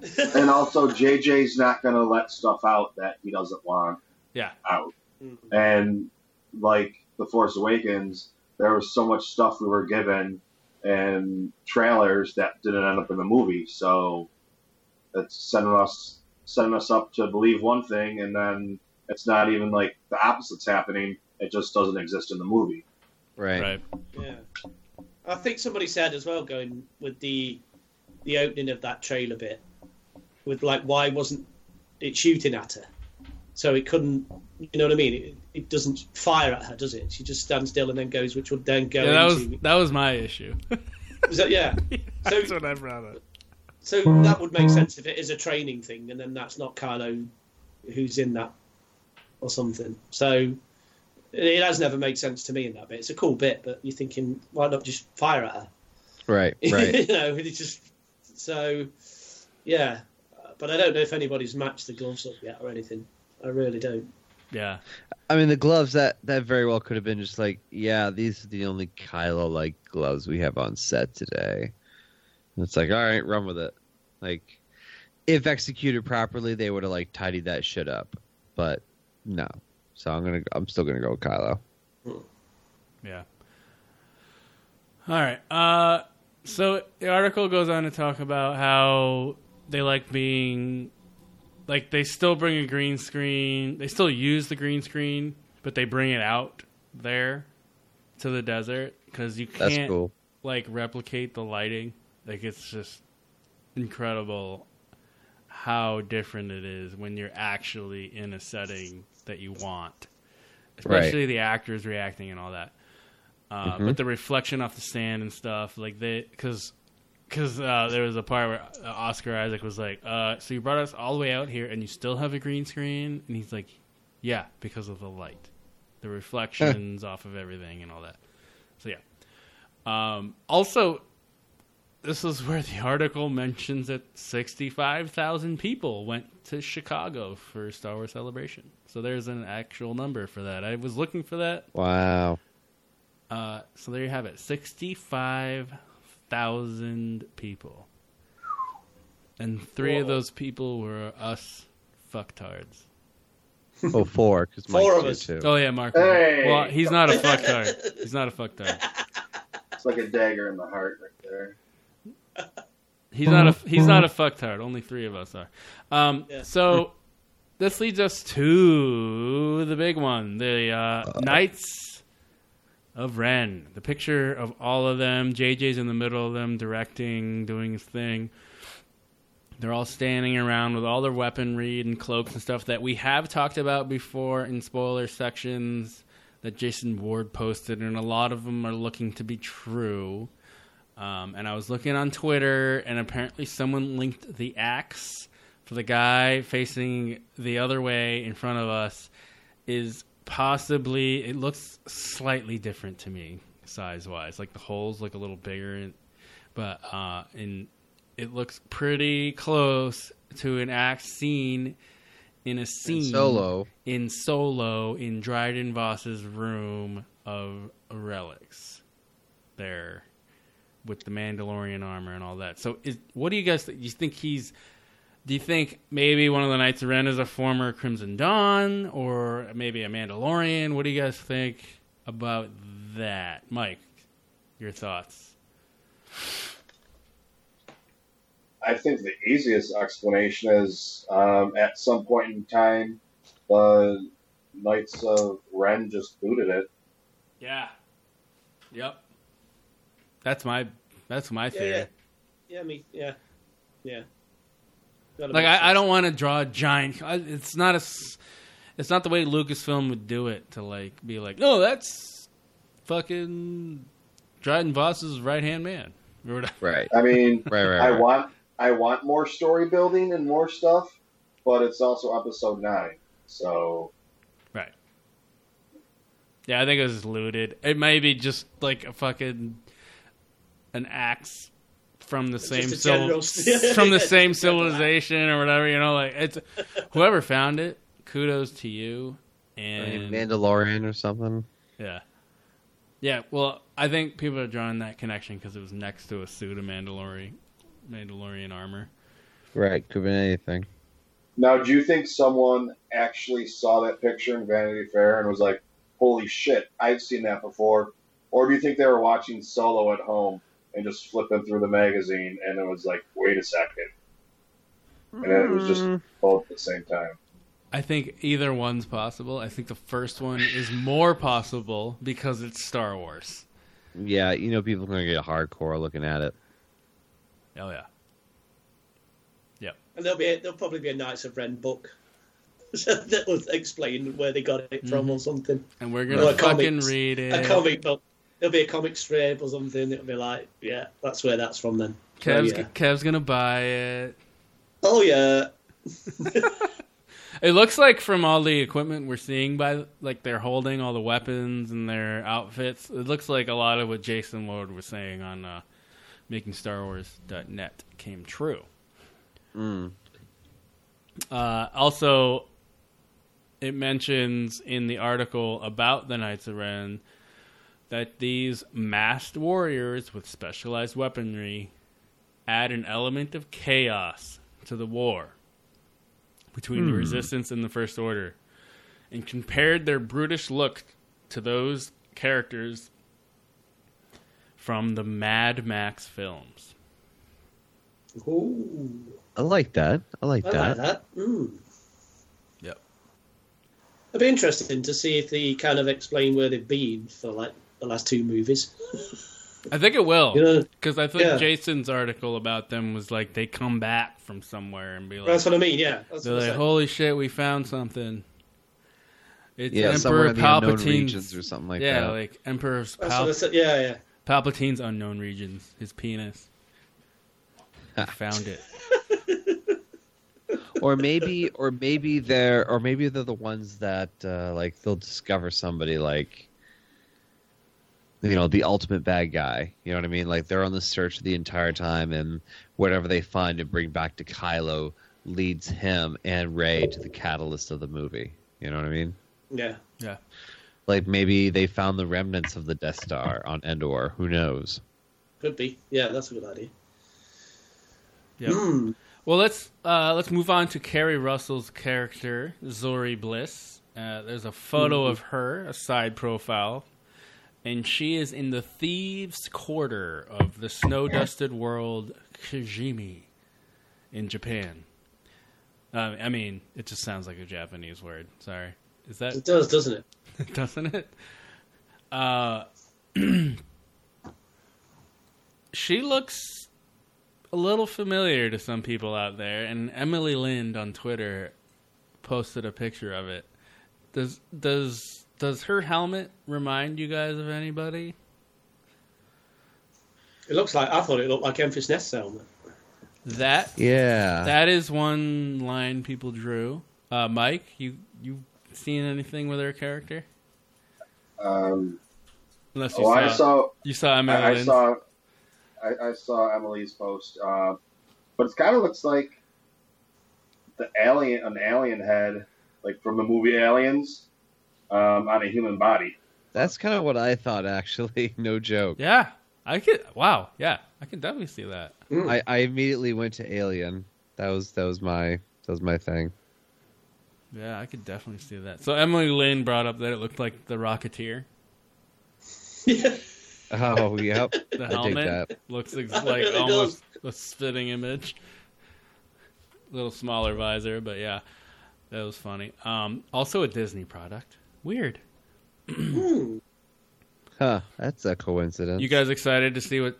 *laughs* and also, JJ's not going to let stuff out that he doesn't want Yeah. out. Mm-hmm. And like The Force Awakens, there was so much stuff we were given and trailers that didn't end up in the movie. So it's sending us setting us up to believe one thing, and then it's not even like the opposite's happening. It just doesn't exist in the movie. Right. Right. Yeah. I think somebody said as well, going with the the opening of that trailer bit, with like why wasn't it shooting at her? So it couldn't, you know what I mean? It, it doesn't fire at her, does it? She just stands still and then goes, which would then go Yeah, that was that was my issue. Is that, *laughs* yeah. So, That's what I brought up. so that would make sense if it is a training thing, and then that's not Kylo who's in that or something. So it has never made sense to me in that bit. It's a cool bit, but you're thinking, why not just fire at her? Right. *laughs* Right. you know, *laughs* it's just so yeah. But I don't know if anybody's matched the gloves up yet or anything. I really don't. Yeah. I mean, the gloves that that very well could have been just like, yeah, these are the only Kylo like gloves we have on set today. And it's like, all right, run with it. Like, if executed properly, they would have like tidied that shit up. But no, so I'm gonna, I'm still gonna go with Kylo. Yeah. All right. Uh, so the article goes on to talk about how they like being, like they still bring a green screen. They still use the green screen, but they bring it out there to the desert because you can't cool. like replicate the lighting. Like it's just incredible how different it is when you're actually in a setting that you want, especially the actors reacting and all that. Uh, Mhm. But the reflection off the sand and stuff, like they, because because uh, there was a part where uh, Oscar Isaac was like, uh, "So you brought us all the way out here, and you still have a green screen?" And he's like, "Yeah, because of the light, the *laughs* reflections off of everything, and all that." So yeah. Um, also, this is where the article mentions that 65,000 people went to Chicago for Star Wars Celebration. So there's an actual number for that. I was looking for that. Wow. Uh, so there you have it 65,000 people. And three of those people were us fucktards. Oh, four because Four of Mike's us. too. Oh, yeah, Mark. Hey! Well, he's not a fucktard. He's not a fucktard. It's like a dagger in the heart right there. He's not a he's not a fucktard. Only three of us are. Um, Yeah. So this leads us to the big one, the uh, Knights of Ren. The picture of all of them. JJ's in the middle of them, directing, doing his thing. They're all standing around with all their weaponry and cloaks and stuff that we have talked about before in spoiler sections that Jason Ward posted, and a lot of them are looking to be true. Um, and I was looking on Twitter, and apparently someone linked the axe for the guy facing the other way in front of us is possibly it looks slightly different to me size wise. Like the holes look a little bigger, but uh, in it looks pretty close to an axe seen in a scene Solo. in Solo in Dryden Voss's room of relics there with the Mandalorian armor and all that. So, is, what do you guys think? You think he's? Do you think maybe one of the Knights of Ren is a former Crimson Dawn, or maybe a Mandalorian? What do you guys think about that, Mike? Your thoughts? I think the easiest explanation is um, at some point in time, the Knights of Ren just booted it. Yeah. Yep. That's my that's my Yeah, theory. yeah, yeah, me, yeah, yeah. Gotta Like I, I don't want to draw a giant. I- It's not a. It's not the way Lucasfilm would do it to like be like, no, that's fucking Dryden Voss's right hand man. Right. I mean, *laughs* Right. Right. I right. want I want more story building and more stuff, but it's also episode nine, so Right. Yeah, I think it was looted. It may be just like a fucking an axe from the same civil, *laughs* *laughs* from the same just a general civilization or whatever. You know, like it's whoever found it. Kudos to you. And Mandalorian or something. yeah, yeah. Well, I think people are drawing that connection because it was next to a suit of Mandalorian Mandalorian armor. Right. Could be anything. Now, do you think someone actually saw that picture in Vanity Fair and was like, "Holy shit, I've seen that before," or do you think they were watching Solo at home and just flipping through the magazine and it was like, "Wait a second, and it was just both at the same time. I think either one's possible. I think the first one is more possible because it's Star Wars. Yeah, you know, people are going to get hardcore looking at it. Oh yeah. Yeah. And there'll be there'll probably be a Knights of Ren book *laughs* that will explain where they got it from Mhm. or something. And we're gonna a fucking comics- read it. A comic book. There'll be a comic strip or something. It'll be like, yeah, that's where that's from then. So, Kev's, yeah. Kev's gonna buy it. Oh yeah. *laughs* It looks like from all the equipment we're seeing by like they're holding all the weapons and their outfits. It looks like a lot of what Jason Ward was saying on uh, making Star Wars.net came true. Mm. Uh, also, it mentions in the article about the Knights of Ren that these masked warriors with specialized weaponry add an element of chaos to the war between the Hmm. Resistance and the First Order, and compared their brutish look to those characters from the Mad Max films. Ooh. I like that. I like I that. like that. Mm. Yep. It'd be interesting to see if they kind of explain where they've been for like the last two movies. I think it will, You know, because I think yeah. Jason's article about them was like they come back from somewhere and be like, That's what I mean. Yeah. That's they're like, holy shit, we found something. It's Yeah, somewhere Emperor in the Palpatine's regions or something like yeah, that. like Emperor That's Pal- Yeah, yeah. Palpatine's unknown regions, his penis. I *laughs* found it. *laughs* or maybe, or maybe they're, or maybe they're the ones that, uh, like, they'll discover somebody like, you know, the ultimate bad guy. You know what I mean? Like they're on the search the entire time, and whatever they find to bring back to Kylo leads him and Rey to the catalyst of the movie. You know what I mean? Yeah. Yeah. Like maybe they found the remnants of the Death Star on Endor. Who knows? Could be. Yeah, that's a good idea. Yep. Hmm. Well, let's uh, let's move on to Keri Russell's character, Zorii Bliss. Uh, there's a photo Mhm. of her, a side profile, and she is in the thieves' quarter of the snow-dusted world Kijimi in Japan. Uh, I mean, it just sounds like a Japanese word. Sorry, is that It does, doesn't it? *laughs* doesn't it? Uh, *clears throat* she looks a little familiar to some people out there, and Emily Lind on Twitter posted a picture of it. Does does does her helmet remind you guys of anybody? It looks like I thought it looked like Memphis Nest helmet. That Yeah. that is one line people drew. Uh, Mike, you you seen anything with her character? Um, Unless you oh, saw, I saw. you saw Emily I, I saw. I, I saw Emily's post, uh, but it kind of looks like the alien, an alien head, like from the movie Aliens, um, on a human body. That's kind of what I thought, actually. *laughs* No joke. Yeah, I could. Wow, yeah, I can definitely see that. I, I immediately went to Alien. That was that was my that was my thing. Yeah, I could definitely see that. So Emily Lynn brought up that it looked like the Rocketeer. Yeah. *laughs* Oh, yep. *laughs* The I helmet that. looks ex- It like really almost a spitting image. A little smaller visor, but yeah, that was funny. Um, also a Disney product. Weird. *clears throat* Huh? That's a coincidence. You guys excited to see what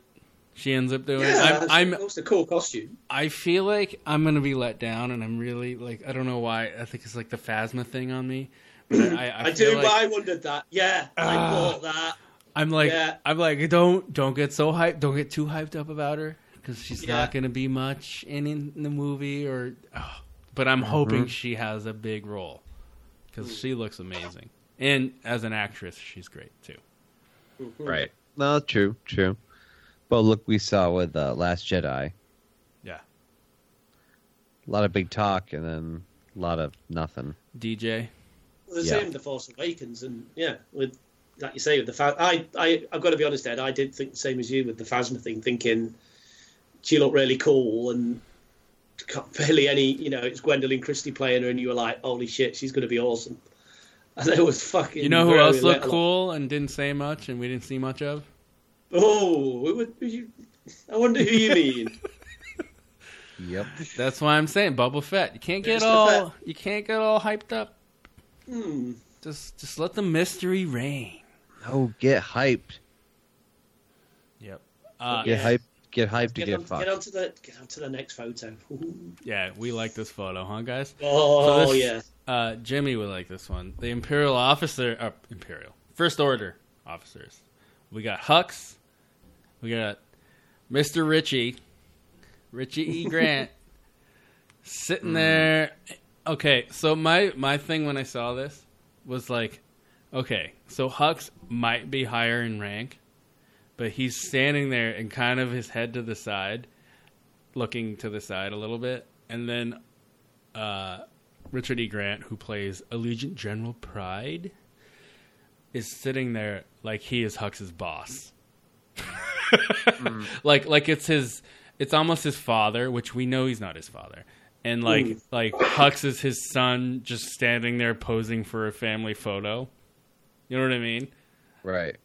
she ends up doing? Yeah, I'm, I'm it's a cool costume. I feel like I'm gonna be let down, and I'm really like I don't know why. I think it's like the Phasma thing on me. But I, I, I, *clears throat* feel do, like- but I wondered that. Yeah, I Ah. bought that. I'm like, Yeah. I'm like, don't don't get so hyped, don't get too hyped up about her because she's Yeah. not gonna be much in, in the movie. Or, oh. but I'm hoping Mhm. she has a big role because she looks amazing, and as an actress, she's great too. Right. No, true, true. But look, we saw with uh, Last Jedi. Yeah. A lot of big talk and then a lot of nothing. DJ. Well, the Yeah. same with the Force Awakens, and yeah, with like you say with the Phas- I I I've got to be honest, Ed. I did think the same as you with the Phasma thing, thinking she looked really cool and got *laughs* barely any. You know, it's Gwendoline Christie playing her, and you were like, holy shit, she's going to be awesome. *laughs* And it was fucking. You know who else looked little. cool and didn't say much, and we didn't see much of? Oh, who would- who you, I wonder who you mean. *laughs* Yep. That's why I'm saying Boba Fett. You can't get Mr. all you can't get all hyped up. Hmm. Just just let the mystery reign. No, get hyped. Yep. Uh, Get hyped. Get hyped to Get, get on, fucked. get on to the get on to the next photo. Ooh. *laughs* Yeah, we like this photo, huh, guys? Oh So this- yeah. Uh, Jimmy would like this one. The Imperial officer, uh, Imperial First Order officers. We got Hux. We got Mister Richie, Richie E. *laughs* Grant, sitting there. Okay, so my my thing when I saw this was like, okay, so Hux might be higher in rank, but he's standing there and kind of his head to the side, looking to the side a little bit, and then uh, Richard E. Grant, who plays Allegiant General Pride, is sitting there like he is Hux's boss. *laughs* Like like it's his it's almost his father, which we know he's not his father. And like Mm. like Hux is his son just standing there posing for a family photo. You know what I mean? Right.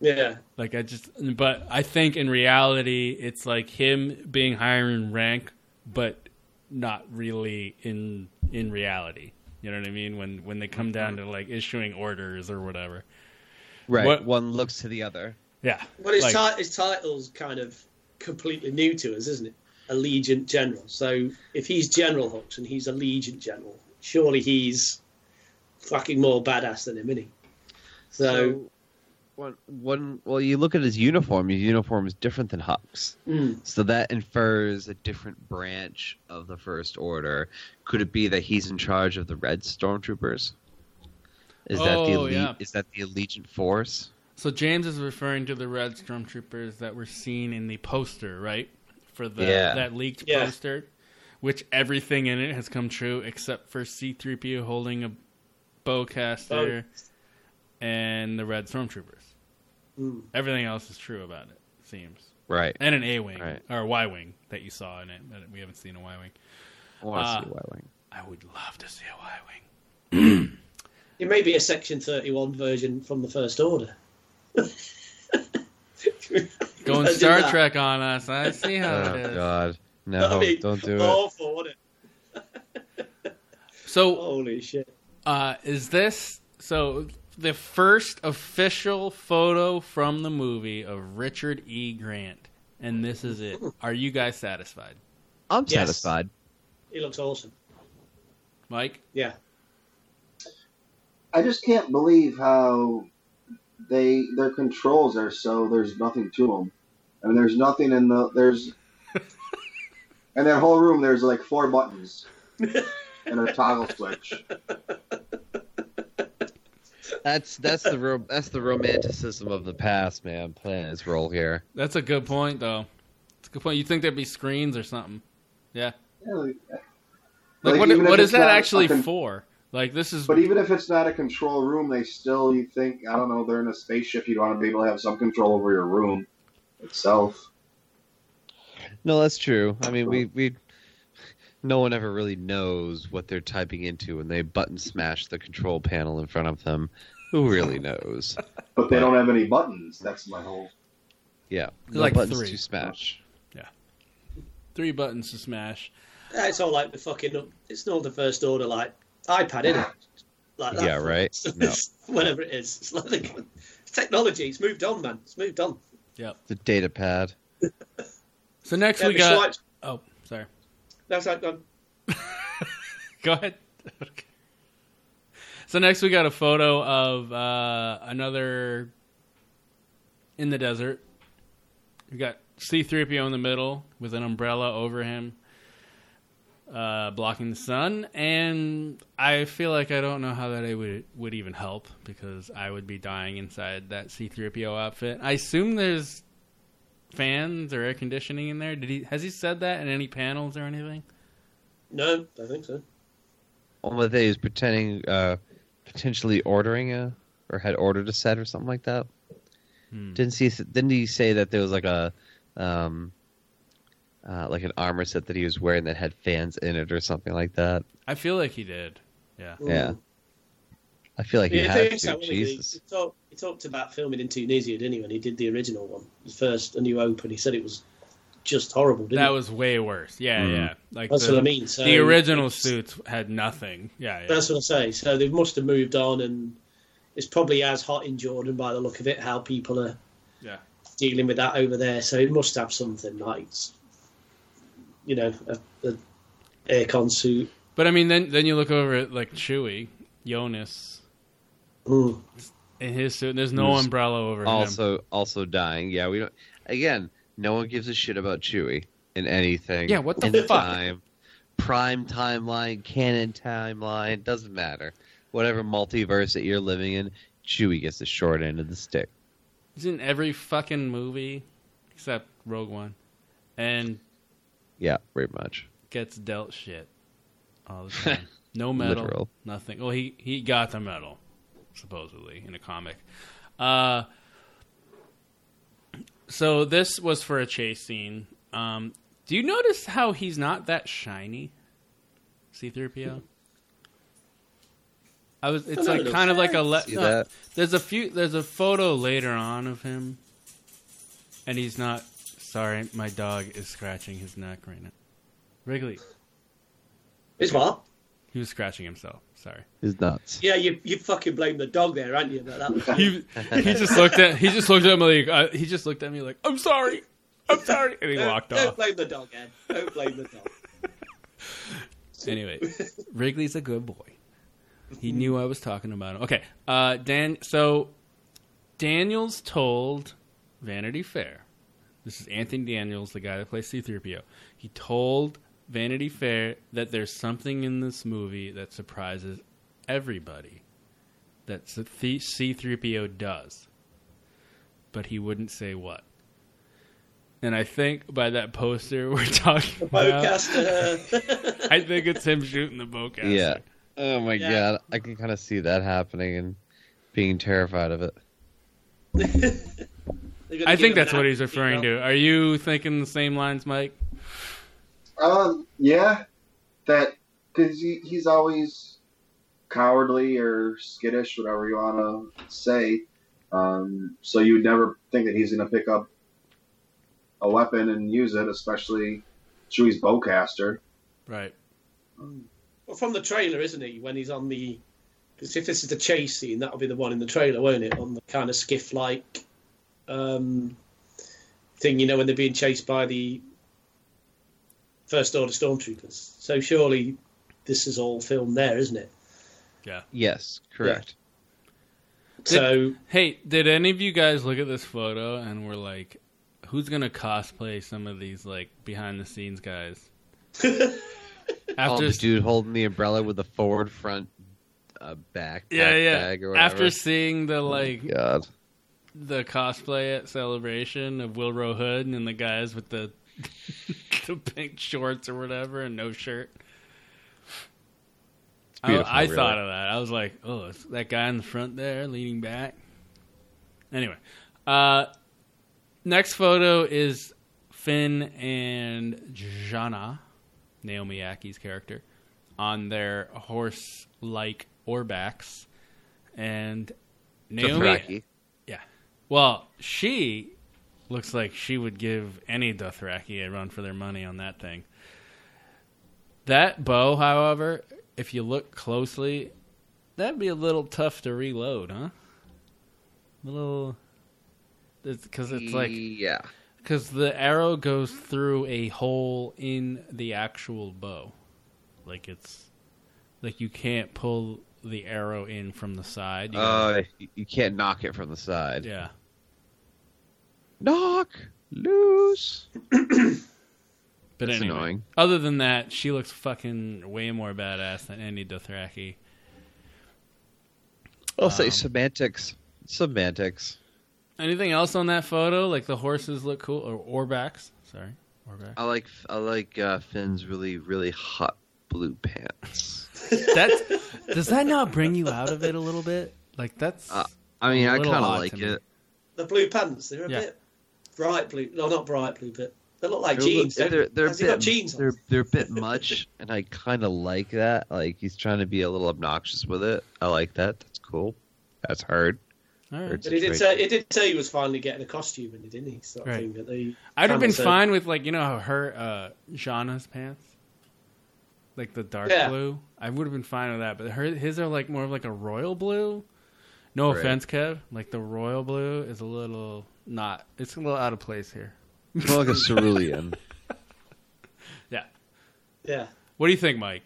Yeah. Like I just, but I think in reality, it's like him being higher in rank, but not really in in reality. You know what I mean? When when they come down to mm-hmm. like issuing orders or whatever. Right. What- One looks to the other. Yeah. Well, his, Like- ti- his title's kind of completely new to us, isn't it? Allegiant General. So if he's General Hux and he's Allegiant General, surely he's fucking more badass than him, isn't he? So, one, one, well, you look at his uniform. His uniform is different than Hux's, Mm. so that infers a different branch of the First Order. Could it be that he's in charge of the Red Stormtroopers? Is that the Oh, elite? yeah. Is that the Allegiant Force? So James is referring to the red stormtroopers that were seen in the poster, right? For the Yeah. that leaked Yeah. poster, which everything in it has come true except for C-3PO holding a bowcaster and the red stormtroopers. Mm. Everything else is true about it, it seems. Right. And an A wing Right. or a Y wing that you saw in it, but we haven't seen a Y wing. I want to Uh, see a Y-wing. I would love to see a Y wing. *clears throat* it may be a Section 31 version from the First Order. Going *laughs* Star that. Trek on us. I see how Oh it is. God, no! That'd be don't do it. awful, wouldn't it? So Holy shit. Uh, is this so? The first official photo from the movie of Richard E. Grant, and this is it. Are you guys satisfied, I'm Yes. satisfied. He looks awesome. Mike? Yeah. I just can't believe how they their controls are so there's nothing to them. I mean, there's nothing in the there's *laughs* in that whole room. There's like four buttons *laughs* and a toggle switch. *laughs* That's that's the ro- that's the romanticism of the past, man. Playing his role here. That's a good point, though. It's a good point. You think there'd be screens or something? Yeah. Yeah, like- Like, Like, what? What is that actually con- for? Like, this is. But even if it's not a control room, they still you think I don't know they're in a spaceship. You'd want to be able to have some control over your room itself. No, that's true. I mean, we we no one ever really knows what they're typing into when they button smash the control panel in front of them. Who really knows? But they don't have any buttons. That's my whole. Yeah, no Like buttons three. to smash. three buttons to smash. Yeah, It's all like the fucking. It's not the First Order like iPad, is it? *laughs* Like that. Yeah, right. *laughs* No, Whatever it is. It's like the, it's *laughs* technology. It's moved on, man. It's moved on. Yeah, the data pad. So next Yeah, we but got. Schweitz- Oh, sorry. That's like, um, *laughs* Go ahead. Okay. So next we got a photo of uh, another in the desert. We got C-3PO in the middle with an umbrella over him, uh, blocking the sun. And I feel like I don't know how that would would even help because I would be dying inside that C-3PO outfit. I assume there's fans or air conditioning in there. Did he has he said that in any panels or anything? no, I think so. Only they was pretending, uh, potentially ordering a or had ordered a set or something like that. Hmm. Didn't see? Didn't he say that there was like a, um, uh, like an armor set that he was wearing that had fans in it or something like that? I feel like he did. Yeah. Yeah. I feel like he Yeah, I had to. so, wasn't he? Jesus. He, talked, he talked about filming in Tunisia, didn't he? When he did the original one, the first A New open, he said it was just horrible. Didn't That it? was way worse. Yeah, Mm. yeah. Like That's the, what I mean. So the original suits had nothing. Yeah, yeah. That's what I say. So they must have moved on, and it's probably as hot in Jordan by the look of it. How people are Yeah. dealing with that over there. So it must have something like, you know, a, a aircon suit. But I mean, then then you look over at like Chewie, Joonas, Mm. In his suit. And there's no Who's umbrella over him. Also, also dying. Yeah, we don't. Again, no one gives a shit about Chewie in anything. Yeah, what the in fuck? Time, prime timeline, canon timeline, doesn't matter. Whatever multiverse that you're living in, Chewie gets the short end of the stick. He's in every fucking movie except Rogue One, and Yeah, pretty much. gets dealt shit all the *laughs* time. No medal, Literal. nothing. Well, he he got the medal supposedly in a comic. Uh, so this was for a chase scene. Um, do you notice how he's not that shiny? C-3PO. I was. It's like kind of like a. Le- See no, that? There's a few. There's a photo later on of him, and he's not. Sorry, my dog is scratching his neck right now. Wrigley, Is what? he was scratching himself. Sorry. He's nuts. Yeah, you you fucking blame the dog there, aren't you? About that. *laughs* He he just looked at he just looked at me like uh, he just looked at me like I'm sorry, I'm sorry, and he don't, walked don't off. blame the dog, Ed. Don't blame the dog. *laughs* Anyway, Wrigley's a good boy. He knew I was talking about him. Okay, uh, Dan. So Daniels told Vanity Fair. This is Anthony Daniels, the guy that plays C-3PO. He told Vanity Fair that there's something in this movie that surprises everybody. That C-3PO does, but he wouldn't say what. And I think by that poster *laughs* we're talking about, Bowcaster. I think it's him shooting the bowcaster. Yeah. Oh my Yeah. god, I can kind of see that happening and being terrified of it. *laughs* I think that's an what he's acting referring role. to. Are you thinking the same lines, Mike? Um, yeah, that because he, he's always cowardly or skittish, whatever you want to say. Um, so you'd never think that he's going to pick up a weapon and use it, especially Chewie's bowcaster. Right. Well, from the trailer, isn't he? When he's on the. Because if this is the chase scene, that'll be the one in the trailer, won't it? On the kind of skiff like um, thing, you know, when they're being chased by the First Order stormtroopers. So surely this is all filmed there, isn't it? Yeah. Yes, correct. So Hey, did any of you guys look at this photo and were like, who's gonna cosplay some of these like behind the scenes guys? *laughs* Oh, After the dude holding the umbrella with the forward front uh, back yeah, yeah. bag or whatever. After seeing the like God. the cosplay at celebration of Wilrow Hood and the guys with the *laughs* the pink shorts or whatever and no shirt. I, I really. thought of that. I was like, oh, it's that guy in the front there leaning back. Anyway, uh, next photo is Finn and Jannah, Naomi Ackie's character, on their horse-like orbaks, and Naomi. Dothraki. Yeah. Well, she looks like she would give any Dothraki a run for their money on that thing. That bow, however, if you look closely, that'd be a little tough to reload, huh? A little, because it's like yeah. because the arrow goes through a hole in the actual bow, like it's like you can't pull the arrow in from the side. You gotta- Uh, you can't knock it from the side. yeah. Knock loose. But That's anyway, annoying. other than that, she looks fucking way more badass than any Dothraki. I'll say Um, semantics. Semantics. Anything else on that photo? Like the horses look cool, or Orbaks? Sorry, Orbaks. I like I like uh, Finn's really really hot blue pants. That's *laughs* does that not bring you out of it a little bit? Like that's. Uh, I mean, I kind of like to me. it. the blue pants, they're a Yeah. bit bright blue. No, not bright blue, but they look like They're a little- jeans. don't They're, they? they're, a Has he got bit, jeans on? they're, they're a bit much, *laughs* and I kind of like that. Like he's trying to be a little obnoxious with it. I like that. That's cool. That's hard. All right. Weird But he did situation. say he did say he was finally getting a costume, and he didn't he? Sort of Right. thing, I'd have been said. fine with like you know her uh Shauna's pants, like the dark Yeah. blue. I would have been fine with that, but her his are like more of like a royal blue. No Right. offense, Kev. Like the royal blue is a little not. It's a little out of place here. More like a cerulean. *laughs* Yeah. Yeah. What do you think, Mike?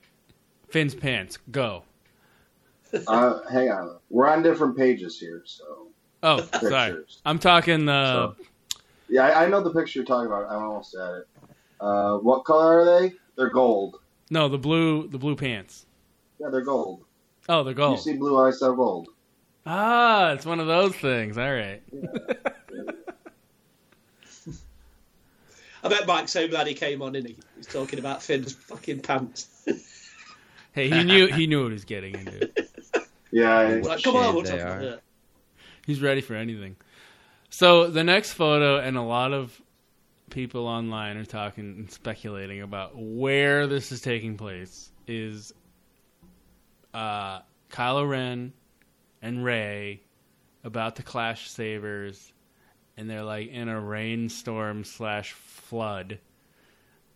Finn's pants. Go. Uh, hang on, we're on different pages here, so Oh, sorry. I'm talking uh, the. yeah, I, I know the picture you're talking about. I'm almost at it. Uh, what color are they? They're gold. No, the blue. The blue pants. Yeah, they're gold. Oh, they're gold. You see blue eyes have gold. Ah, it's one of those things. All right. *laughs* I bet Mike's so glad he came on, didn't he? He's talking about Finn's fucking pants. *laughs* Hey, he knew he knew what he was getting into. Yeah, I- like, come on, we'll they talk about it. He's ready for anything. So the next photo, and a lot of people online are talking and speculating about where this is taking place, is uh, Kylo Ren and Rey about to clash sabers, and they're like in a rainstorm slash flood,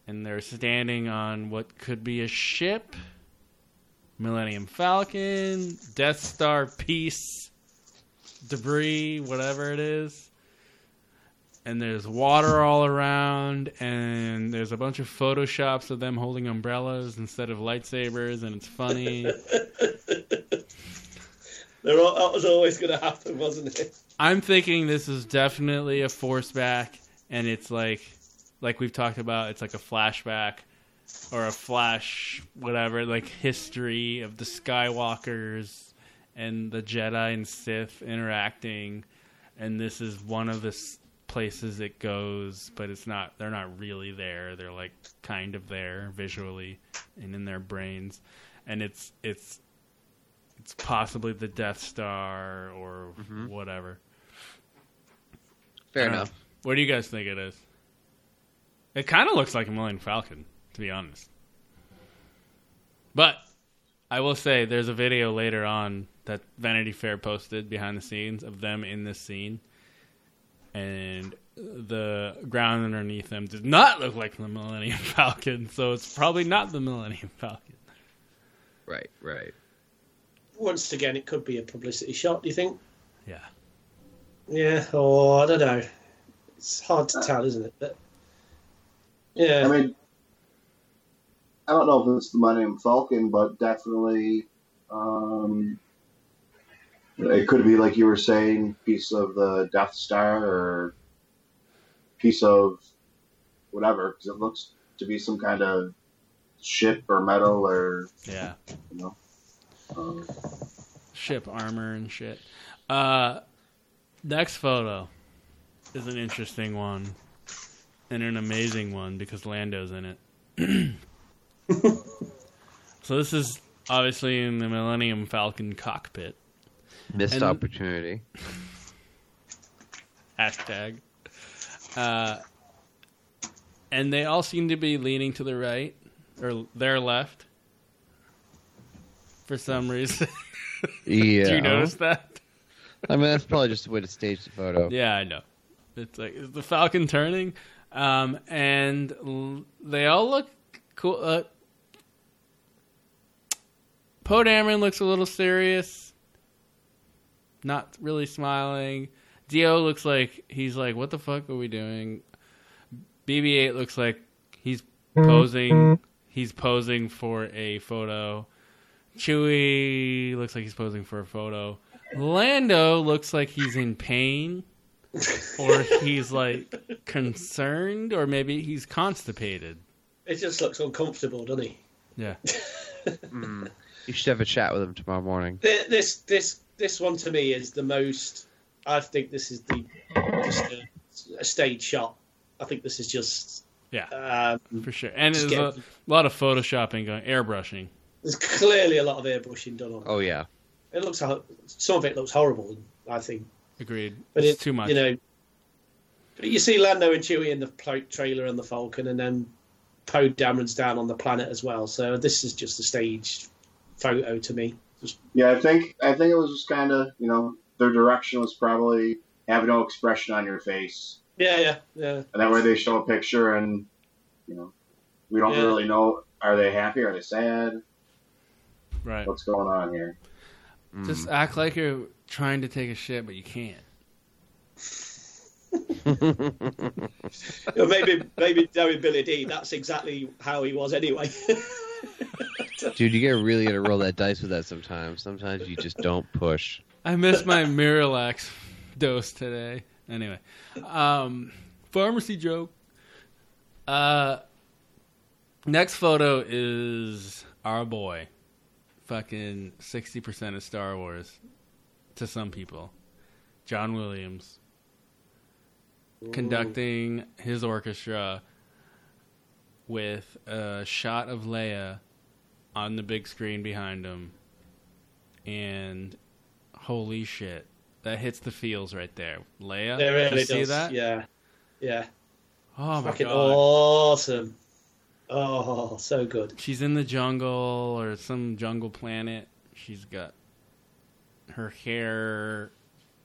and they're standing on what could be a ship. Millennium Falcon, Death Star piece, debris, whatever it is. And there's water all around, and there's a bunch of photoshops of them holding umbrellas instead of lightsabers, and it's funny. *laughs* All, that was always going to happen, wasn't it? I'm thinking this is definitely a force back, and it's like, like we've talked about, it's like a flashback or a flash, whatever, like history of the Skywalkers and the Jedi and Sith interacting, and this is one of the places it goes, but it's not. They're not really there. They're like kind of there visually and in their brains, and it's it's it's possibly the Death Star or mm-hmm. whatever. Fair I enough. know. What do you guys think it is? It kind of looks like a Millennium Falcon, to be honest. But I will say there's a video later on that Vanity Fair posted behind the scenes of them in this scene, and the ground underneath them does not look like the Millennium *laughs* Falcon, so it's probably not the Millennium Falcon. Right, right. Once again, it could be a publicity shot. Do you think? Yeah. Yeah. Or I don't know. It's hard to tell, isn't it? But yeah. I mean, I don't know if it's the Millennium Falcon, but definitely, um, it could be like you were saying, piece of the Death Star or piece of whatever, because it looks to be some kind of ship or metal or Yeah. you know. Um, ship armor and shit. Uh, next photo is an interesting one and an amazing one because Lando's in it. *clears throat* so this is obviously in the Millennium Falcon cockpit. Missed And- opportunity. *laughs* Hashtag. Uh, and they all seem to be leaning to the right or their left for some reason. Yeah. *laughs* Do you notice that? I mean, that's probably just a way to stage the photo. Yeah, I know. It's like the Falcon turning, um, and l- they all look cool. Uh, Poe Dameron looks a little serious, not really smiling. Dio looks like he's like, "What the fuck are we doing?" BB-8 looks like he's posing. He's posing for a photo. Chewie looks like he's posing for a photo. Lando looks like he's in pain, or he's like concerned, or maybe he's constipated. It just looks uncomfortable, doesn't he? Yeah. *laughs* Mm. You should have a chat with him tomorrow morning. Th- This this this one to me is the most. I think this is the just a, a stage shot. I think this is just. Yeah, um, for sure. And there's a get- lot of photoshopping going, airbrushing. there's clearly a lot of airbrushing done on it. Oh yeah. It looks ho- some of it looks horrible. I think, Agreed. but it's it, too much. You know, but you see Lando and Chewie in the pl- trailer and the Falcon, and then Poe Dameron's down on the planet as well. So this is just a staged photo to me. Just yeah, I think I think it was just kind of you know their direction was probably have no expression on your face, Yeah, yeah, yeah. and that way they show a picture, and you know, we don't Yeah. really know are they happy, are they sad, Right. what's going on here. Just act like you're trying to take a shit, but you can't. *laughs* Maybe maybe Derry Billy Dee. That's exactly how he was anyway. *laughs* Dude, you get really gonna roll that dice with that sometimes. Sometimes you just don't push. I missed my Miralax dose today. Anyway, um, pharmacy joke. Uh, next photo is our boy, fucking sixty percent of Star Wars, to some people, John Williams, conducting his orchestra with a shot of Leia on the big screen behind him, and holy shit, that hits the feels right there. Leia, it really you see does. that? Yeah, yeah. Oh my Fucking god. awesome. Oh, so good. She's in the jungle or some jungle planet. She's got her hair.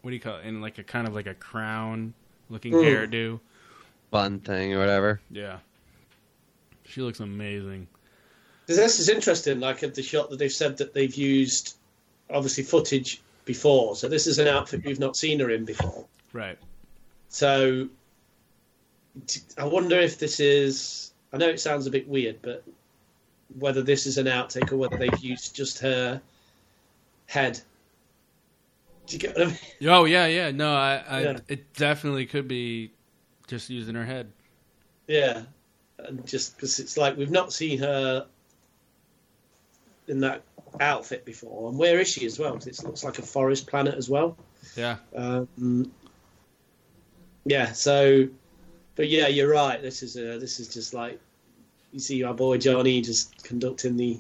What do you call it? In like a kind of like a crown looking Mm. hairdo. Fun thing or whatever. Yeah. She looks amazing. This is interesting. Like at the shot that they've said that they've used, obviously footage before. So this is an outfit we've not seen her in before. Right. So I wonder if this is. I know it sounds a bit weird, but whether this is an outtake or whether they've used just her head. Do you get what I mean? *laughs* Oh yeah, yeah. No, I, I Yeah. it definitely could be just using her head. Yeah, and just because it's like we've not seen her in that outfit before, and where is she as well? 'Cause it looks like a forest planet as well. Yeah. Um, yeah. So, but yeah, you're right. This is a, this is just like you see our boy Johnny just conducting the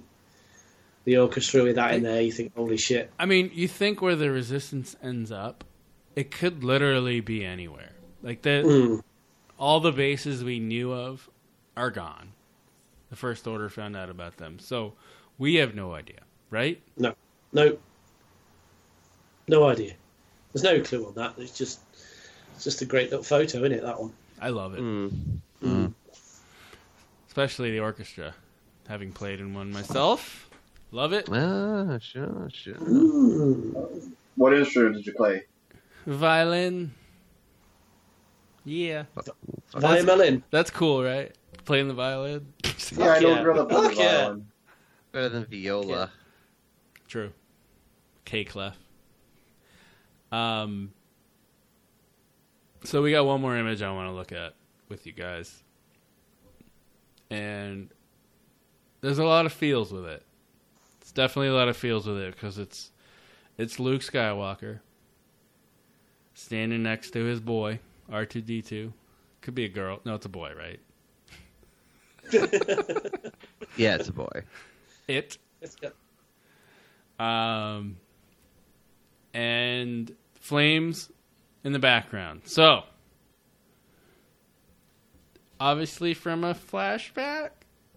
the orchestra with that in there. You think, holy shit. I mean, you think where the resistance ends up, it could literally be anywhere. Like the Mm. all the bases we knew of are gone. The first order found out about them. So we have no idea, right? No, no, no idea. There's no clue on that. It's just it's just a great little photo, isn't it? That one. I love it. Mm. Especially the orchestra. Having played in one myself. Love it. Ah, sure, sure. What instrument did you play? Violin. Yeah. Violin. That's cool, right? Playing the violin. *laughs* Yeah, I don't really play the Fuck yeah. violin. Better than viola. True. C clef. Um. So we got one more image I want to look at with you guys, and there's a lot of feels with it. It's definitely a lot of feels with it because it's it's Luke Skywalker standing next to his boy R two D two. Could be a girl. No, it's a boy, right? *laughs* Yeah, it's a boy. It. Um, and flames in the background. So, obviously from a flashback.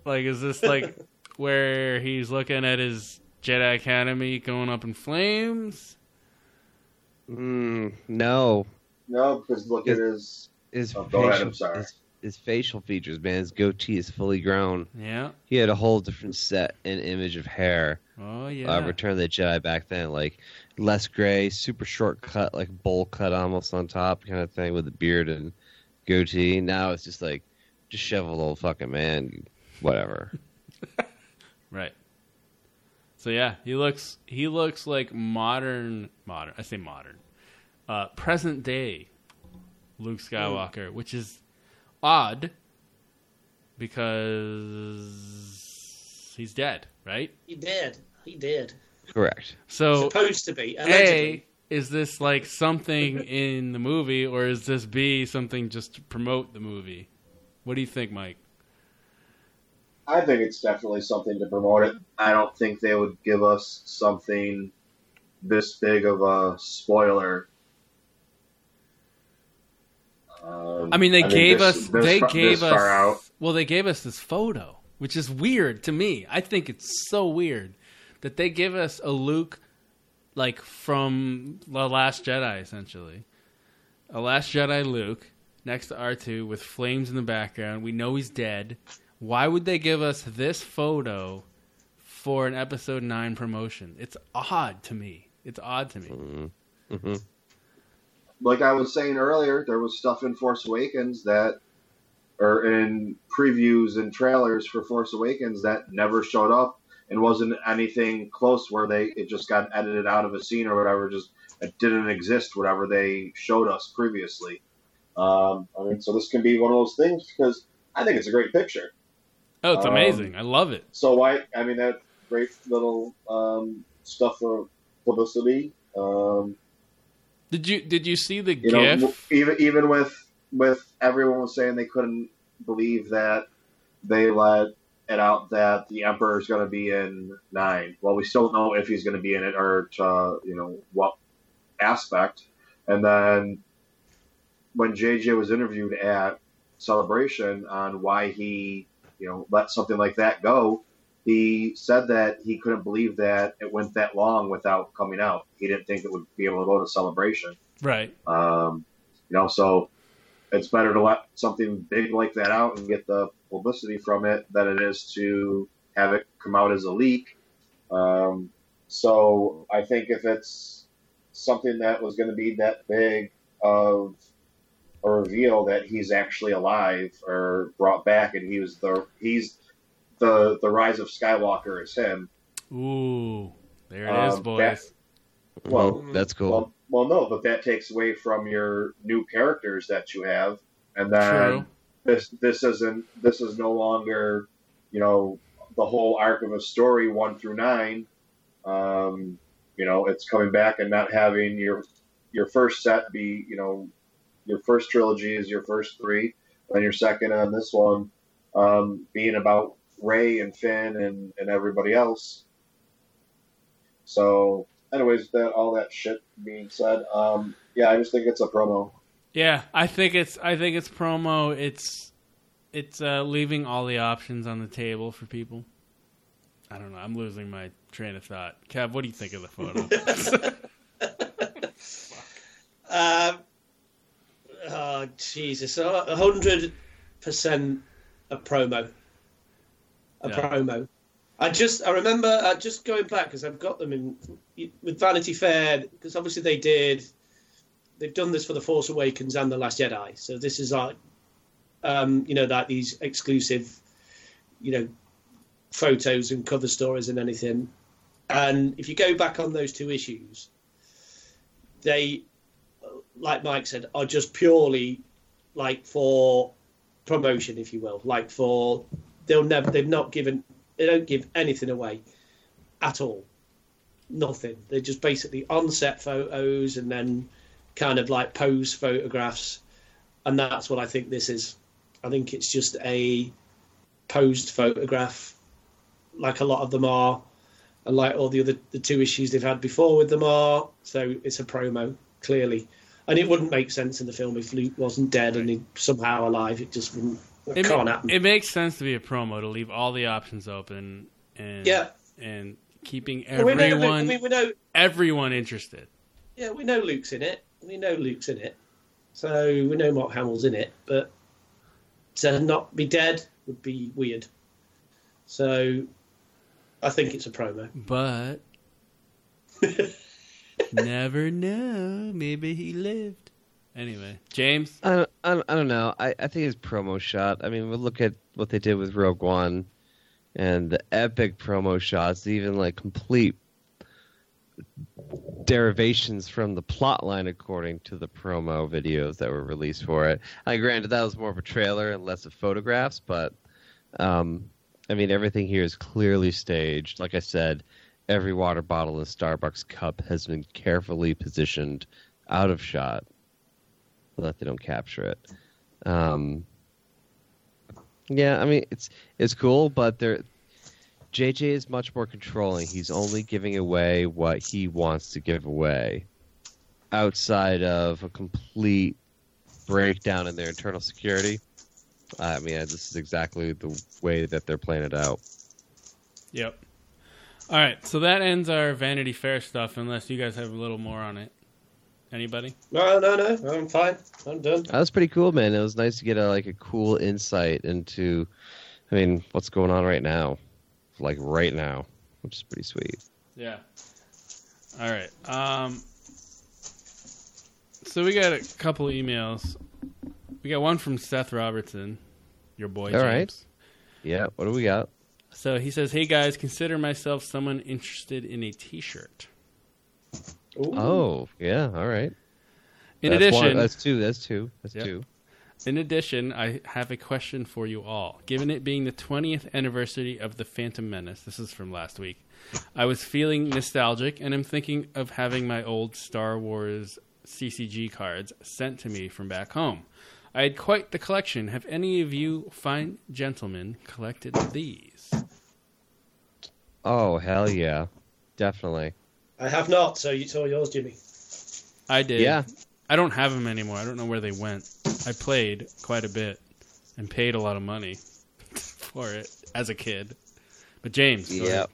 Like, is this like *laughs* where he's looking at his Jedi Academy going up in flames? Mm, no. No, because look at his. His, Oh, go ahead, facial, I'm sorry. his, his facial features, man. His goatee is fully grown. Yeah. He had a whole different set and image of hair. Oh yeah. Uh, Return of the Jedi back then, like less gray, super short cut, like bowl cut almost on top, kind of thing with the beard and goatee. Now it's just like disheveled old fucking man. Whatever. *laughs* Right. So yeah, he looks he looks like modern modern. I say modern. Uh, present day Luke Skywalker, which is odd because he's dead, right? He did. He did. Correct. So Supposed to be. A is this like something in the movie or is this B something just to promote the movie? What do you think, Mike? I think it's definitely something to promote it. I don't think they would give us something this big of a spoiler. Um, I mean, they gave this- us this they fa- gave this out. us well, they gave us this photo, which is weird to me. I think it's so weird that they give us a Luke like from the Last Jedi, essentially. A Last Jedi Luke next to R two with flames in the background. We know he's dead. Why would they give us this photo for an Episode nine promotion? It's odd to me. It's odd to me. Mm-hmm. like I was saying earlier, there was stuff in Force Awakens that, or in previews and trailers for Force Awakens that never showed up and wasn't anything close where they it just got edited out of a scene or whatever. Just it didn't exist. Whatever they showed us previously. Um, I mean, so this can be one of those things because I think it's a great picture. Oh, it's Um, amazing. I love it. So why? I mean, that great little um, stuff for publicity. Um, Did you did you see the you know, even even with with everyone was saying they couldn't believe that they let it out that the emperor is going to be in nine. Well, we still don't know if he's going to be in it or to, you know what aspect. And then when JJ was interviewed at Celebration on why he you know let something like that go, he said that he couldn't believe that it went that long without coming out. He didn't think it would be able to go to Celebration. Right. Um, you know, so it's better to let something big like that out and get the publicity from it than it is to have it come out as a leak. Um, so I think if it's something that was going to be that big of a reveal that he's actually alive or brought back and he was the he's the the rise of Skywalker is him. Ooh, there it is, Um, boys. that- well, Mhm. that's cool. Well, well, no, but that takes away from your new characters that you have, and then True. this this isn't this is no longer, you know, the whole arc of a story one through nine. Um, you know, it's coming back and not having your your first set be, you know, your first trilogy is your first three, and your second on this one um, being about Rey and Finn and, and everybody else. So, anyways, that all that shit being said, um, yeah, I just think it's a promo. Yeah, I think it's I think it's promo. It's it's uh, leaving all the options on the table for people. I don't know. I'm losing my train of thought. Kev, what do you think of the photo? *laughs* Um, oh Jesus! A hundred percent a promo. A Yeah. promo. I just I remember uh, just going back because I've got them in with Vanity Fair because obviously they did they've done this for the Force Awakens and the Last Jedi. So this is like um, you know like these exclusive you know photos and cover stories and anything. And if you go back on those two issues, they like Mike said, are just purely like for promotion, if you will. Like for they'll never they've not given they don't give anything away at all. Nothing. They're just basically on set photos and then kind of like pose photographs. And that's what I think this is. I think it's just a posed photograph like a lot of them are and like all the other the two issues they've had before with them are. So it's a promo, clearly. And it wouldn't make sense in the film if Luke wasn't dead and he somehow alive. It just wouldn't. It, ma- it makes sense to be a promo to leave all the options open and Yeah. and keeping Well, we know Luke- I mean, we know. everyone interested. Yeah, we know Luke's in it. We know Luke's in it. So we know Mark Hamill's in it, but to not be dead would be weird. So I think it's a promo. But *laughs* never know. Maybe he lived. Anyway, James. I don't, I don't, know. I, I think it's promo shot. I mean, we'll look at what they did with Rogue One and the epic promo shots, even like complete derivations from the plot line according to the promo videos that were released for it. I granted that was more of a trailer and less of photographs, but um, I mean everything here is clearly staged. Like I said, every water bottle and Starbucks cup has been carefully positioned out of shot that they don't capture it. Um, yeah, I mean it's it's cool, but they're JJ is much more controlling. He's only giving away what he wants to give away, outside of a complete breakdown in their internal security. I mean, this is exactly the way that they're playing it out. Yep. All right, so that ends our Vanity Fair stuff. Unless you guys have a little more on it. Anybody? No, no, no. I'm fine. I'm done. That was pretty cool, man. It was nice to get a like a cool insight into, I mean, what's going on right now, like right now, which is pretty sweet. Yeah. All right. Um. So we got a couple emails. We got one from Seth Robertson, your boy. All James. right. Yeah. What do we got? So he says, "Hey guys, consider myself someone interested in a T-shirt." Oh, yeah. All right. In That's one- addition, that's two. That's two. That's Yep. two. In addition, I have a question for you all. Given it being the 20th anniversary of The Phantom Menace, this is from last week, I was feeling nostalgic and I'm thinking of having my old Star Wars CCG cards sent to me from back home. I had quite the collection. Have any of you fine gentlemen collected these? Oh hell yeah, definitely. I have not. So you saw yours, Jimmy. I did. Yeah. I don't have them anymore. I don't know where they went. I played quite a bit and paid a lot of money *laughs* for it as a kid. But James, go Yeah.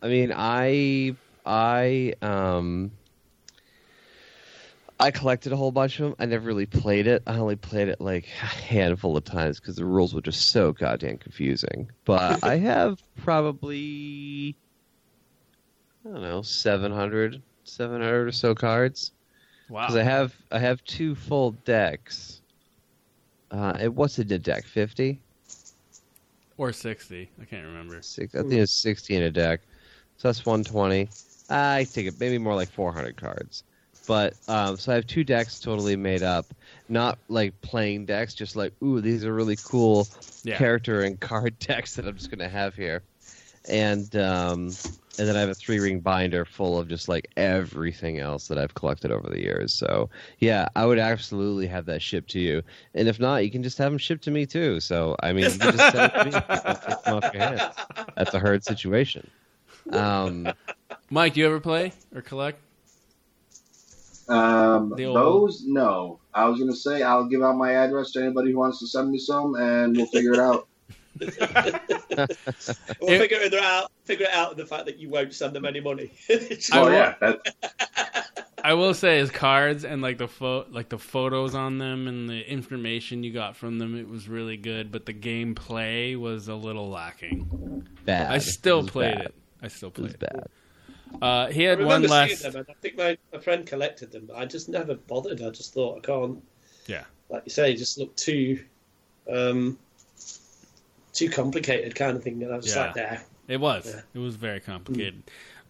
I mean, I I um I collected a whole bunch of them. I never really played it. I only played it like a handful of times because the rules were just so goddamn confusing. But *laughs* I have probably I don't know 700, 700 or so cards. Wow. Because I have I have two full decks. Uh, it what's it a deck? Fifty. Or 60. I can't remember. Six, I think it's 60 in a deck. So that's 120. I think it maybe more like 400 cards. But um, so I have two decks totally made up, not like playing decks, just like ooh, these are really cool Yeah. character and card *laughs* decks that I'm just gonna have here, and um, and then I have a three ring binder full of just like everything else that I've collected over the years. So yeah, I would absolutely have that shipped to you, and if not, you can just have them shipped to me too. So I mean, you can just send it to me, take them off your hands. That's a hard situation. Um, Mike, do you ever play or collect? Um, The old- those, no. I was gonna say I'll give out my address to anybody who wants to send me some, and we'll figure it out. *laughs* We'll figure it out. Figure it out. in The fact that you won't send them any money. *laughs* Oh will- yeah, that, *laughs* I will say, his cards and like the pho- like the photos on them and the information you got from them, it was really good. But the gameplay was a little lacking. bad. I still It played bad. it. I still It was played bad. it. Uh, he I had remember one last. them, and I think my, my friend collected them, but I just never bothered. I just thought I can't. Yeah. Like you say, just looked too, um, too complicated kind of thing. And I was just Yeah. like, there. It was. Yeah. It was very complicated.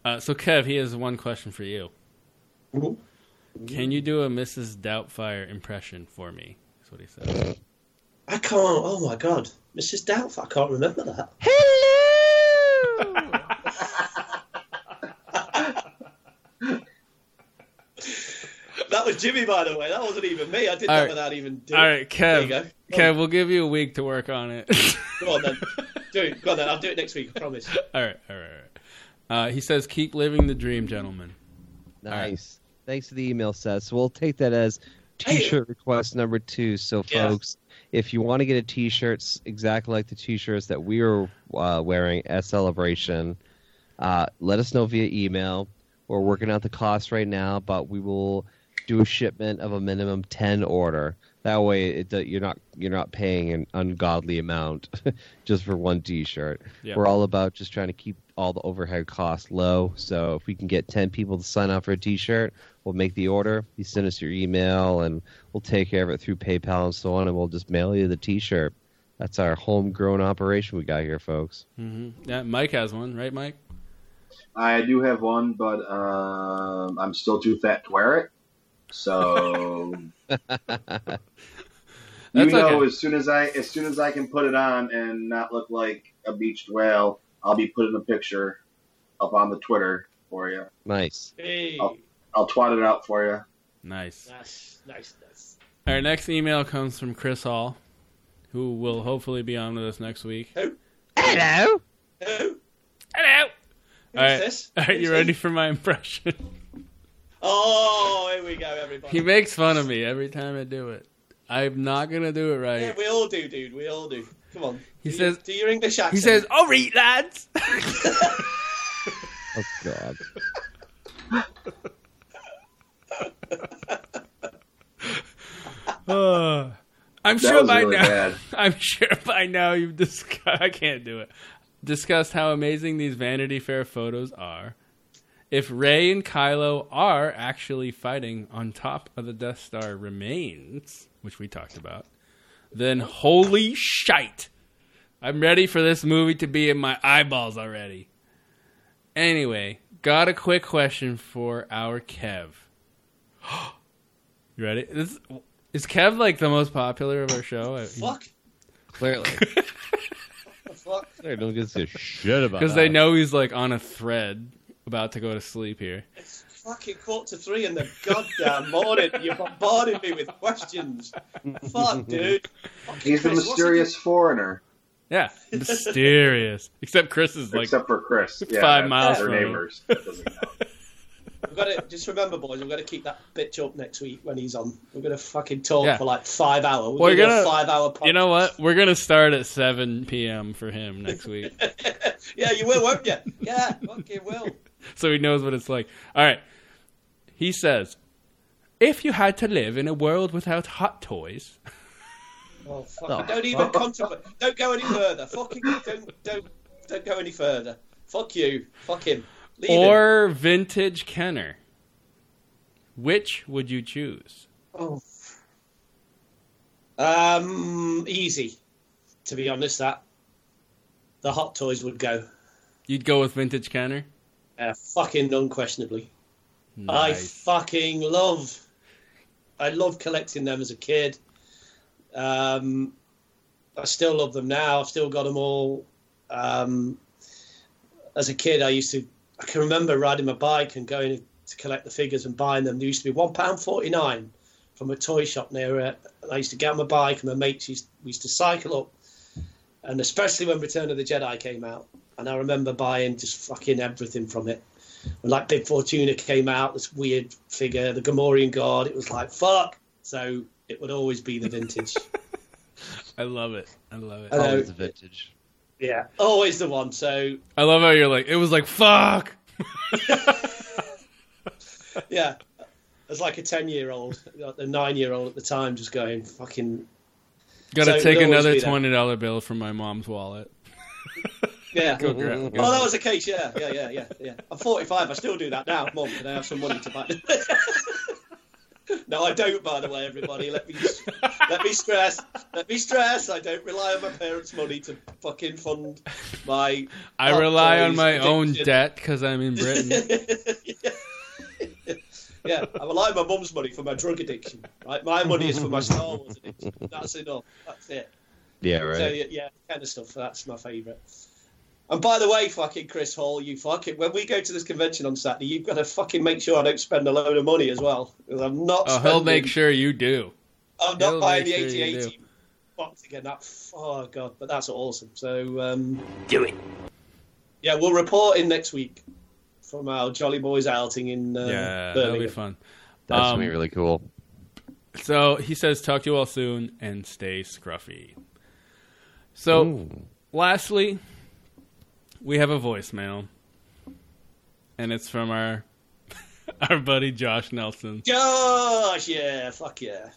Uh, so, Kev, he has one question for you. Mhm. Can you do a Mrs. Doubtfire impression for me? That's what he said. I can't. Oh my god, Mrs. Doubtfire. I can't remember that. Hello. *laughs* that was Jimmy, by the way. That wasn't even me. I did All that right. without even doing. All right, There you Kev. Go. Kev, we'll give you a week to work on it. *laughs* Go on then. *laughs* Do it. Go on then. I'll do it next week. I promise. all right, all right, all right. Uh, he says, "Keep living the dream, gentlemen." Nice. Thanks for the email, Seth. So we'll take that as T-shirt request number two. So, Yeah. folks, if you want to get a T-shirt exactly like the T-shirts that we are uh, wearing at Celebration, uh, let us know via email. We're working out the cost right now, but we will do a shipment of a minimum ten order. That way, it, you're not you're not paying an ungodly amount *laughs* just for one T-shirt. Yeah. We're all about just trying to keep all the overhead costs low. So if we can get ten people to sign up for a T-shirt, we'll make the order. You send us your email, and we'll take care of it through PayPal and so on, and we'll just mail you the T-shirt. That's our homegrown operation we got here, folks. hmm Yeah, Mike has one, right, Mike? I do have one, but um, I'm still too fat to wear it. So *laughs* you That's know, okay. as soon as I as soon as I can put it on and not look like a beached whale, I'll be putting a picture up on the Twitter for you. Nice. Hey, Oh. I'll twat it out for you. Nice. nice, nice, nice. Our next email comes from Chris Hall, who will hopefully be on with us next week. Who? Hello. Who? Hello. Who's All right, this? all right, Who's you this? ready for my impression? *laughs* Oh, here we go, everybody. he makes fun of me every time I do it. I'm not gonna do it right. Yeah, we all do, dude. We all do. Come on. He do says- your, do your English accent. He says, "All right, lads." *laughs* Oh God. Uh, *sighs* I'm That sure was by really now. bad. *laughs* I'm sure by now you've discussed. *laughs* I can't do it. Discussed how amazing these Vanity Fair photos are. If Rey and Kylo are actually fighting on top of the Death Star remains, which we talked about, then holy shite! I'm ready for this movie to be in my eyeballs already. Anyway, got a quick question for our Kev. *gasps* you ready? This, is Kev like the most popular of our show? Fuck. Clearly. *laughs* Fuck. They don't give a shit about *laughs* Because they know he's like on a thread, about to go to sleep here. It's fucking quarter to three in the goddamn morning. You're bombarding me with questions. Fuck, dude. Fucking He's the Chris, what's he mysterious foreigner, Yeah, mysterious. Except Chris is like except for Chris. Yeah, five that's miles their from him. neighbors. That doesn't count. We've got to just remember, boys. We've got to keep that bitch up next week when he's on. We're gonna fucking talk Yeah. for like five hours. We're, We're gonna, gonna- five-hour. You know what? We're gonna start at seven p.m. for him next week, *laughs* yeah, you will, won't you? Yeah, fucking will. *laughs* so he knows what it's like. All right. He says, "If you had to live in a world without hot toys, *laughs* Oh, fucking, oh. don't even contemplate. Don't go any further. Fucking don't don't don't go any further. Fuck you. Fuck him. Leave or vintage Kenner, which would you choose?" Oh. Um, easy. To be honest, that the hot toys would go. You'd go with vintage Kenner. Uh, fucking unquestionably. I fucking love. I love collecting them as a kid. Um, I still love them now. I've still got them all. Um, as a kid, I used to. I can remember riding my bike and going to collect the figures and buying them. They used to be one pound forty nine from a toy shop near it. I used to get on my bike, and my mates used we used to cycle up, and especially when Return of the Jedi came out. And I remember buying just fucking everything from it when like Bib Fortuna came out, this weird figure, the Gamorrean Guard, it was like fuck. So it would always be the vintage. *laughs* I love it. I love it. I know. Always the vintage. Yeah, always the one. So I love how you're like. It was like fuck. *laughs* yeah, as like a ten-year-old, a nine-year-old at the time, just going fucking. Got to it take another twenty dollar bill from my mom's wallet. *laughs* Yeah. Go grab. go. Oh, that was the case. Yeah, yeah, yeah, yeah, yeah. I'm 45. I still do that now. Mum, can I have some money to buy? *laughs* no, I don't. By the way, everybody, let me let me stress. Let me stress. I don't rely on my parents' money to fucking fund my. I rely on toys my own debt because I'm in Britain. *laughs* yeah, I rely on my mum's money for my drug addiction. Right, my money is for my Star Wars addiction. That's enough. That's it. Yeah, So right. yeah, yeah, kind of stuff. That's my favourite. And by the way, fucking Chris Hall, you fucking when we go to this convention on Saturday, you've got to fucking make sure I don't spend a load of money as well. 'Cause I'm not. Oh, spending, he'll make sure you do. I'm he'll not buying the make sure you 8080 box again. That oh god, but that's awesome. So um, Do it. yeah, we'll report in next week from our Jolly Boys outing in uh, yeah, that'll be fun. That's Um, gonna be really cool. So he says, "Talk to you all soon and stay scruffy." So, Ooh. lastly, we have a voicemail, and it's from our *laughs* our buddy Josh Nelson. Josh, yeah, fuck yeah.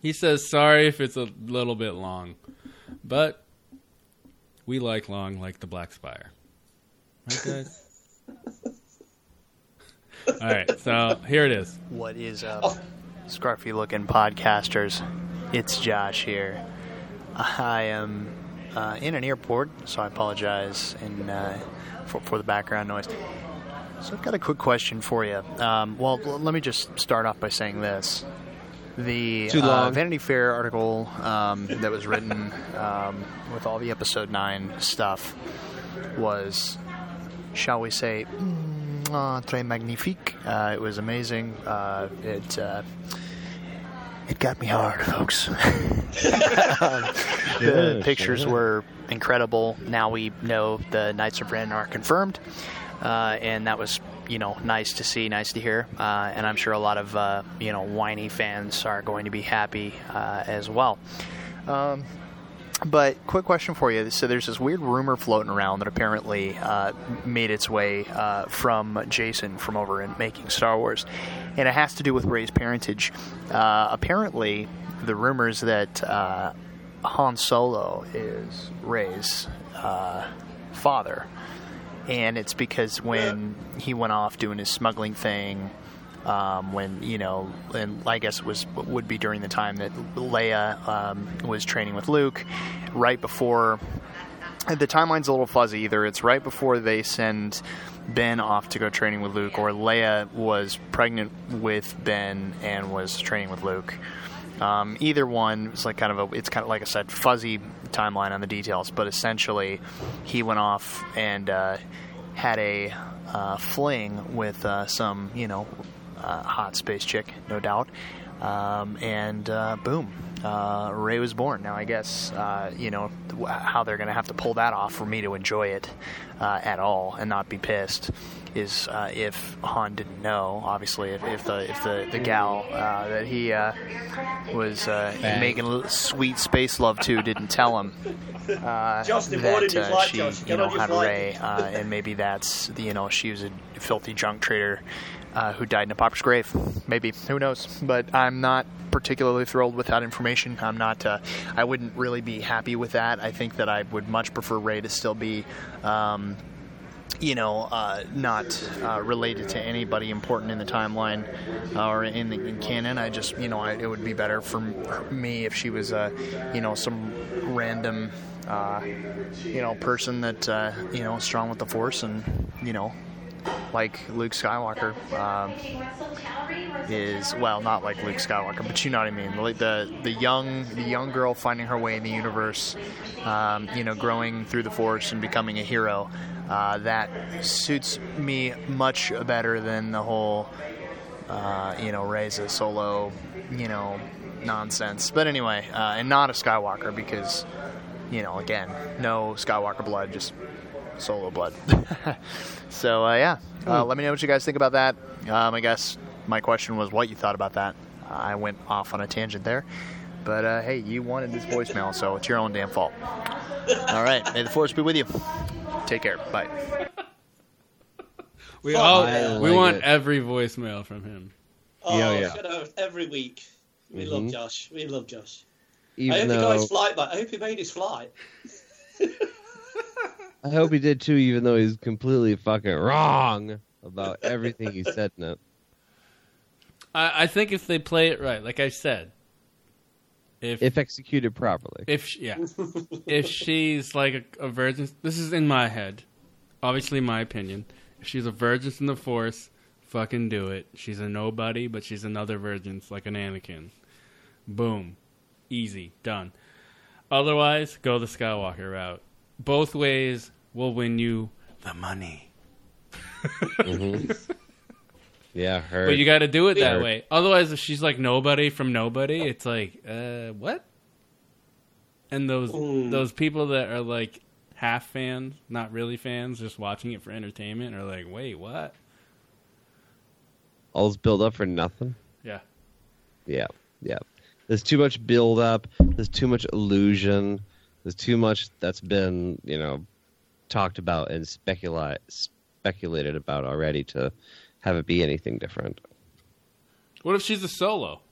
He says, "Sorry if it's a little bit long, but we like long, like the Black Spire." Right, guys? *laughs* all right, so here it is. What is up, scruffy looking podcasters? It's Josh here. I am uh, in an airport, so I apologize in, uh, for, for the background noise. So I've got a quick question for you. Um, well, l- let me just start off by saying this. The uh. Vanity Fair article um, that was written um, with all the episode 9 stuff was, shall we say, mm, ah, très magnifique. Uh, it was amazing. Uh, it uh, it got me hard, folks. *laughs* Um, the Yes, pictures yeah. were incredible. Now we know the Knights of Ren are confirmed, uh, and that was you know nice to see, nice to hear. Uh, and I'm sure a lot of uh, you know whiny fans are going to be happy uh, as well. Um, But quick question for you. So there's this weird rumor floating around that apparently uh, made its way uh, from Jason from over in making Star Wars, and it has to do with Rey's parentage. Uh, apparently, the rumors that uh, Han Solo is Rey's uh, father, and it's because when he went off doing his smuggling thing. Um, when you know, and I guess was would be during the time that Leia um, was training with Luke, right before the timeline's a little fuzzy. Either it's right before they send Ben off to go training with Luke, or Leia was pregnant with Ben and was training with Luke. Um, either one is like kind of a it's kind of like I said fuzzy timeline on the details, but essentially he went off and uh, had a uh, fling with uh, some you know uh, hot space chick, no doubt. Um, and uh, boom, uh, Rey was born. Now I guess uh, you know how they're going to have to pull that off for me to enjoy it uh, at all and not be pissed. Is uh, if Han didn't know, obviously, if, if the if the the gal uh, that he uh, was uh, making a little sweet space love to didn't tell him uh, Josh, they've ordered that uh, she you know had. Rey, uh, and maybe that's you know she was a filthy junk trader uh, who died in a pauper's grave. Maybe who knows? But I'm not particularly thrilled with that information. I'm not. Uh, I wouldn't really be happy with that. I think that I would much prefer Rey to still be. Um, you know, uh, not uh, related to anybody important in the timeline uh, or in the in canon. I just, you know, I, it would be better for me if she was, uh, you know, some random, uh, you know, person that, uh, you know, strong with the Force and, you know, like Luke Skywalker um, is well, not like Luke Skywalker, but you know what I mean. Like the the young the young girl finding her way in the universe, um, you know, growing through the Force and becoming a hero. Uh, that suits me much better than the whole, uh, you know, Rey's a solo, you know, nonsense. But anyway, uh, and not a Skywalker because, you know, again, no Skywalker blood, just solo blood. *laughs* so uh, yeah, uh, let me know what you guys think about that. Um, I guess my question was what you thought about that. I went off on a tangent there, but uh, hey, you wanted this voicemail, so it's your own damn fault. All right, may the force be with you. Take care. Bye. We Fuck all yeah. we want it. every voicemail from him. Oh, Yeah, yeah. shut every week. We Mhm. love Josh. We love Josh. I Even hope he got his though flight back. I hope he made his flight. *laughs* I hope he did too, even though he's completely fucking wrong about everything he said in it. I, I think if they play it right, like I said, if If executed properly. if yeah, if she's like a, a virgin, this is in my head, obviously my opinion. If she's a virgin in the Force, fucking do it. She's a nobody, but she's another virgin, like an Anakin. Boom, easy, done. Otherwise, go the Skywalker route. Both ways will win you the money. Mhm. *laughs* Yeah, her. But you got to do it that Heard. way. Otherwise, if she's like nobody from nobody, it's like, uh, what? And those those people that are like half fans, not really fans, just watching it for entertainment, are like, wait, what? All's build up for nothing. Yeah. Yeah, yeah. There's too much build up. There's too much illusion. There's too much that's been, you know, talked about and speculate speculated about already to have it be anything different. What if she's a solo?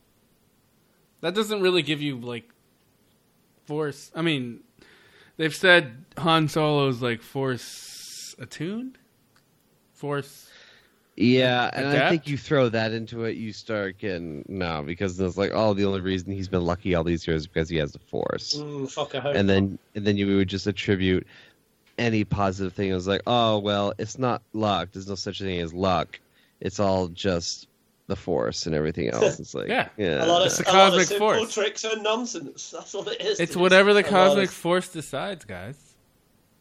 That doesn't really give you like force. I mean, they've said Han Solo's like force attuned, force. Yeah, and I think you throw that into it, you start getting no, because it's like, oh, the only reason he's been lucky all these years is because he has the force. Mm, fuck, I hope and not. then and then you would just attribute any positive thing. It was like, oh well, it's not luck. There's no such thing as luck. It's all just the force and everything *laughs* else. It's like Yeah. yeah. a lot of, It's the a lot of cosmic simple force. tricks and nonsense. That's what it is. It's whatever the cosmic of- force decides, guys.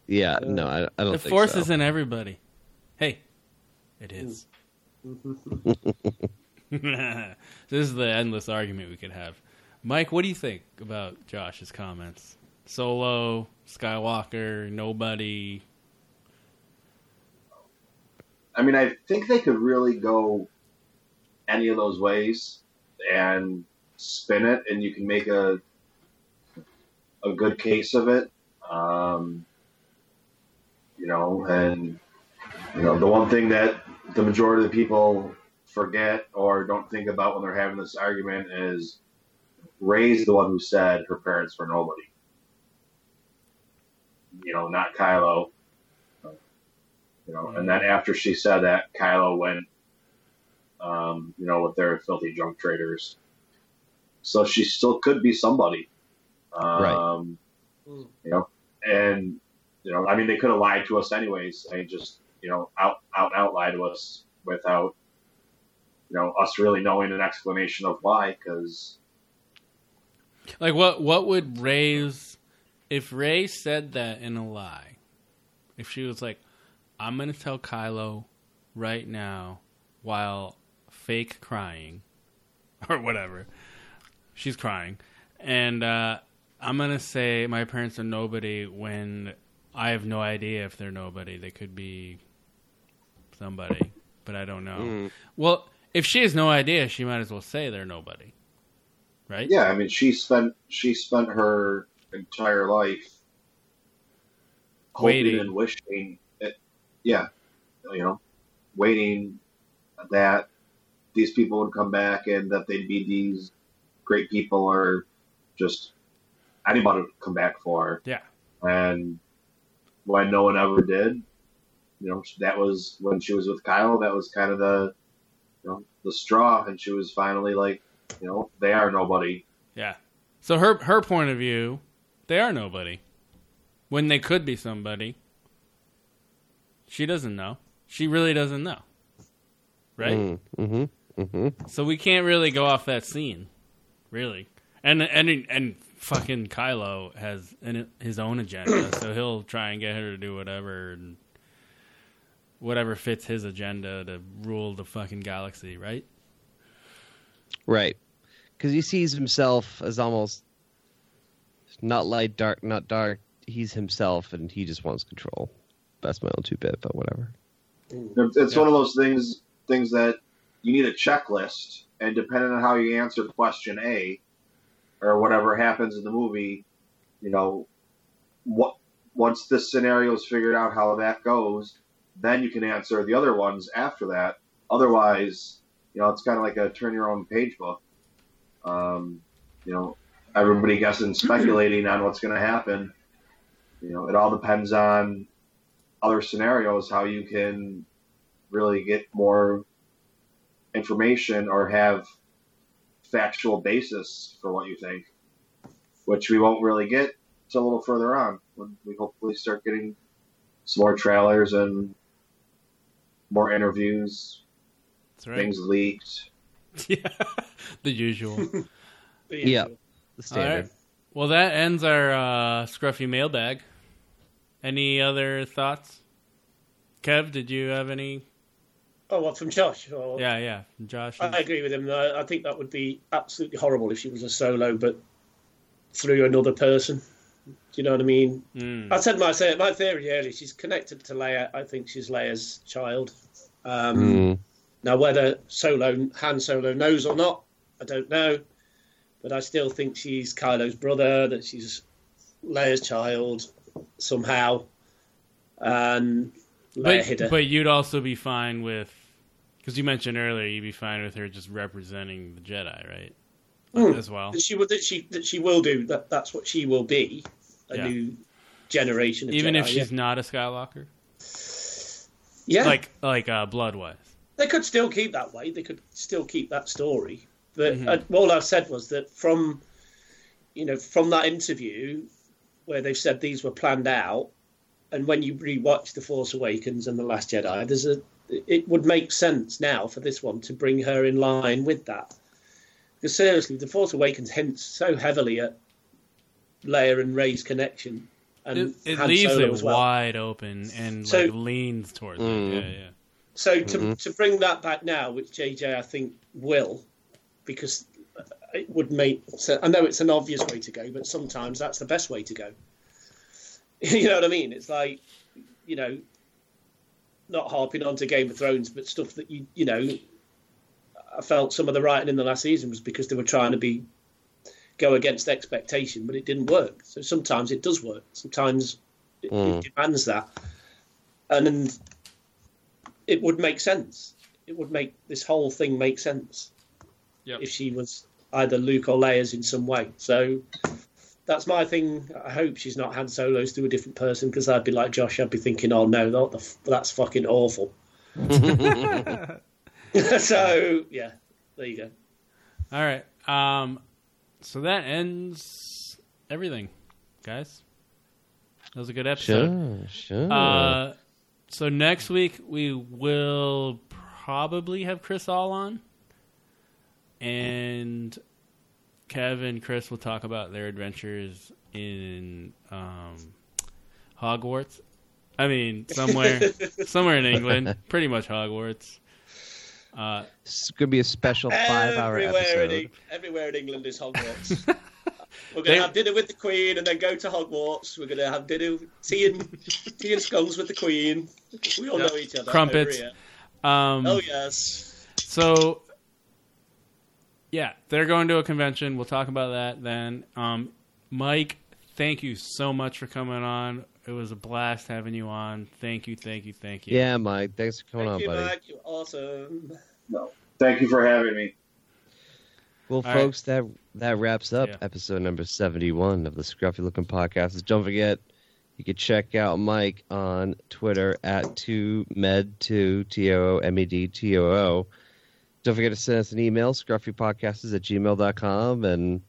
yeah, no, I, I don't The think force so. is in everybody. Hey, it is. *laughs* this is the endless argument we could have. Mike, what do you think about Josh's comments? Solo, Skywalker, nobody. I mean, I think they could really go any of those ways and spin it, and you can make a a good case of it. Um, you know, and you know the one thing that the majority of the people forget or don't think about when they're having this argument is Rey's the one who said her parents were nobody. You know, not Kylo. You know, and then after she said that, Kylo went, um, you know, with their filthy junk traders. So she still could be somebody. Um, Right. You know, and you know, I mean, they could have lied to us anyways. They just, you know, out out and out lie to us without, you know, us really knowing an explanation of why. Because Like what what would Rey's if Rey said that in a lie? If she was like, I'm gonna tell Kylo right now while fake crying *laughs* or whatever. She's crying. And uh I'm gonna say my parents are nobody when I have no idea if they're nobody. They could be somebody, but I don't know. Mm. Well, if she has no idea, she might as well say they're nobody. Right? yeah, I mean, she spent she spent her entire life Waiting. and wishing. It, yeah, you know, waiting that these people would come back and that they'd be these great people or just anybody would come back for. Yeah. And when no one ever did, you know, that was when she was with Kylo. That was kind of the, you know, the straw, and she was finally like, you know, they are nobody. Yeah. So her her point of view, they are nobody. When they could be somebody. She doesn't know. She really doesn't know. Right? Mm-hmm. Mm-hmm. So we can't really go off that scene. Really. And and and fucking Kylo has an, his own agenda, so he'll try and get her to do whatever and whatever fits his agenda to rule the fucking galaxy, right? Right. Because he sees himself as almost not light, dark, not dark. He's himself, and he just wants control. That's my own two bit, but whatever. It's it's one of those things things that you need a checklist, and depending on how you answer question A, or whatever happens in the movie, you know, what once this scenario is figured out how that goes, then you can answer the other ones after that. Otherwise, you know, it's kind of like a turn your own page book. Um, you know, everybody guessing, speculating on what's going to happen. You know, it all depends on other scenarios how you can really get more information or have factual basis for what you think, which we won't really get till a little further on when we hopefully start getting some more trailers and more interviews, That's right. things leaked. *laughs* yeah. The usual. *laughs* Yeah, the standard. right. Well, that ends our uh, scruffy mailbag. Any other thoughts? Kev, did you have any? Oh, what from Josh? Or... Yeah, yeah. Josh. I agree with him. I, I think that would be absolutely horrible if she was a solo, but through another person. Do you know what I mean? Mm. I said my my theory earlier. She's connected to Leia. I think she's Leia's child. Um, Mm. Now, whether Solo Han Solo knows or not, I don't know. But I still think she's Kylo's brother. That she's Leia's child somehow, and Leia hid her. But, but you'd also be fine with, because you mentioned earlier, you'd be fine with her just representing the Jedi, right? Mm. As well. she will that she that she will do that. That's what she will be. A Yeah. new generation. Of Even Jedi, if she's yeah. not a Skywalker? yeah, Like, like uh, blood wise. they could still keep that way. They could still keep that story. But Mhm. uh, all I've said was that from, you know, from that interview where they've said these were planned out, and when you rewatch The Force Awakens and The Last Jedi, there's a it would make sense now for this one to bring her in line with that. Because seriously, The Force Awakens hints so heavily at Leia and Rey's connection, and It, it Han leaves Solo it as well. wide open and So- like leans towards Mm. it. Yeah, yeah. So to Mhm. to bring that back now, which JJ I think will, because it would make. So I know it's an obvious way to go, but sometimes that's the best way to go. *laughs* you know what I mean? It's like, you know, not harping on to Game of Thrones, but stuff that you you know. I felt some of the writing in the last season was because they were trying to be go against expectation, but it didn't work. So sometimes it does work. Sometimes it, Mm. it demands that, and then it would make sense. It would make this whole thing make sense Yep. if she was either Luke or Leia's in some way. So that's my thing. I hope she's not Han Solo's to a different person because I'd be like Josh. I'd be thinking, oh no, that, the f- that's fucking awful. *laughs* *laughs* *laughs* so yeah, there you go. All right. Um, so that ends everything, guys. That was a good episode. Sure, sure. Uh, so next week we will probably have Chris all on, and Kev and Chris will talk about their adventures in um, Hogwarts. I mean, somewhere, *laughs* somewhere in England, pretty much Hogwarts. Uh, It's going to be a special five-hour everywhere episode. In, everywhere in England is Hogwarts. *laughs* We're going to have dinner with the Queen and then go to Hogwarts. We're going to have dinner, tea and tea and scones with the Queen. We all Yep. know each other. Crumpets. Um, oh yes. So, yeah, they're going to a convention. We'll talk about that then. Um, Mike, thank you so much for coming on. It was a blast having you on. Thank you, thank you, thank you. Yeah, Mike. Thanks for coming Thank on, you, buddy. Mike. You're awesome. No, thank you for having me. Well, All right. folks, that that wraps up Yeah. episode number seventy-one of the Scruffy Looking Podcast. Don't forget, you can check out Mike on Twitter at two med two t o o m e d t o o. Don't forget to send us an email, scruffypodcasters at gmail.com. And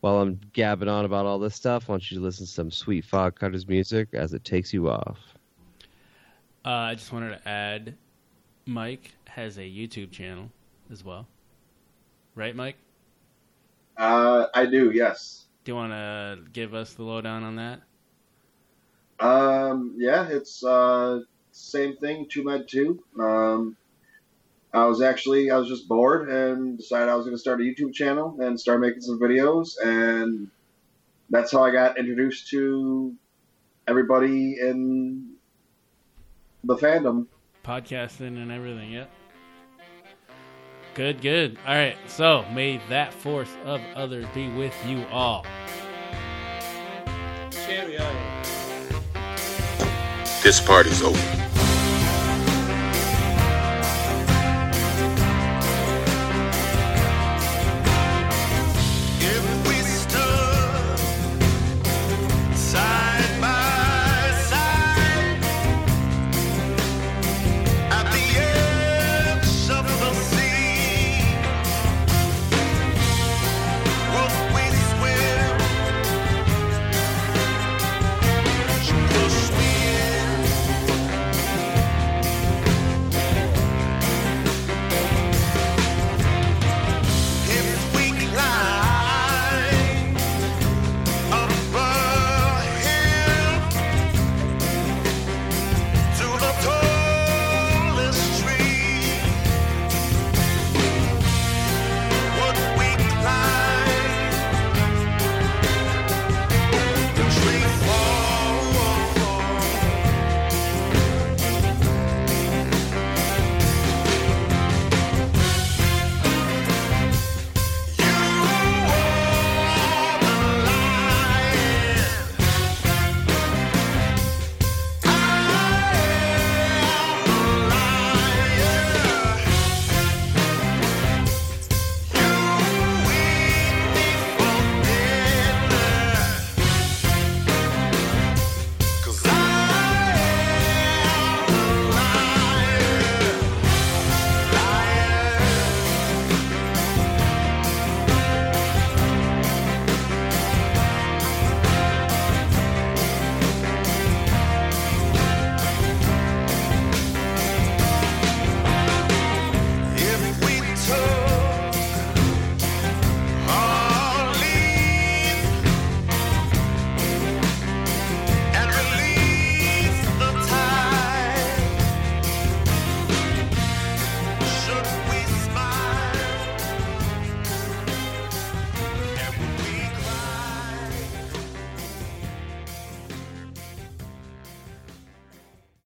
while I'm gabbing on about all this stuff, I want you to listen to some sweet Fog Cutters music as it takes you off. Uh, I just wanted to add, Mike has a YouTube channel as well. Right, Mike? Uh, I do, yes. Do you want to give us the lowdown on that? Um, yeah, it's uh, same thing. Two med two. Um, I was actually I was just bored and decided I was going to start a YouTube channel and start making some videos, and that's how I got introduced to everybody in the fandom. Podcasting and everything, yep. Good, good. All right, so may that force of others be with you all. Cheerio. This party's over.